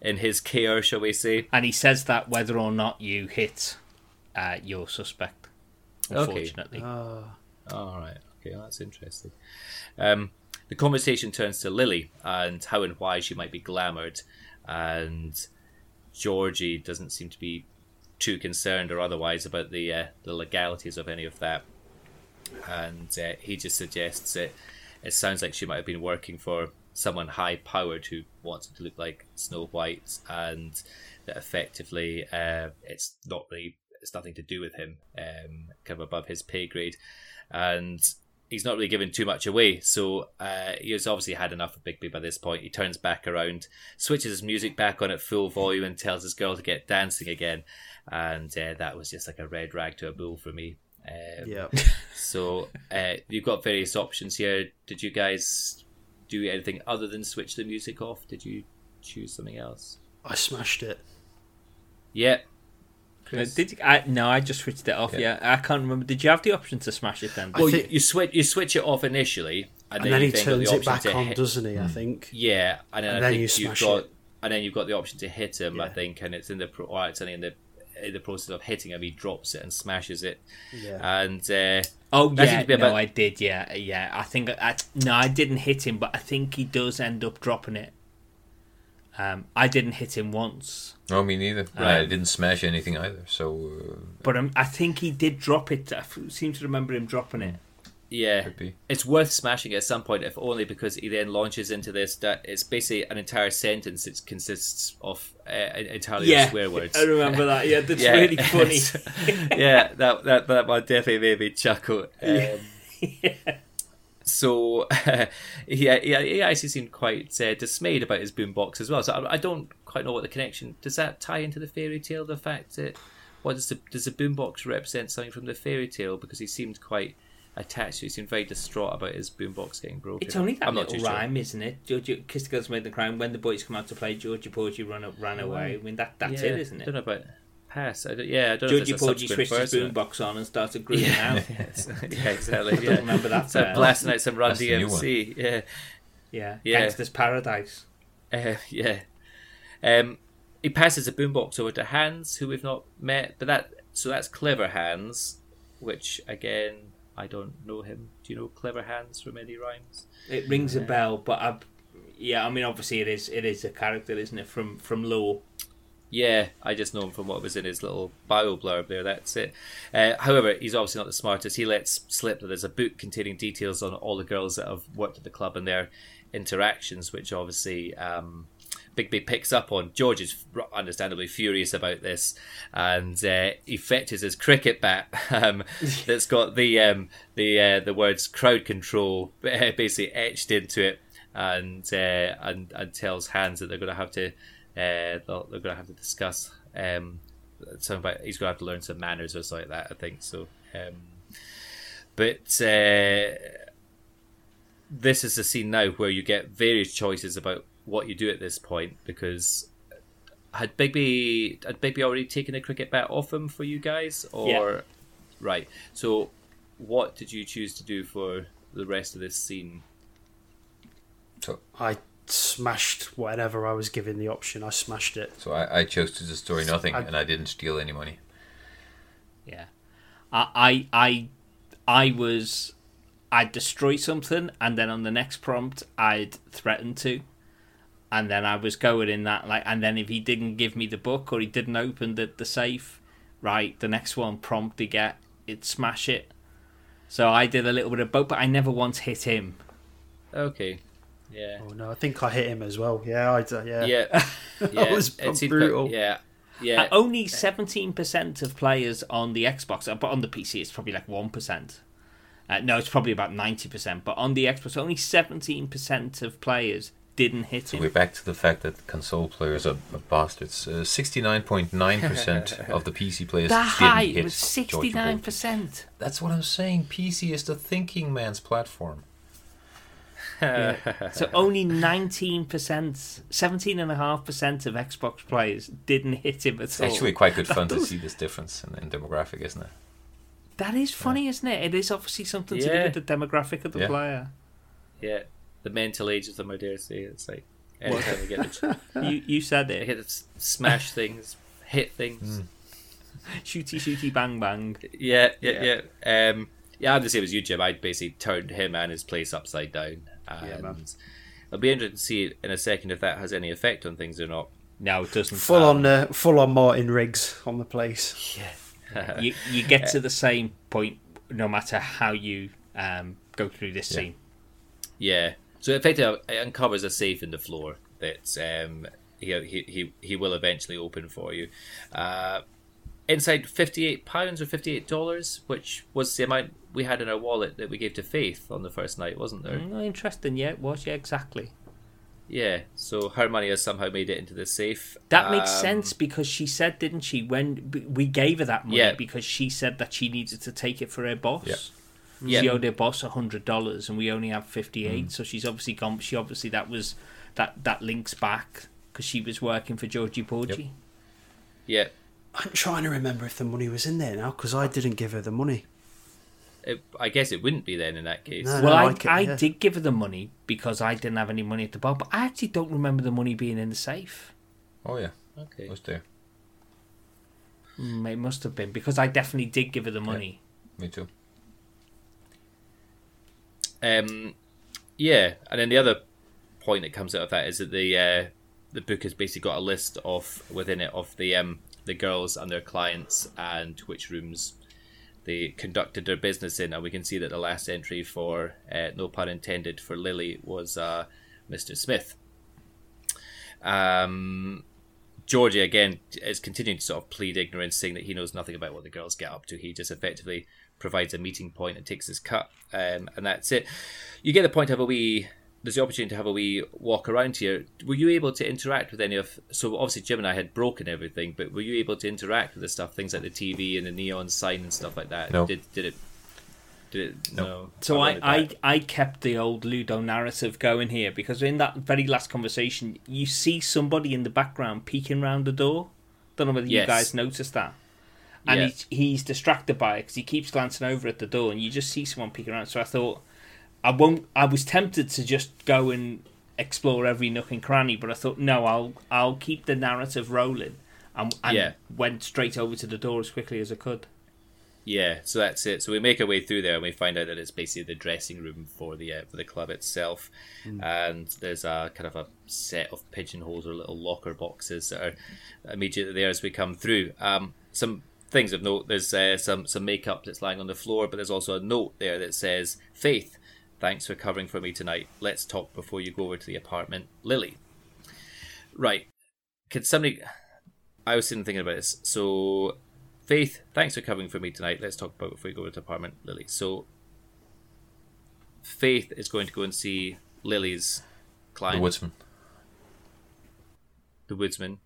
in his care, shall we say? And he says that whether or not you hit uh, your suspect. Okay. Unfortunately, Ah, All right, okay, well, that's interesting. Um, the conversation turns to Lily and how and why she might be glamoured, and Georgie doesn't seem to be too concerned or otherwise about the uh, the legalities of any of that, and uh, he just suggests that it sounds like she might have been working for someone high powered who wants it to look like Snow White, and that effectively uh, it's not really it's nothing to do with him, um, kind of above his pay grade, and he's not really given too much away. So uh, he's obviously had enough of Bigby by this point. He turns back around, switches his music back on at full volume, and tells his girl to get dancing again. And uh, that was just like a red rag to a bull for me. Um, yeah. So uh, you've got various options here. Did you guys do anything other than switch the music off? Did you choose something else? I smashed it. Yeah. Uh, did you, I, no, I just switched it off. Yeah. I can't remember. Did you have the option to smash it then? Well, think- you, you switch you switch it off initially, and, And then he you've the turns it back on, hit- doesn't he? I think. Yeah, and then And I then think you you've smash got, it. and then you've got the option to hit him. I think, and it's in the pro- or it's only in the in the process of hitting him, he drops it and smashes it, Yeah. and uh, Oh That seems yeah, to be no, about- I did. Yeah, yeah. I think I, no, I didn't hit him, but I think he does end up dropping it. Um, I didn't hit him once, No, me neither. I Right. didn't smash anything either. So uh, but um, I think he did drop it. I f- seem to remember him dropping it. Yeah, it's worth smashing at some point, if only because he then launches into this. That it's basically an entire sentence It consists of uh, entirely of swear words. I remember that. Yeah, that's Yeah. really funny. yeah, that that that one definitely made me chuckle. Um, So yeah, yeah, he actually seemed quite uh, dismayed about his boombox as well. So I, I don't quite know what the connection does that tie into the fairy tale. The fact that what does the does the boombox represent something from the fairy tale? Because he seemed quite attached. to it. He seemed very distraught about his boombox getting broken. It's only that I'm not little too sure. rhyme, isn't it? Georgie, Kiss the Girls Made the Crime. When the boys come out to play, Georgie Porgie run up, ran away. I mean, that that's Yeah, it, isn't it? I don't know about pass. I don't, yeah, I don't know if Georgie it's a Porgie subsequent switched his boombox on and started grooving out. yeah, exactly. I don't remember that. So bit. blasting out some Run That's the new one. DMC. Yeah. Yeah, Yeah. Gangster's Paradise. Uh, yeah. Um, he passes a boombox over to Hans, who we've not met, but that so that's clever Hans, which again I don't know him. Do you know clever Hans from any rhymes? It rings a bell, but I, yeah, I mean, obviously it is it is a character, isn't it, from from Law? Yeah, I just know him from what was in his little bio blurb there. That's it. Uh, however, he's obviously not the smartest. He lets slip that there's a book containing details on all the girls that have worked at the club and their interactions, which obviously um, Bigby picks up on. George is understandably furious about this, and uh, he fetches his cricket bat um, that's got the um, the uh, the words "crowd control" basically etched into it, and uh, and and tells Hans that they're going to have to uh, they're going to have to discuss um, something about he's going to have to learn some manners or something like that. I think so. Um, but uh, this is the scene now where you get various choices about what you do at this point because had Bigby had Bigby already taken the cricket bat off him for you guys or Yeah. right? So what did you choose to do for the rest of this scene? So, I smashed whatever I was given the option. I smashed it. so I, I chose to destroy nothing, I- and I didn't steal any money. Yeah, I I I, I was I'd destroy something, and then on the next prompt I'd threaten to, and then I was going in that like, and then if he didn't give me the book or he didn't open the the safe, right, the next one prompt to get it'd smash it. So I did a little bit of both, but I never once hit him. Okay, yeah. Oh no, I think I hit him as well. Yeah, I d- yeah. Yeah, yeah. was it brutal. quite- yeah, Uh, yeah. only seventeen percent of players on the Xbox, uh, but on the PC it's probably like one percent. Uh, no, it's probably about ninety percent. But on the Xbox, only seventeen percent of players didn't hit it. So him. we're back to the fact that console players are, are bastards. Uh, 69.9% of the PC players that didn't high hit was 69%. That's what I'm saying. PC is the thinking man's platform. So only nineteen percent, seventeen and a half percent of Xbox players didn't hit him at It's all. actually quite good fun to see this difference in, in demographic, isn't it? That is funny, isn't it? It is obviously something to do with the demographic of the Yeah. player. Yeah, the mental age of them, I dare say. It's like anytime they get to, You you said they it. get to smash things, hit things. Shooty shooty bang bang. Yeah, yeah, yeah. Um, yeah, I'm the same as you, Jim. I basically turned him and his place upside down, and man. it'll be interested to see in a second if that has any effect on things or not. No, it doesn't. Full on, uh, full on Martin Riggs on the place. you you get to the same point no matter how you um, go through this Yeah. scene. Yeah. So effectively, it uncovers a safe in the floor that um, he, he he he will eventually open for you. Uh, inside fifty eight pounds or fifty eight dollars, which was the amount we had in our wallet that we gave to Faith on the first night, wasn't there? Mm, interesting, yeah, it was, yeah, exactly. Yeah. So her money has somehow made it into the safe. That makes Um, sense because she said, didn't she, when we gave her that money Yeah. because she said that she needed to take it for her boss. Yeah. Yeah. She owed her boss a hundred dollars, and we only have fifty eight. Mm. So she's obviously gone. She obviously that was that that links back because she was working for Georgie Porgie. Yeah. I'm trying to remember if the money was in there now because I didn't give her the money. It, I guess it wouldn't be then in that case. No. Well, I, like it, I yeah. did give her the money because I didn't have any money at the bar, but I actually don't remember the money being in the safe. Oh yeah, Okay. it was there. Mm, it must have been because I definitely did give her the money. Me too. Um, yeah, and then the other point that comes out of that is that the uh, the book has basically got a list of within it of the um, the girls and their clients and which rooms they conducted their business in, and we can see that the last entry for uh, no pun intended for Lily was uh, Mr. Smith. Um, Georgie again is continuing to sort of plead ignorance, saying that he knows nothing about what the girls get up to. He just effectively provides a meeting point and takes his cut, um, and that's it. You get the point to have a wee. There's the opportunity to have a wee walk around here. Were you able to interact with any of? So obviously Jim and I had broken everything, but were you able to interact with the stuff, things like the TV and the neon sign and stuff like that? No. Did did it? Did it? No. So I, wanted I. I kept the old ludonarrative going here because in that very last conversation, you see somebody in the background peeking round the door. Don't know whether you guys noticed that. And Yeah. he's, he's distracted by it because he keeps glancing over at the door, and you just see someone peeking around. So I thought, I won't. I was tempted to just go and explore every nook and cranny, but I thought, no, I'll I'll keep the narrative rolling, and, and Yeah. went straight over to the door as quickly as I could. Yeah, so that's it. So we make our way through there, and we find out that it's basically the dressing room for the uh, for the club itself, and there's a kind of a set of pigeonholes or little locker boxes that are immediately there as we come through. Um, some things of note: there's uh, some some makeup that's lying on the floor, but there's also a note there that says, "Faith, thanks for covering for me tonight. Let's talk before you go over to the apartment, Lily." Right? Could somebody? I was sitting thinking about this. So Faith, thanks for covering for me tonight. Let's talk about before we go over to the apartment, Lily. So, Faith is going to go and see Lily's client, The woodsman. the woodsman.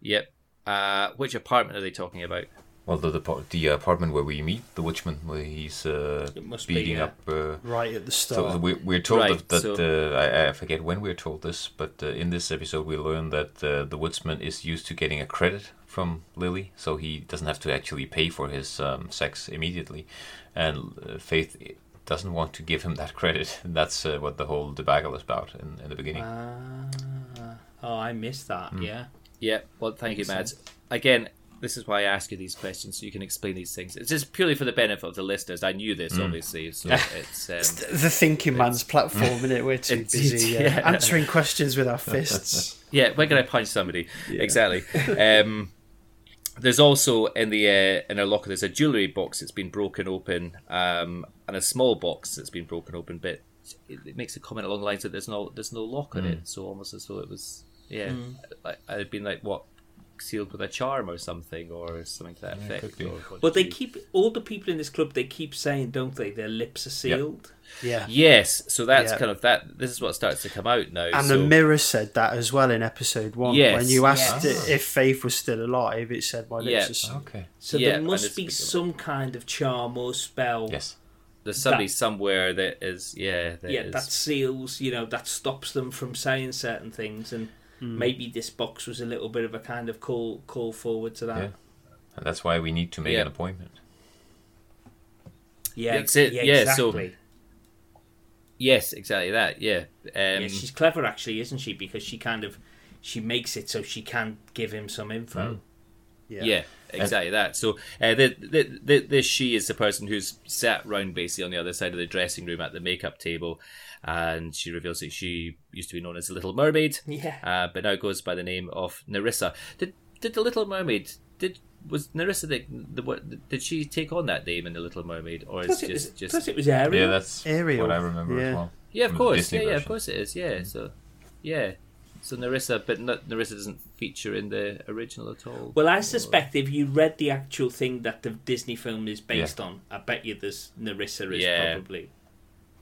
Yep. Uh, which apartment are they talking about? Well, the, the the apartment where we meet the witchman, where he's uh, It must be, beating up. Uh, Right at the so start. we're, we're told Right, that, so- uh, I, I forget when we're told this, but uh, in this episode we learn that uh, the woodsman is used to getting a credit from Lily, so he doesn't have to actually pay for his um, sex immediately, and uh, Faith doesn't want to give him that credit. And that's uh, what the whole debacle is about in, in the beginning. Ah, oh, I missed that. Yeah. Yeah. Well, thank you, Mads. Again, this is why I ask you these questions so you can explain these things. It's just purely for the benefit of the listeners. I knew this, obviously, so it's. Um, the thinking man's platform, isn't it? We're too It's- busy uh, yeah. answering questions with our fists. Yeah, when can I punch somebody? Exactly. Um, there's also in the uh, in a locker there's a jewelry box that's been broken open, um, and a small box that's been broken open. But it, it makes a comment along the lines that there's no there's no lock on it, so almost as though it was yeah. Hmm. I, I'd been like, what sealed with a charm or something, or something to that Yeah, effect. could be. or But they you- keep all the people in this club. They keep saying, don't they? Their lips are sealed. Yeah. Yes, so that's Yeah. kind of that. This is what starts to come out now. And so, the mirror said that as well in episode one. Yes. When you asked Yes. it if Faith was still alive, it said my lips Yeah. are sealed. Okay. So Yeah, there must be becoming- some kind of charm or spell. Yes. there's somebody that- somewhere that is yeah that yeah, is- that seals. You know, that stops them from saying certain things, and Hmm. maybe this box was a little bit of a kind of call call forward to that. Yeah. And that's why we need to make Yeah. an appointment. Yeah, That's it, yeah, yeah, so- exactly. yes exactly that yeah um, yeah, she's clever actually, isn't she? Because she kind of she makes it so she can give him some info. Mm. Yeah. Yeah, exactly that. So uh, the, the, the, this she is the person who's sat round basically on the other side of the dressing room at the makeup table, and she reveals that she used to be known as the Little Mermaid, Yeah. uh, but now goes by the name of Nerissa. Did did the Little Mermaid did was Nerissa the, the what did she take on that name in the Little Mermaid or is Plus it it, was, just just plus it was Ariel. Yeah, that's Ariel. what I remember Yeah. as well. yeah of course Disney yeah yeah of course it is yeah so yeah so Nerissa but not, Nerissa doesn't feature in the original at all. Well, I suspect if you read the actual thing that the Disney film is based on, I bet you there's Nerissa is Yeah. probably.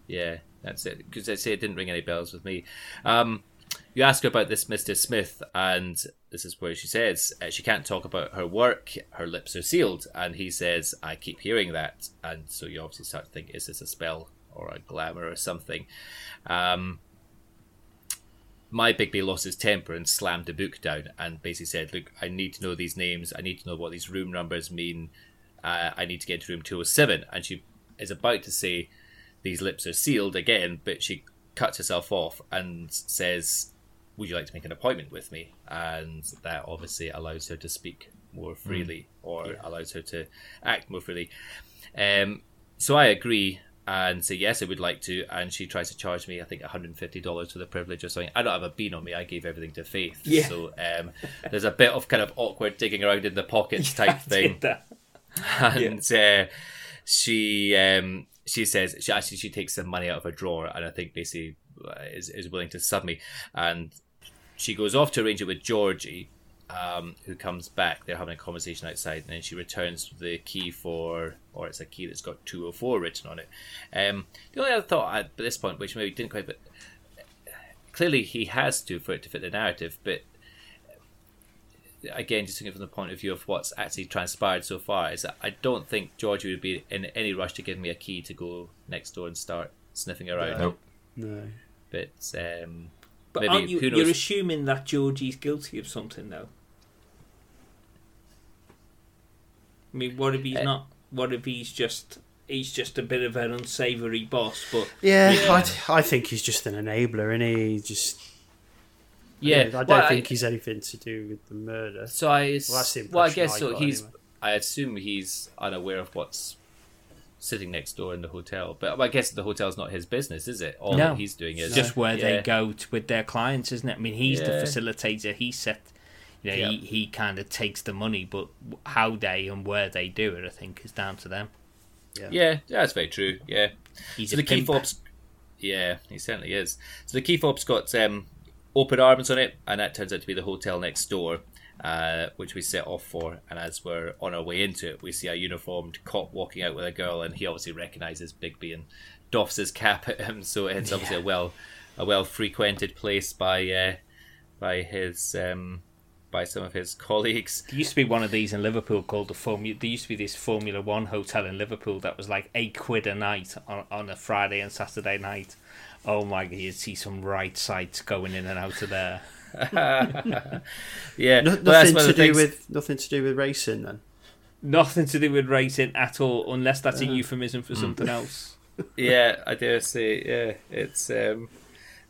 Yeah, that's it. Because I say it didn't ring any bells with me. Um, you ask her about this Mr. Smith, and this is where she says uh, she can't talk about her work. Her lips are sealed, and he says, "I keep hearing that." And so you obviously start to think, is this a spell or a glamour or something? Um, my Bigby lost his temper and slammed the book down and basically said, "Look, I need to know these names. I need to know what these room numbers mean. Uh, I need to get to room 207." And she is about to say, "These lips are sealed again," but she cuts herself off and says, "Would you like to make an appointment with me?" And that obviously allows her to speak more freely, or allows her to act more freely. Um, so I agree and say yes, I would like to. And she tries to charge me, I think, one hundred and fifty dollars for the privilege or something. I don't have a bean on me. I gave everything to Faith. Yeah. So um, there's a bit of kind of awkward digging around in the pockets type thing and uh, she um, she says she actually she takes some money out of her drawer and I think basically uh, is is willing to sub me. And she goes off to arrange it with Georgie um, who comes back. They're having a conversation outside and then she returns the key for or it's a key that's got 204 written on it. Um, the only other thought at this point which maybe didn't quite but clearly he has to for it to fit the narrative but again, just looking from the point of view of what's actually transpired so far, is that I don't think Georgie would be in any rush to give me a key to go next door and start sniffing around. Nope. No. But um, But maybe aren't you, who you're assuming that Georgie's guilty of something, though? I mean, what if he's Uh, not? What if he's just he's just a bit of an unsavoury boss? But Yeah, Yeah. I, I think he's just an enabler, and he just. Yeah, I don't well, think he's anything to do with the murder. So I, Well, that's the well, I guess I so. He's, anyway. I assume he's unaware of what's sitting next door in the hotel. But I guess the hotel's not his business, is it? All No. that he's doing is it's just where yeah. they go to, with their clients, isn't it? I mean, he's the Yeah. facilitator. He set, you know, Yeah. he, he kind of takes the money, but how they and where they do it, I think, is down to them. Yeah, yeah, that's very true. Yeah. He's so a the key pimp. fob's yeah he certainly is so the key fob's got um, open arms on it and that turns out to be the hotel next door uh, which we set off for and as we're on our way into it we see a uniformed cop walking out with a girl and he obviously recognizes bigby and doffs his cap at him so it's obviously a well a well frequented place by uh, by his um, by some of his colleagues There used to be one of these in Liverpool called the Formula. There used to be this Formula One hotel in Liverpool that was like eight quid a night on, on a Friday and Saturday night. Oh my god, you'd see some right sights going in and out of there. yeah No, nothing to do things- with nothing to do with racing then. Nothing to do with racing at all, unless that's a euphemism for something else. yeah, I dare say, yeah, it's um,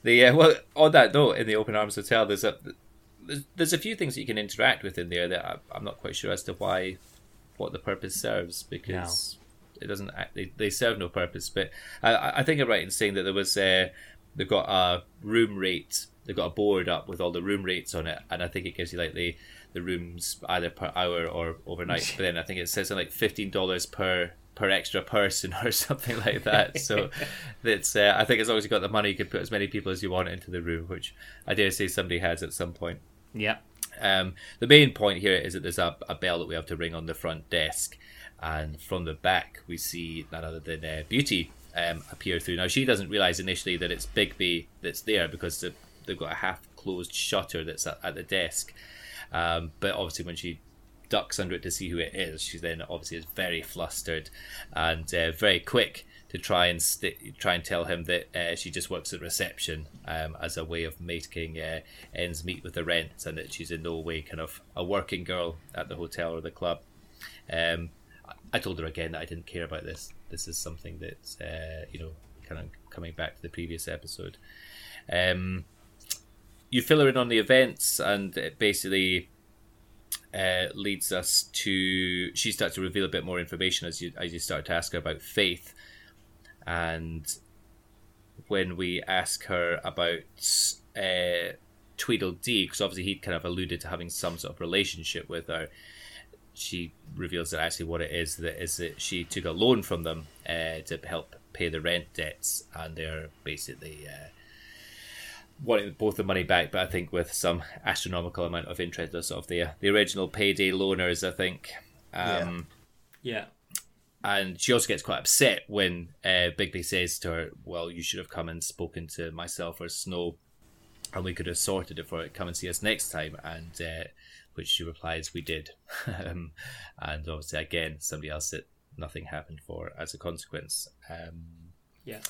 the uh, well. On that note, in the Open Arms Hotel, there's a there's, there's a few things that you can interact with in there that I, I'm not quite sure as to why, what the purpose serves because it doesn't. Act, they, they serve no purpose. But I, I think I'm right in saying that there was uh, they've got a room rate. They've got a board up with all the room rates on it, and I think it gives you like the the rooms either per hour or overnight. but then I think it says like fifteen dollars per per extra person or something like that. So it's uh, I think as long as you've got the money, you could put as many people as you want into the room, which I dare say somebody has at some point. Yeah. Um, the main point here is that there's a, a bell that we have to ring on the front desk, and from the back we see none other than uh, Beauty um, appear through. Now she doesn't realize initially that it's Bigby that's there because the, they've got a half closed shutter that's at, at the desk. Um, but obviously, when she ducks under it to see who it is, she then obviously is very flustered and uh, very quick to try and st- try and tell him that uh, she just works at reception um, as a way of making uh, ends meet with the rent, and that she's in no way kind of a working girl at the hotel or the club. Um, I told her again that I didn't care about this. This is something that's uh, you know kind of coming back to the previous episode. Um, you fill her in on the events, and it basically uh, leads us to she starts to reveal a bit more information as you as you start to ask her about faith, and when we ask her about uh, Tweedledee, because obviously he'd kind of alluded to having some sort of relationship with her, she reveals that actually what it is that is that she took a loan from them uh, to help pay the rent debts, and they're basically. Uh, wanting both the money back, but I think with some astronomical amount of interest, as of the the original payday loaners, I think. Um, Yeah. And she also gets quite upset when uh, Bigby says to her, "Well, you should have come and spoken to myself or Snow, and we could have sorted it for it. Come and see us next time." And uh, which she replies, "We did." um, and obviously, again, somebody else that nothing happened for as a consequence. Um, Yeah.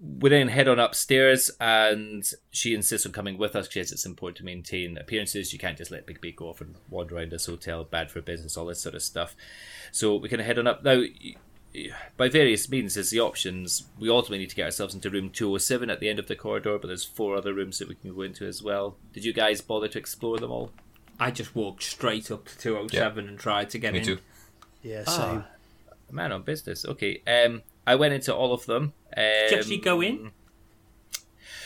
we then head on upstairs and she insists on coming with us because it's important to maintain appearances. You can't just let Bigby go off and wander around this hotel, bad for business, all this sort of stuff. So we kind of head on up. Now, by various means, as the options, we ultimately need to get ourselves into room 207 at the end of the corridor, but there's four other rooms that we can go into as well. Did you guys bother to explore them all? I just walked straight up to 207 and tried to get Me in. too. Yeah, Ah. same. Man on business. Okay. Um, I went into all of them. Um, Did you actually go in?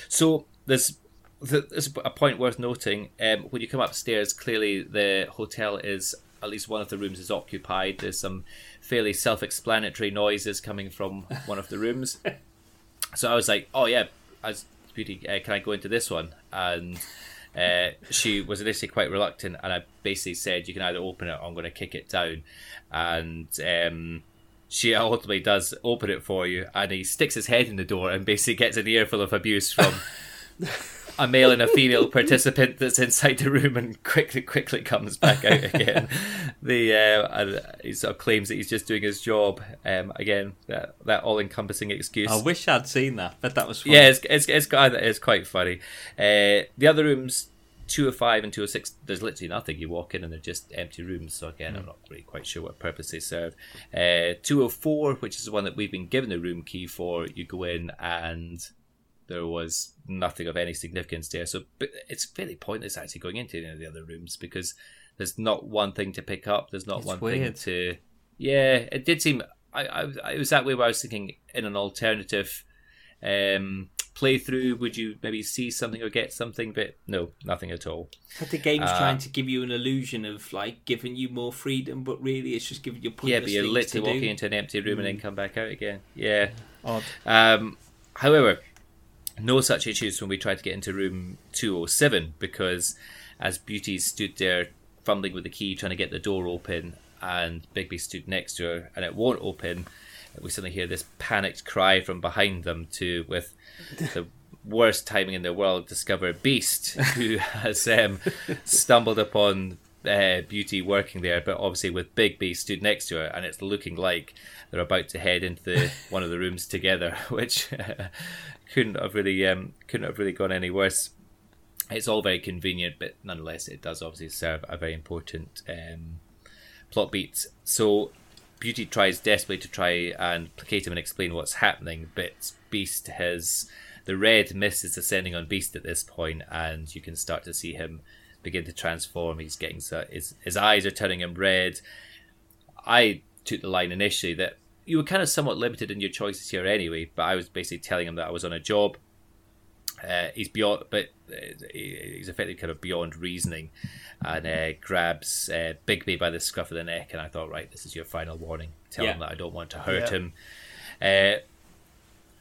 So there's there's a point worth noting. Um, when you come upstairs, clearly the hotel is at least one of the rooms is occupied. There's some fairly self-explanatory noises coming from one of the rooms. So I was like, "Oh yeah, as beauty, uh, can I go into this one?" And uh, she was initially quite reluctant, and I basically said, "You can either open it, or I'm going to kick it down." And um, she ultimately does open it for you, and he sticks his head in the door and basically gets an earful of abuse from a male and a female participant that's inside the room, and quickly quickly comes back out again. the uh, and he sort of claims that he's just doing his job. Um, again, that that all encompassing excuse. I wish I'd seen that, but that was fun. Yeah, it's it's it's, quite- it's quite funny. Uh, the other rooms, two hundred five and two hundred six. There's literally nothing. You walk in and they're just empty rooms. So again, I'm not really quite sure what purpose they serve. Uh, two hundred four, which is the one that we've been given the room key for. You go in and there was nothing of any significance there. So it's fairly pointless actually going into any of the other rooms because there's not one thing to pick up. There's not It's one weird. thing to. Yeah, it did seem. I, I it was that way where I was thinking in an alternative um, playthrough, would you maybe see something or get something? But no, nothing at all. But the game's Uh, trying to give you an illusion of like giving you more freedom, but really it's just giving you yeah, but you're literally walking do. into an empty room and then come back out again. Yeah. Odd. Um, however, no such issues when we tried to get into room 207 because as Beauty stood there fumbling with the key trying to get the door open and Bigby stood next to her and it won't open, we suddenly hear this panicked cry from behind them to with the worst timing in the world discover a Beast who has um, stumbled upon uh, Beauty working there, but obviously with Bigby stood next to her, and it's looking like they're about to head into the, one of the rooms together, which couldn't have really um, couldn't have really gone any worse. It's all very convenient, but nonetheless, it does obviously serve a very important um, plot beat. So Beauty tries desperately to try and placate him and explain what's happening, but Beast has the red mist is descending on Beast at this point, and you can start to see him begin to transform. He's getting so his his eyes are turning him red. I took the line initially that you were kind of somewhat limited in your choices here anyway, but I was basically telling him that I was on a job. Uh, he's beyond, but uh, he's effectively kind of beyond reasoning, and uh, grabs uh, Bigby by the scruff of the neck. And I thought, right, this is your final warning. Tell him that I don't want to hurt Yeah. him. Uh,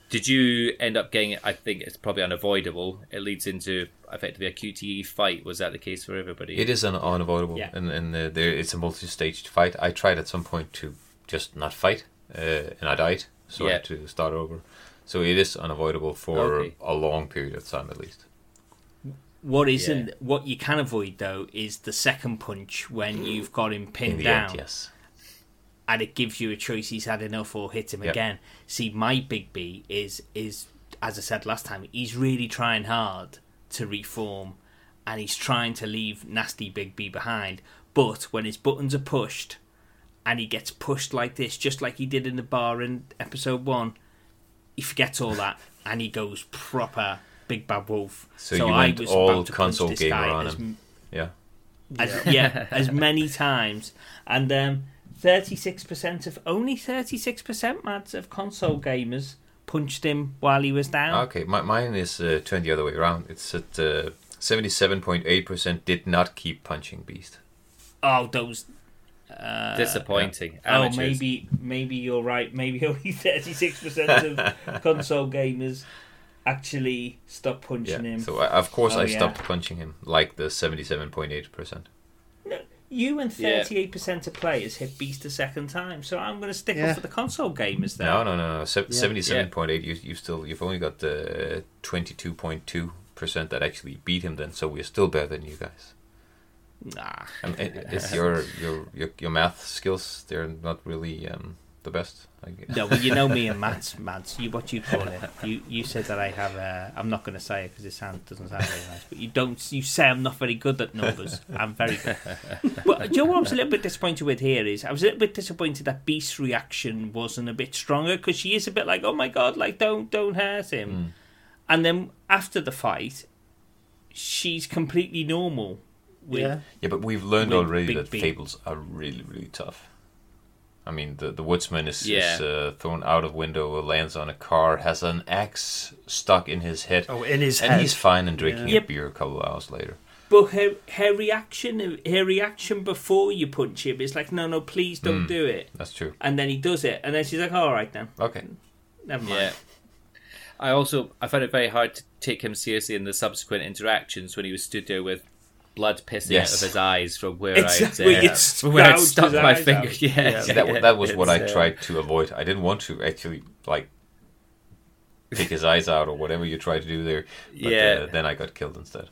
Did you end up getting it? I think it's probably unavoidable. It leads into effectively a QTE fight. Was that the case for everybody? It is un- unavoidable, Yeah. and and uh, there it's a multi-staged fight. I tried at some point to just not fight, uh, and I died, so I had to start over. So it is unavoidable for Okay. a long period of time at least. What isn't Yeah. what you can avoid though is the second punch when you've got him In pinned the down end, yes. and it gives you a choice he's had enough or hit him Yeah. again. See my Bigby is is as I said last time, he's really trying hard to reform and he's trying to leave nasty Bigby behind. But when his buttons are pushed and he gets pushed like this, just like he did in the bar in episode one, he forgets all that and he goes proper big bad wolf. So you went all about to console this gamer guy on as him. Yeah. as, yeah, as many times. And um, 36% of only 36% Mads of console gamers punched him while he was down. Okay, my, mine is uh, turned the other way around. It's at uh, seventy-seven point eight percent did not keep punching Beast. Oh, those. Uh, Disappointing. Oh, maybe maybe you're right. Maybe only 36% of console gamers actually stopped Yeah. punching him. So I, of course Oh, I yeah. stopped punching him, like the seventy-seven point eight percent. You and 38% of players hit Beast a second time, so I'm going to stick Yeah. up for the console gamers there. No, no, no, no. Seventy-seven point eight. You you still you've only got the twenty-two point two percent that actually beat him. Then, so we're still better than you guys. Nah. I mean, it, it's your, your your your math skills. They're not really um, the best. I guess. No, well, you know me and maths, Mads, you what you call it? You you said that I have. A, I'm not going to say it because it sound doesn't sound very nice. But you don't. You say I'm not very good at numbers. I'm very good. But do you know what I was a little bit disappointed with here is I was a little bit disappointed that Beast's reaction wasn't a bit stronger because she is a bit like, oh my god, like don't don't hurt him. Mm. And then after the fight, she's completely normal. With, Yeah. Yeah, but we've learned With already Big that B. fables are really, really tough. I mean, the the woodsman is, Yeah. is uh, thrown out of window, lands on a car, has an axe stuck in his head, Oh, in his and head. he's fine and drinking Yeah. a beer a couple of hours later. But her her reaction her reaction before you punch him is like, no, no, please don't Mm. do it. That's true. And then he does it, and then she's like, all right then, Okay. never mind. Yeah. I also I found it very hard to take him seriously in the subsequent interactions when he was stood there with blood pissing Yes. out of his eyes from where Exactly, I'd, uh, from where I'd stuck my eyes finger. out. Yeah, Yeah. See, that, that was what I It's, uh, tried to avoid. I didn't want to actually like take his eyes out or whatever you try to do there. But Yeah. uh, then I got killed instead.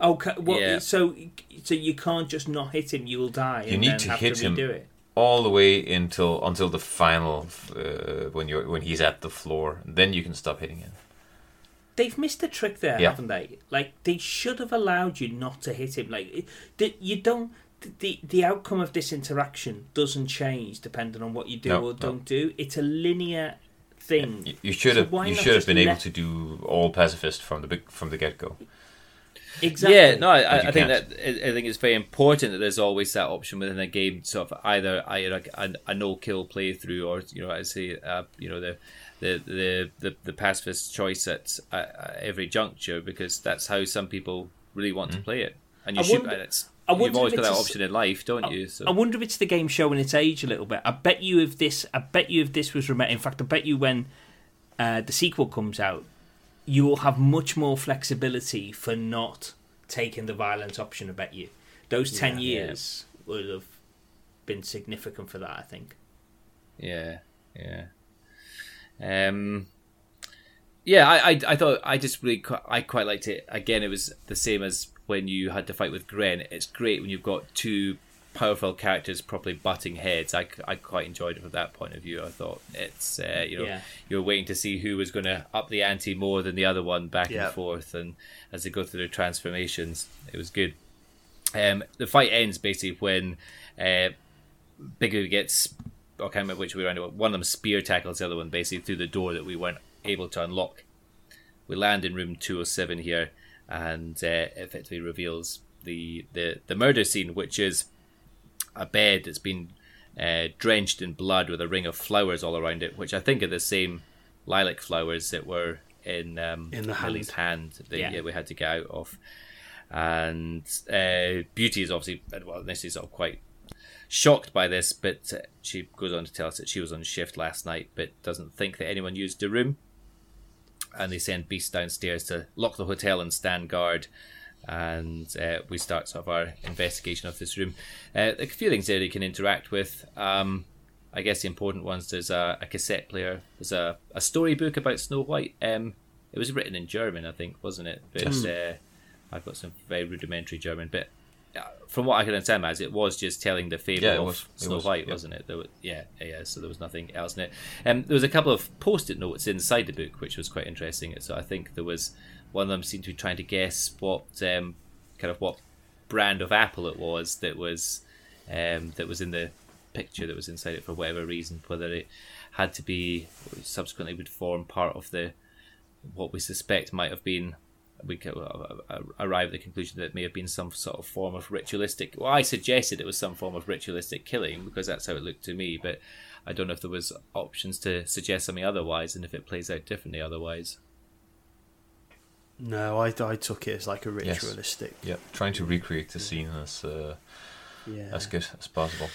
Okay, well, Yeah. so so you can't just not hit him; you'll die. You and need then to have hit to him. redo It. All the way until until the final uh, when you're when he's at the floor. Then you can stop hitting him. They've missed a trick there, Yeah. haven't they? Like they should have allowed you not to hit him. Like you don't. The the outcome of this interaction doesn't change depending on what you do No, or no. don't do. It's a linear thing. You, you should So have you should have just been able to do all pacifist from the big from the get go. Exactly. Yeah, no, I, I, think can't. that I I think it's very important that there's always that option within a game, sort of either either a, a no kill playthrough or you know I say uh, you know the the the the, the pacifist choice at, at at every juncture because that's how some people really want Mm. to play it, and you I should. wonder- and it's I you've always got that it's a s- option in life, don't you? So I wonder if it's the game showing its age a little bit. I bet you if this, I bet you if this was remade. In fact, I bet you when uh, the sequel comes out, you will have much more flexibility for not taking the violent option. I bet you those ten Yeah. years would have been significant for that. I think. Yeah, yeah. Um, yeah, I, I, I thought I just really qui- I quite liked it. Again, it was the same as when you had to fight with Gren. It's great when you've got two powerful characters properly butting heads. I, I quite enjoyed it from that point of view. I thought it's uh, you know Yeah. you're waiting to see who was going to up the ante more than the other one back Yeah. and forth, and as they go through their transformations, it was good. Um, the fight ends basically when uh, Bigby gets, I can't remember which way around. it. One of them spear tackles the other one basically through the door that we weren't able to unlock. We land in room 207 here, and uh, effectively reveals the, the, the murder scene, which is a bed that's been uh, drenched in blood with a ring of flowers all around it, which I think are the same lilac flowers that were in, um, In the Millie's hand that Yeah. yeah, we had to get out of. And uh, Beauty is obviously, well, this is sort of quite shocked by this, but uh, she goes on to tell us that she was on shift last night, but doesn't think that anyone used the room. And they send Beast downstairs to lock the hotel and stand guard. And uh, we start sort of our investigation of this room. Uh, a few things there you can interact with. Um, I guess the important ones there's a, a cassette player, there's a, a storybook about Snow White. Um, it was written in German, I think, wasn't it? But uh, I've got some very rudimentary German, but from what I can understand, as it was just telling the fable Yeah, of was. Snow was, White, yeah. wasn't it? Was, yeah, yeah. So there was nothing else in it. Um, there was a couple of post-it notes inside the book, which was quite interesting. So I think there was one of them seemed to be trying to guess what um, kind of what brand of apple it was that was um, that was in the picture that was inside it for whatever reason, whether it had to be subsequently would form part of the what we suspect might have been. We could uh, uh, arrive at the conclusion that it may have been some sort of form of ritualistic. Well, I suggested it was some form of ritualistic killing because that's how it looked to me. But I don't know if there was options to suggest something otherwise, and if it plays out differently otherwise. No, I, I took it as like a Yes. ritualistic. Yeah, trying to recreate the scene as uh, Yeah. as good as possible.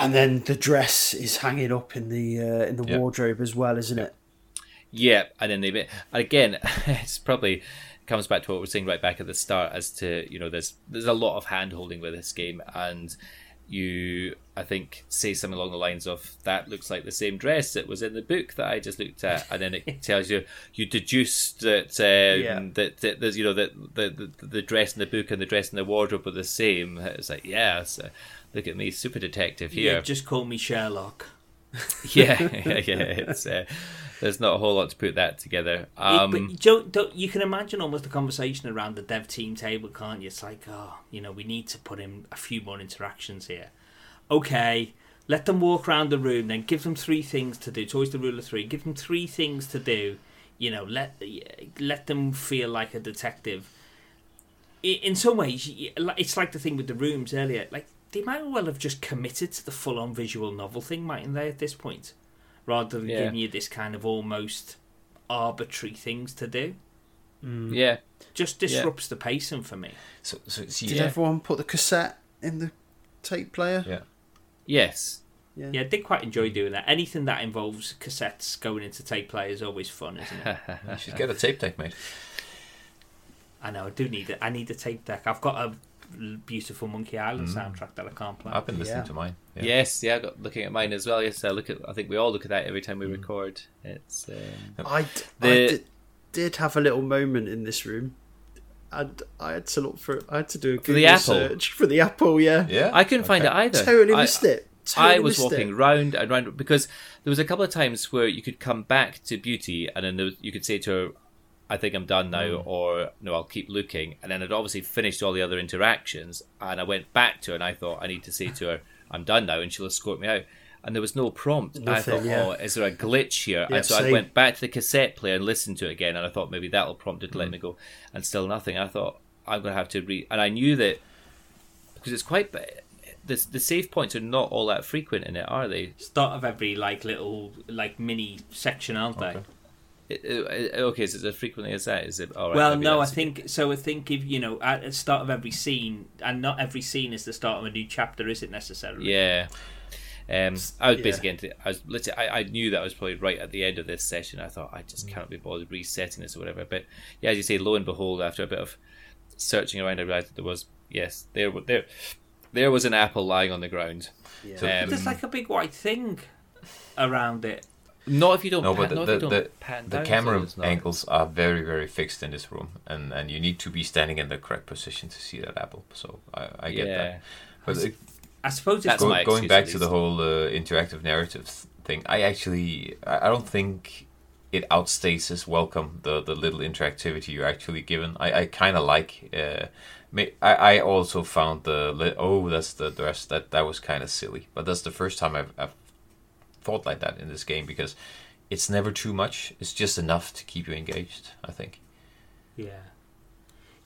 And then the dress is hanging up in the uh, in the Yeah. wardrobe as well, isn't it? Yeah, and then they again, it's probably comes back to what we are saying right back at the start as to you know there's there's a lot of hand holding with this game and you I think say something along the lines of that looks like the same dress that was in the book that I just looked at and then it tells you you deduce that um, Yeah. that, that there's you know that the, the the dress in the book and the dress in the wardrobe are the same it's like yeah so look at me super detective here Yeah, just call me Sherlock. yeah yeah yeah it's uh, there's not a whole lot to put that together It- um but you don't, don't, you can imagine almost a conversation around the dev team table, can't you? It's like, oh, you know, we need to put in a few more interactions here. Okay, let them walk around the room, then give them three things to do. It's always the rule of three. Give them three things to do. You know, let let them feel like a detective. In some ways, it's like the thing with the rooms earlier. Like they might well have just committed to the full-on visual novel thing, mightn't they? At this point, rather than Yeah. giving you this kind of almost arbitrary things to do. Mm. yeah Just disrupts the pacing for me. So, so see, Did Yeah. everyone put the cassette in the tape player? yeah, yes Yeah, I did quite enjoy doing that. Anything that involves cassettes going into tape player is always fun, isn't it? you should get a tape deck, mate. I know. I do need it. I need a tape deck. I've got a beautiful Monkey Island Mm. soundtrack that I can't play. I've been listening Yeah. to mine. Yeah. Yes, yeah, I got looking at mine as well. Yes, I look at. I think we all look at that every time we Mm. record. It's um, I, d- I The- did, did have a little moment in this room. And I had to look for. I had to do a Google the apple? search for the apple. Yeah, Yeah, I couldn't find it Okay. either. totally I, missed it. Totally I was missed walking It. round and round because there was a couple of times where you could come back to Beauty and then there, was- you could say to her, "I think I'm done now," Mm. or "No, I'll keep looking." And then I'd obviously finished all the other interactions, and I went back to her and I thought I need to say to her, "I'm done now," and she'll escort me out. And there was no prompt. And I Nothing, thought, yeah. "Oh, is there a glitch here?" Yeah, and so I went back to the cassette player and listened to it again, and I thought maybe that'll prompt it to Mm. let me go, and still nothing. I thought I'm going to have to read, and I knew that because it's quite. The, the save points are not all that frequent in it, are they? Start of every like little like mini section, aren't Okay. It- it- okay, is it as frequently as that? Is it? All right. Well, no. I that's- think so. I think if you know at the start of every scene, and not every scene is the start of a new chapter, is it necessarily? Yeah. Um, I was Yeah. basically into. I was literally. I, I knew that I was probably right at the end of this session. I thought I just Mm. cannot be bothered resetting this or whatever. But yeah, as you say, lo and behold, after a bit of searching around, I realized that there was yes, there there there was an apple lying on the ground. Yeah. So- Um, There's like a big white thing around it. Not if you don't. No, pan, but the, the, the, the camera angles are very, very fixed in this room, and, and you need to be standing in the correct position to see that apple. So I, I get yeah. that. But it, I suppose it's go- going back to the whole uh, interactive narrative thing, I actually I don't think it outstays as welcome the the little interactivity you're actually given. I, I kind of like. Uh, I, I also found the oh that's the dress that that was kind of silly, but that's the first time I've, I've thought like that in this game because it's never too much. It's just enough to keep you engaged. I think. Yeah.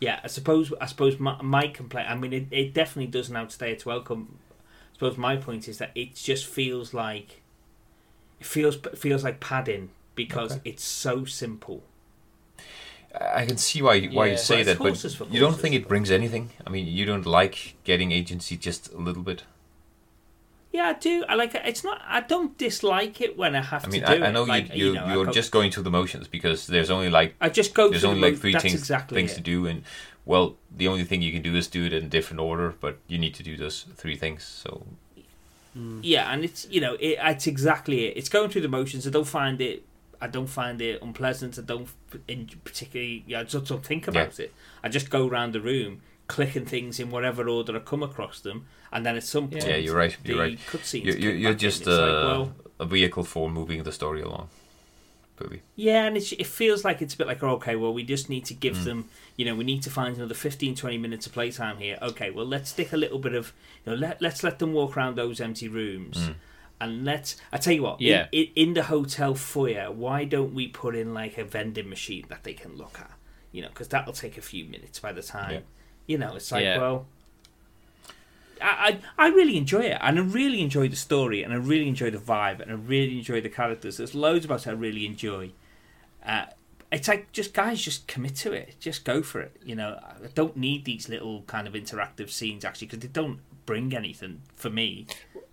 Yeah, I suppose I suppose my, my complaint I mean it, it definitely doesn't outstay its welcome. I suppose my point is that it just feels like it feels feels like padding because Okay. it's so simple. I can see why why Yeah. you say that, but you don't think it brings anything. I mean, you don't like getting agency just a little bit. Yeah, I do. I like it. It's not. I don't dislike it when I have I mean, to do I, I know Like, you, you, know, I you're go- just going through the motions because there's only like I just go there's only the like three things exactly things it. to do, and well, the only thing you can do is do it in a different order, but you need to do those three things. So hmm. Yeah, and it's you know it, it's exactly it. It's going through the motions. I don't find it. I don't find it unpleasant. I don't in particularly. Yeah, I just don't think about it. I just go around the room clicking things in whatever order I come across them, and then at some point, yeah, you're right. You're the right. Cutscenes You're, you're, you're back in. just It's like, uh, well, a vehicle for moving the story along. Really. Yeah, and it's, it feels like it's a bit like, oh, okay, well, we just need to Mm. give them, you know, we need to find another 15, 20 minutes of playtime here. Okay, well, let's stick a little bit of, you know, let, let's let them walk around those empty rooms. Mm. And let's, I tell you what, in- Yeah. in, in the hotel foyer, why don't we put in like a vending machine that they can look at? You know, because that'll take a few minutes by the time. Yeah. You know, it's like, Yeah. well, I, I I really enjoy it, and I really enjoy the story, and I really enjoy the vibe, and I really enjoy the characters. There's loads about it I really enjoy. Uh, it's like just guys, just commit to it, just go for it. You know, I don't need these little kind of interactive scenes actually because they don't bring anything for me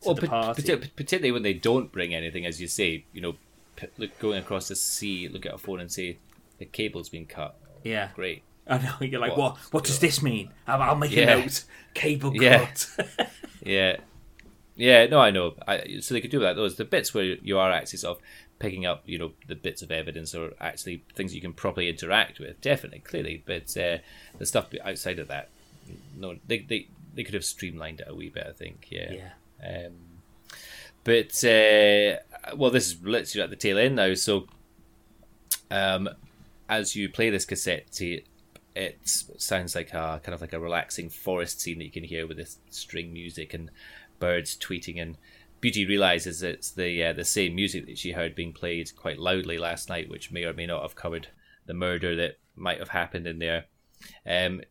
Well, party. partic- particularly when they don't bring anything, as you say, you know, p- look, going across the sea, look at a phone and say the cable's been cut. yeah, Great. I know. You're like, What? what? What does this mean? I'll, I'll make Yeah. a note. Cable Yeah. cut. Yeah, yeah. No, I know. I, so they could do that. Those the bits where you are actually sort of picking up, you know, the bits of evidence or actually things you can properly interact with. Definitely, clearly, but uh, the stuff outside of that, no, they they they could have streamlined it a wee bit. I think. Yeah. yeah. Um, but uh, well, this is literally at the tail end now. So, um, as you play this cassette tape, it sounds like a kind of like a relaxing forest scene that you can hear with this string music and birds tweeting. And Beauty realizes it's the uh, the same music that she heard being played quite loudly last night, which may or may not have covered the murder that might have happened in there. Um,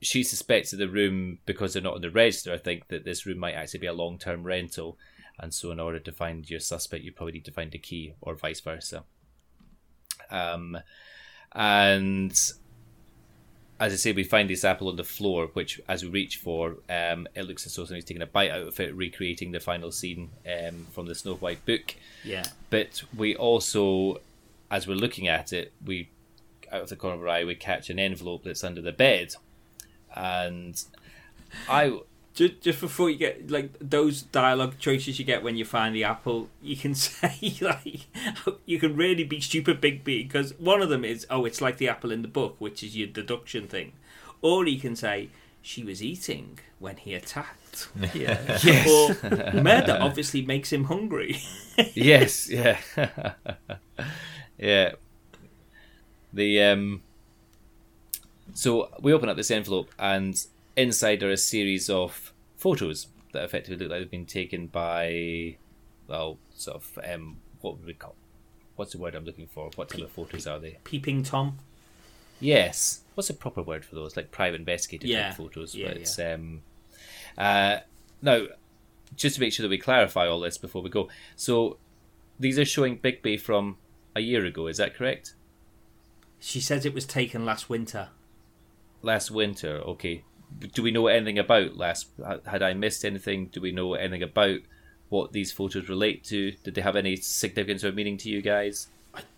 she suspects that the room, because they're not on the register, I think that this room might actually be a long term rental. And so, in order to find your suspect, you probably need to find a key, or vice versa. Um, and as I say, we find this apple on the floor, which, as we reach for, um, it looks as though somebody's taking a bite out of it, recreating the final scene um, from the Snow White book. Yeah. But we also, as we're looking at it, we out of the corner of our eye we catch an envelope that's under the bed, and I Just, just before you get like those dialogue choices you get when you find the apple, you can say like you can really be stupid Bigby because one of them is oh it's like the apple in the book, which is your deduction thing, or you can say she was eating when he attacked. Yeah. Or murder obviously makes him hungry. yes, yeah, yeah. The um. So we open up this envelope, and inside are a series of photos that effectively look like they've been taken by, well, sort of um, what would we call? What's the word I'm looking for? What type of photos are they? Peeping Tom. Yes. What's the proper word for those? Like private investigator Yeah. type photos. Yeah, but um uh now just to make sure that we clarify all this before we go. So these are showing Bigby from a year ago, is that correct? She says it was taken last winter. Last winter, okay. Do we know anything about last had I missed anything? Do we know anything about what these photos relate to? Did they have any significance or meaning to you guys?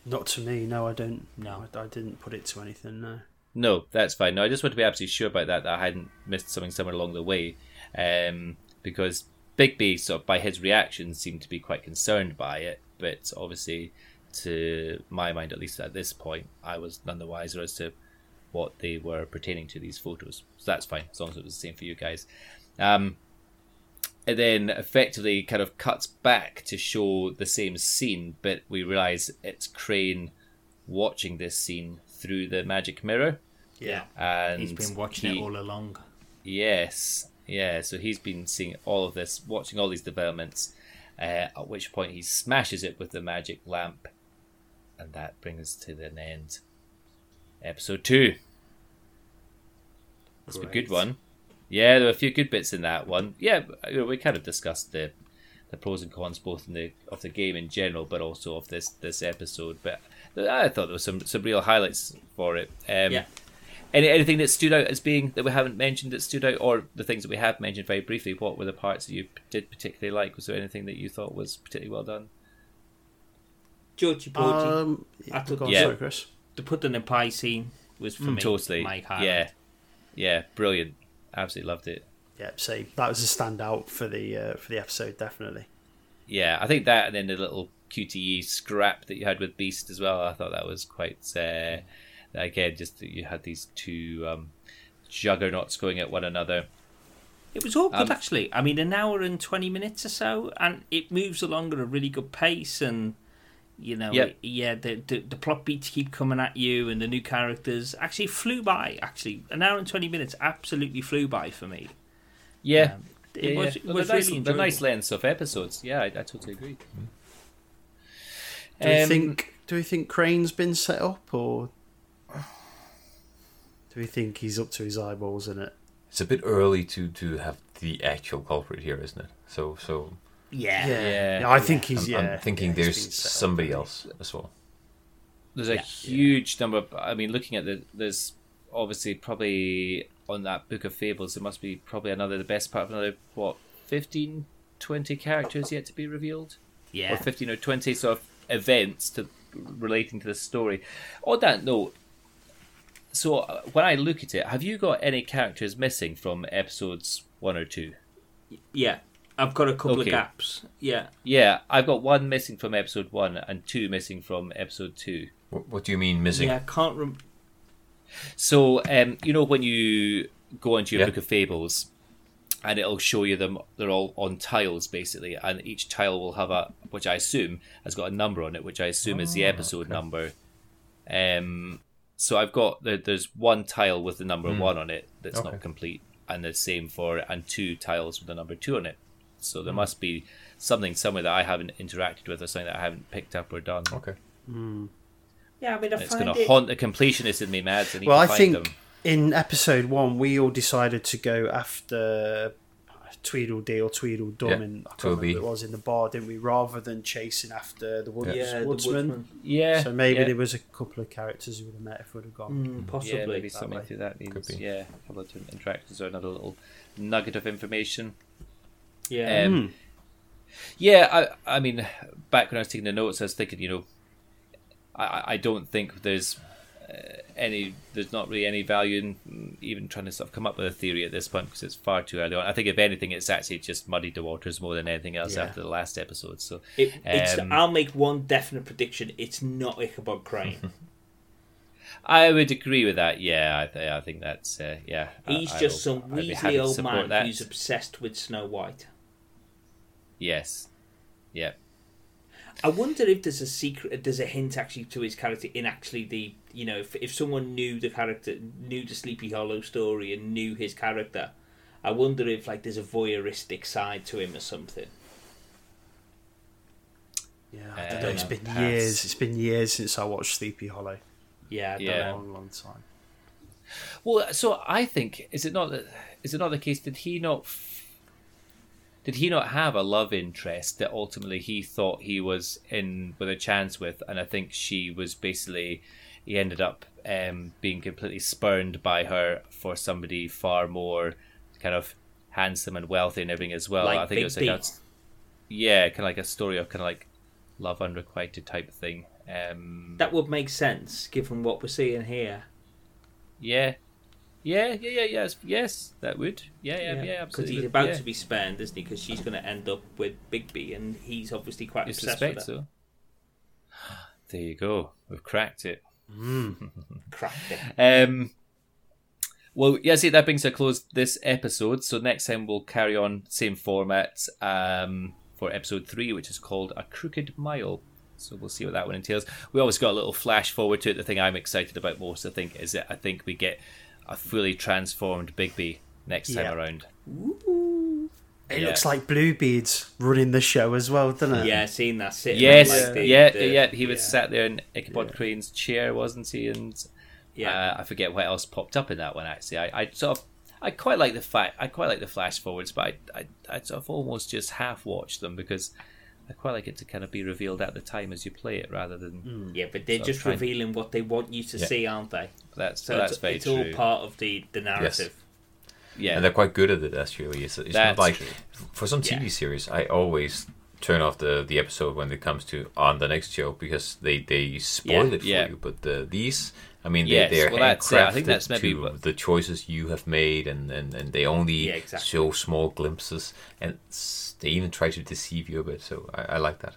Not to me. No, I don't. No. I, I didn't put it to anything. No. No, that's fine. No, I just want to be absolutely sure about that, that I hadn't missed something somewhere along the way. Um, because Bigby, sort of by his reaction, seemed to be quite concerned by it. But obviously, to my mind, at least at this point, I was none the wiser as to what they were pertaining to these photos. So that's fine, as long as it was the same for you guys. Um, it then effectively kind of cuts back to show the same scene, but we realise it's Crane watching this scene through the magic mirror. Yeah. And He's been watching he- it all along. Yes, yeah. So he's been seeing all of this, watching all these developments. Uh, at which point he smashes it with the magic lamp, and that brings us to an end. Episode two. It's a good one. Yeah, there were a few good bits in that one. Yeah, you know, we kind of discussed the the pros and cons both in the of the game in general, but also of this this episode. But I thought there was some some real highlights for it. Um, Yeah. Any, anything that stood out as being that we haven't mentioned that stood out, or the things that we have mentioned very briefly? What were the parts that you did particularly like? Was there anything that you thought was particularly well done? Georgie Porgie, Um, I yeah, thought- go on, Yeah. sorry, Chris. The put in the pie scene was for me totally, my highlight. yeah, yeah, brilliant. Absolutely loved it. Yeah, same. That was a standout for the uh, for the episode, definitely. Yeah, I think that, and then the little QTE scrap that you had with Beast as well. I thought that was quite. Uh, again, just that you had these two um, juggernauts going at one another. It was all good Um, actually. I mean, an hour and twenty minutes or so, and it moves along at a really good pace. And you know, Yep. yeah, the, the the plot beats keep coming at you, and the new characters actually flew by. Actually, an hour and twenty minutes absolutely flew by for me. Yeah, Um, it yeah, was, yeah. it Well, was the, nice, really the nice enjoyable. lengths of episodes. Yeah, I, I totally agree. Do we Um, think do we think Crane's been set up, or do we think he's up to his eyeballs in it? It's a bit early to to have the actual culprit here, isn't it? So so Yeah, Yeah. I think I'm, he's. yeah, I'm thinking yeah, he's there's been set up. somebody else as well. There's a Yeah. huge number. Of, I mean, looking at the there's obviously probably on that book of fables there must be probably another the best part of another what 15 20 characters yet to be revealed yeah. or 15 or 20 sort of events to relating to the story on that note so uh, when i look at it have you got any characters missing from episodes one or two Yeah, I've got a couple Okay. of gaps. Yeah, yeah i've got one missing from episode one and two missing from episode two What, what do you mean missing? yeah. I can't rem- So, um, you know, when you go into your Yeah. book of fables, and it'll show you them, they're all on tiles basically, and each tile will have a, which I assume has got a number on it, which I assume is the episode number. Um, so I've got the, there's one tile with the number one on it that's Okay. not complete, and the same for and two tiles with the number two on it. So there must be something somewhere that I haven't interacted with, or something that I haven't picked up or done. Okay. Yeah, I mean, I It's find going to it. haunt the completionist in me, Mads. I Well, I find think them. in episode one we all decided to go after Tweedledee or Tweedledum, Yeah, and I can't Toby. remember it was in the bar, didn't we? Rather than chasing after the woods, yeah, the woodsman. woodsman. Yeah. So maybe yeah. there was a couple of characters we would have met if we'd have gone. Mm, possibly. Yeah, maybe something way. through that means. Could be. Yeah, a couple of different interactions or another little nugget of information. Yeah. Um, Hmm. Yeah, I, I mean, back when I was taking the notes, I was thinking, you know, I- I, I don't think there's uh, any, there's not really any value in mm, even trying to sort of come up with a theory at this point because it's far too early on. I think if anything, it's actually just muddied the waters more than anything else Yeah. after the last episode. So It, it's, Um, I'll make one definite prediction. It's not Ichabod Crane. I would agree with that. Yeah, I, th- I think that's uh, yeah. He's I just will- some I'd be happy Weasley old man that. who's obsessed with Snow White. Yes. Yeah. I wonder if there's a secret, there's a hint actually to his character in actually the, you know, if, if someone knew the character, knew the Sleepy Hollow story and knew his character, I wonder if like there's a voyeuristic side to him or something. Yeah, I Uh, don't know. It's been perhaps. years. It's been years since I watched Sleepy Hollow. Yeah, I don't Yeah. A long, long time. Well, so I think is it not that is it not the case? Did he not f- did he not have a love interest that ultimately he thought he was in with a chance with, and I think she was basically he ended up um, being completely spurned by her for somebody far more kind of handsome and wealthy and everything as well. Like I think Big it was like a, yeah, kind of like a story of kind of like love unrequited type thing. Um, That would make sense given what we're seeing here. yeah. Yeah, yeah, yeah, yes, yes, that would. Yeah, yeah, yeah, Because absolutely. he's about yeah. to be spurned, isn't he? Because she's going to end up with Bigby, and he's obviously quite You obsessed suspect with her. so? There you go. We've cracked it. Cracked it. Um, well, yeah, see, that brings a close this episode. So next time we'll carry on same format um, for episode three, which is called A Crooked Mile. So we'll see what that one entails. We always got a little flash forward to it. The thing I'm excited about most, I think, is that I think we get a fully transformed Bigby next time Yeah. around. It Yeah. looks like Bluebeard's running the show as well, doesn't it? Yeah, seen that sitting. Yes, like the- yeah, the- yeah. He was yeah. sat there in Ichabod Crane's chair, wasn't he? And Yeah. Uh, I forget what else popped up in that one. Actually, I, I sort of, I quite like the fact, I quite like the flash forwards, but I, I, I sort of almost just half watched them because I quite like it to kind of be revealed at the time as you play it, rather than hmm. Yeah, but they're just trying- revealing what they want you to Yeah. see, aren't they? that's So that's it's, very it's true. all part of the, the narrative. yeah, and they're quite good at it actually. It's, it's That's not like true. for some TV Yeah. series, I always turn off the, the episode when it comes to on the next show because they, they spoil Yeah. it for Yeah. you. But the, these, I mean, Yes, they, they're well, that's. I think handcrafted that's maybe to what- the choices you have made, and, and, and they only Yeah, exactly. show small glimpses, and s- they even try to deceive you a bit. So I, I like that.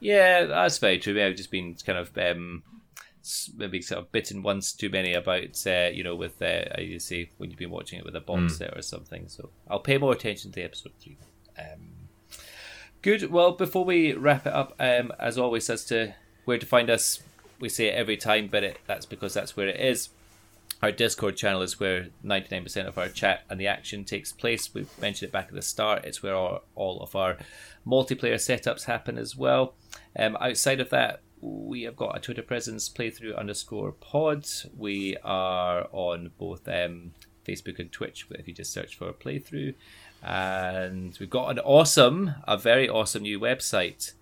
Yeah, that's very true. I've just been kind of um, maybe sort of bitten once too many about, uh, you know, with, uh, you see, when you've been watching it with a box Mm. set or something. So I'll pay more attention to episode three. Um, good. Well, before we wrap it up, um, as always, as to where to find us, we say it every time, but it, that's because that's where it is. Our Discord channel is where 99% of our chat and the action takes place. We mentioned it back at the start. It's where all, all of our multiplayer setups happen as well. Um, outside of that, we have got a Twitter presence, playthrough underscore pod. We are on both um, Facebook and Twitch, if you just search for a playthrough. And we've got an awesome, a very awesome new website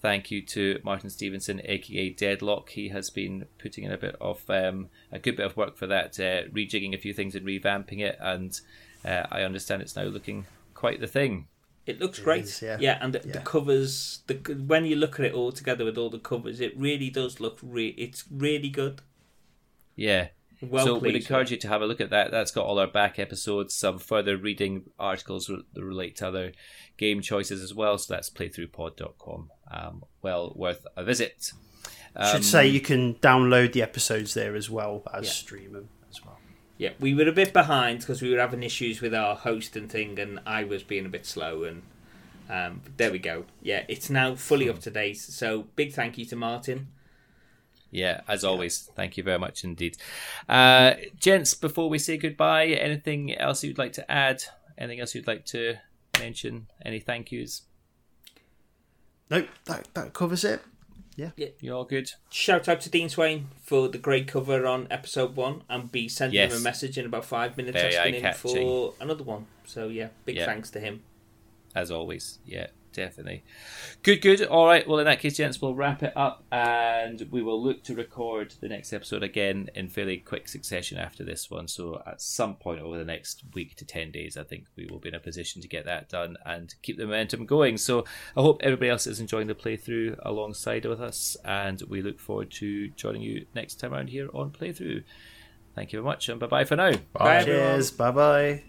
thank you to Martin Stevenson, aka Deadlock. He has been putting in a bit of um, a good bit of work for that, uh, rejigging a few things and revamping it, and uh, I understand it's now looking quite the thing. It looks great. is, yeah. and the, the covers, the when you look at it all together with all the covers, it really does look re- It's really good. Yeah. Well so we'd encourage you to have a look at that. That's got all our back episodes, some further reading articles that relate to other game choices as well. So that's playthroughpod.com. Um, well worth a visit. Um, Should say you can download the episodes there as well as Yeah. stream them as well. Yeah, we were a bit behind because we were having issues with our host and thing, and I was being a bit slow. And um, but there we go. Yeah, it's now fully up to date. So big thank you to Martin. Yeah, as always, thank you very much indeed. Uh, gents, before we say goodbye, anything else you'd like to add? Anything else you'd like to mention? Any thank yous? Nope, that, that covers it. Yeah. You all good? Shout out to Dean Swain for the great cover on episode one, and be sending him a message in about five minutes Very asking him for another one. So yeah, big Yeah. thanks to him. As always, yeah, definitely. Good, good. All right. Well, in that case, gents, we'll wrap it up, and we will look to record the next episode again in fairly quick succession after this one. So, at some point over the next week to ten days, I think we will be in a position to get that done and keep the momentum going. So, I hope everybody else is enjoying the playthrough alongside with us, and we look forward to joining you next time around here on playthrough. Thank you very much, and bye bye for now. Bye. Cheers, bye bye.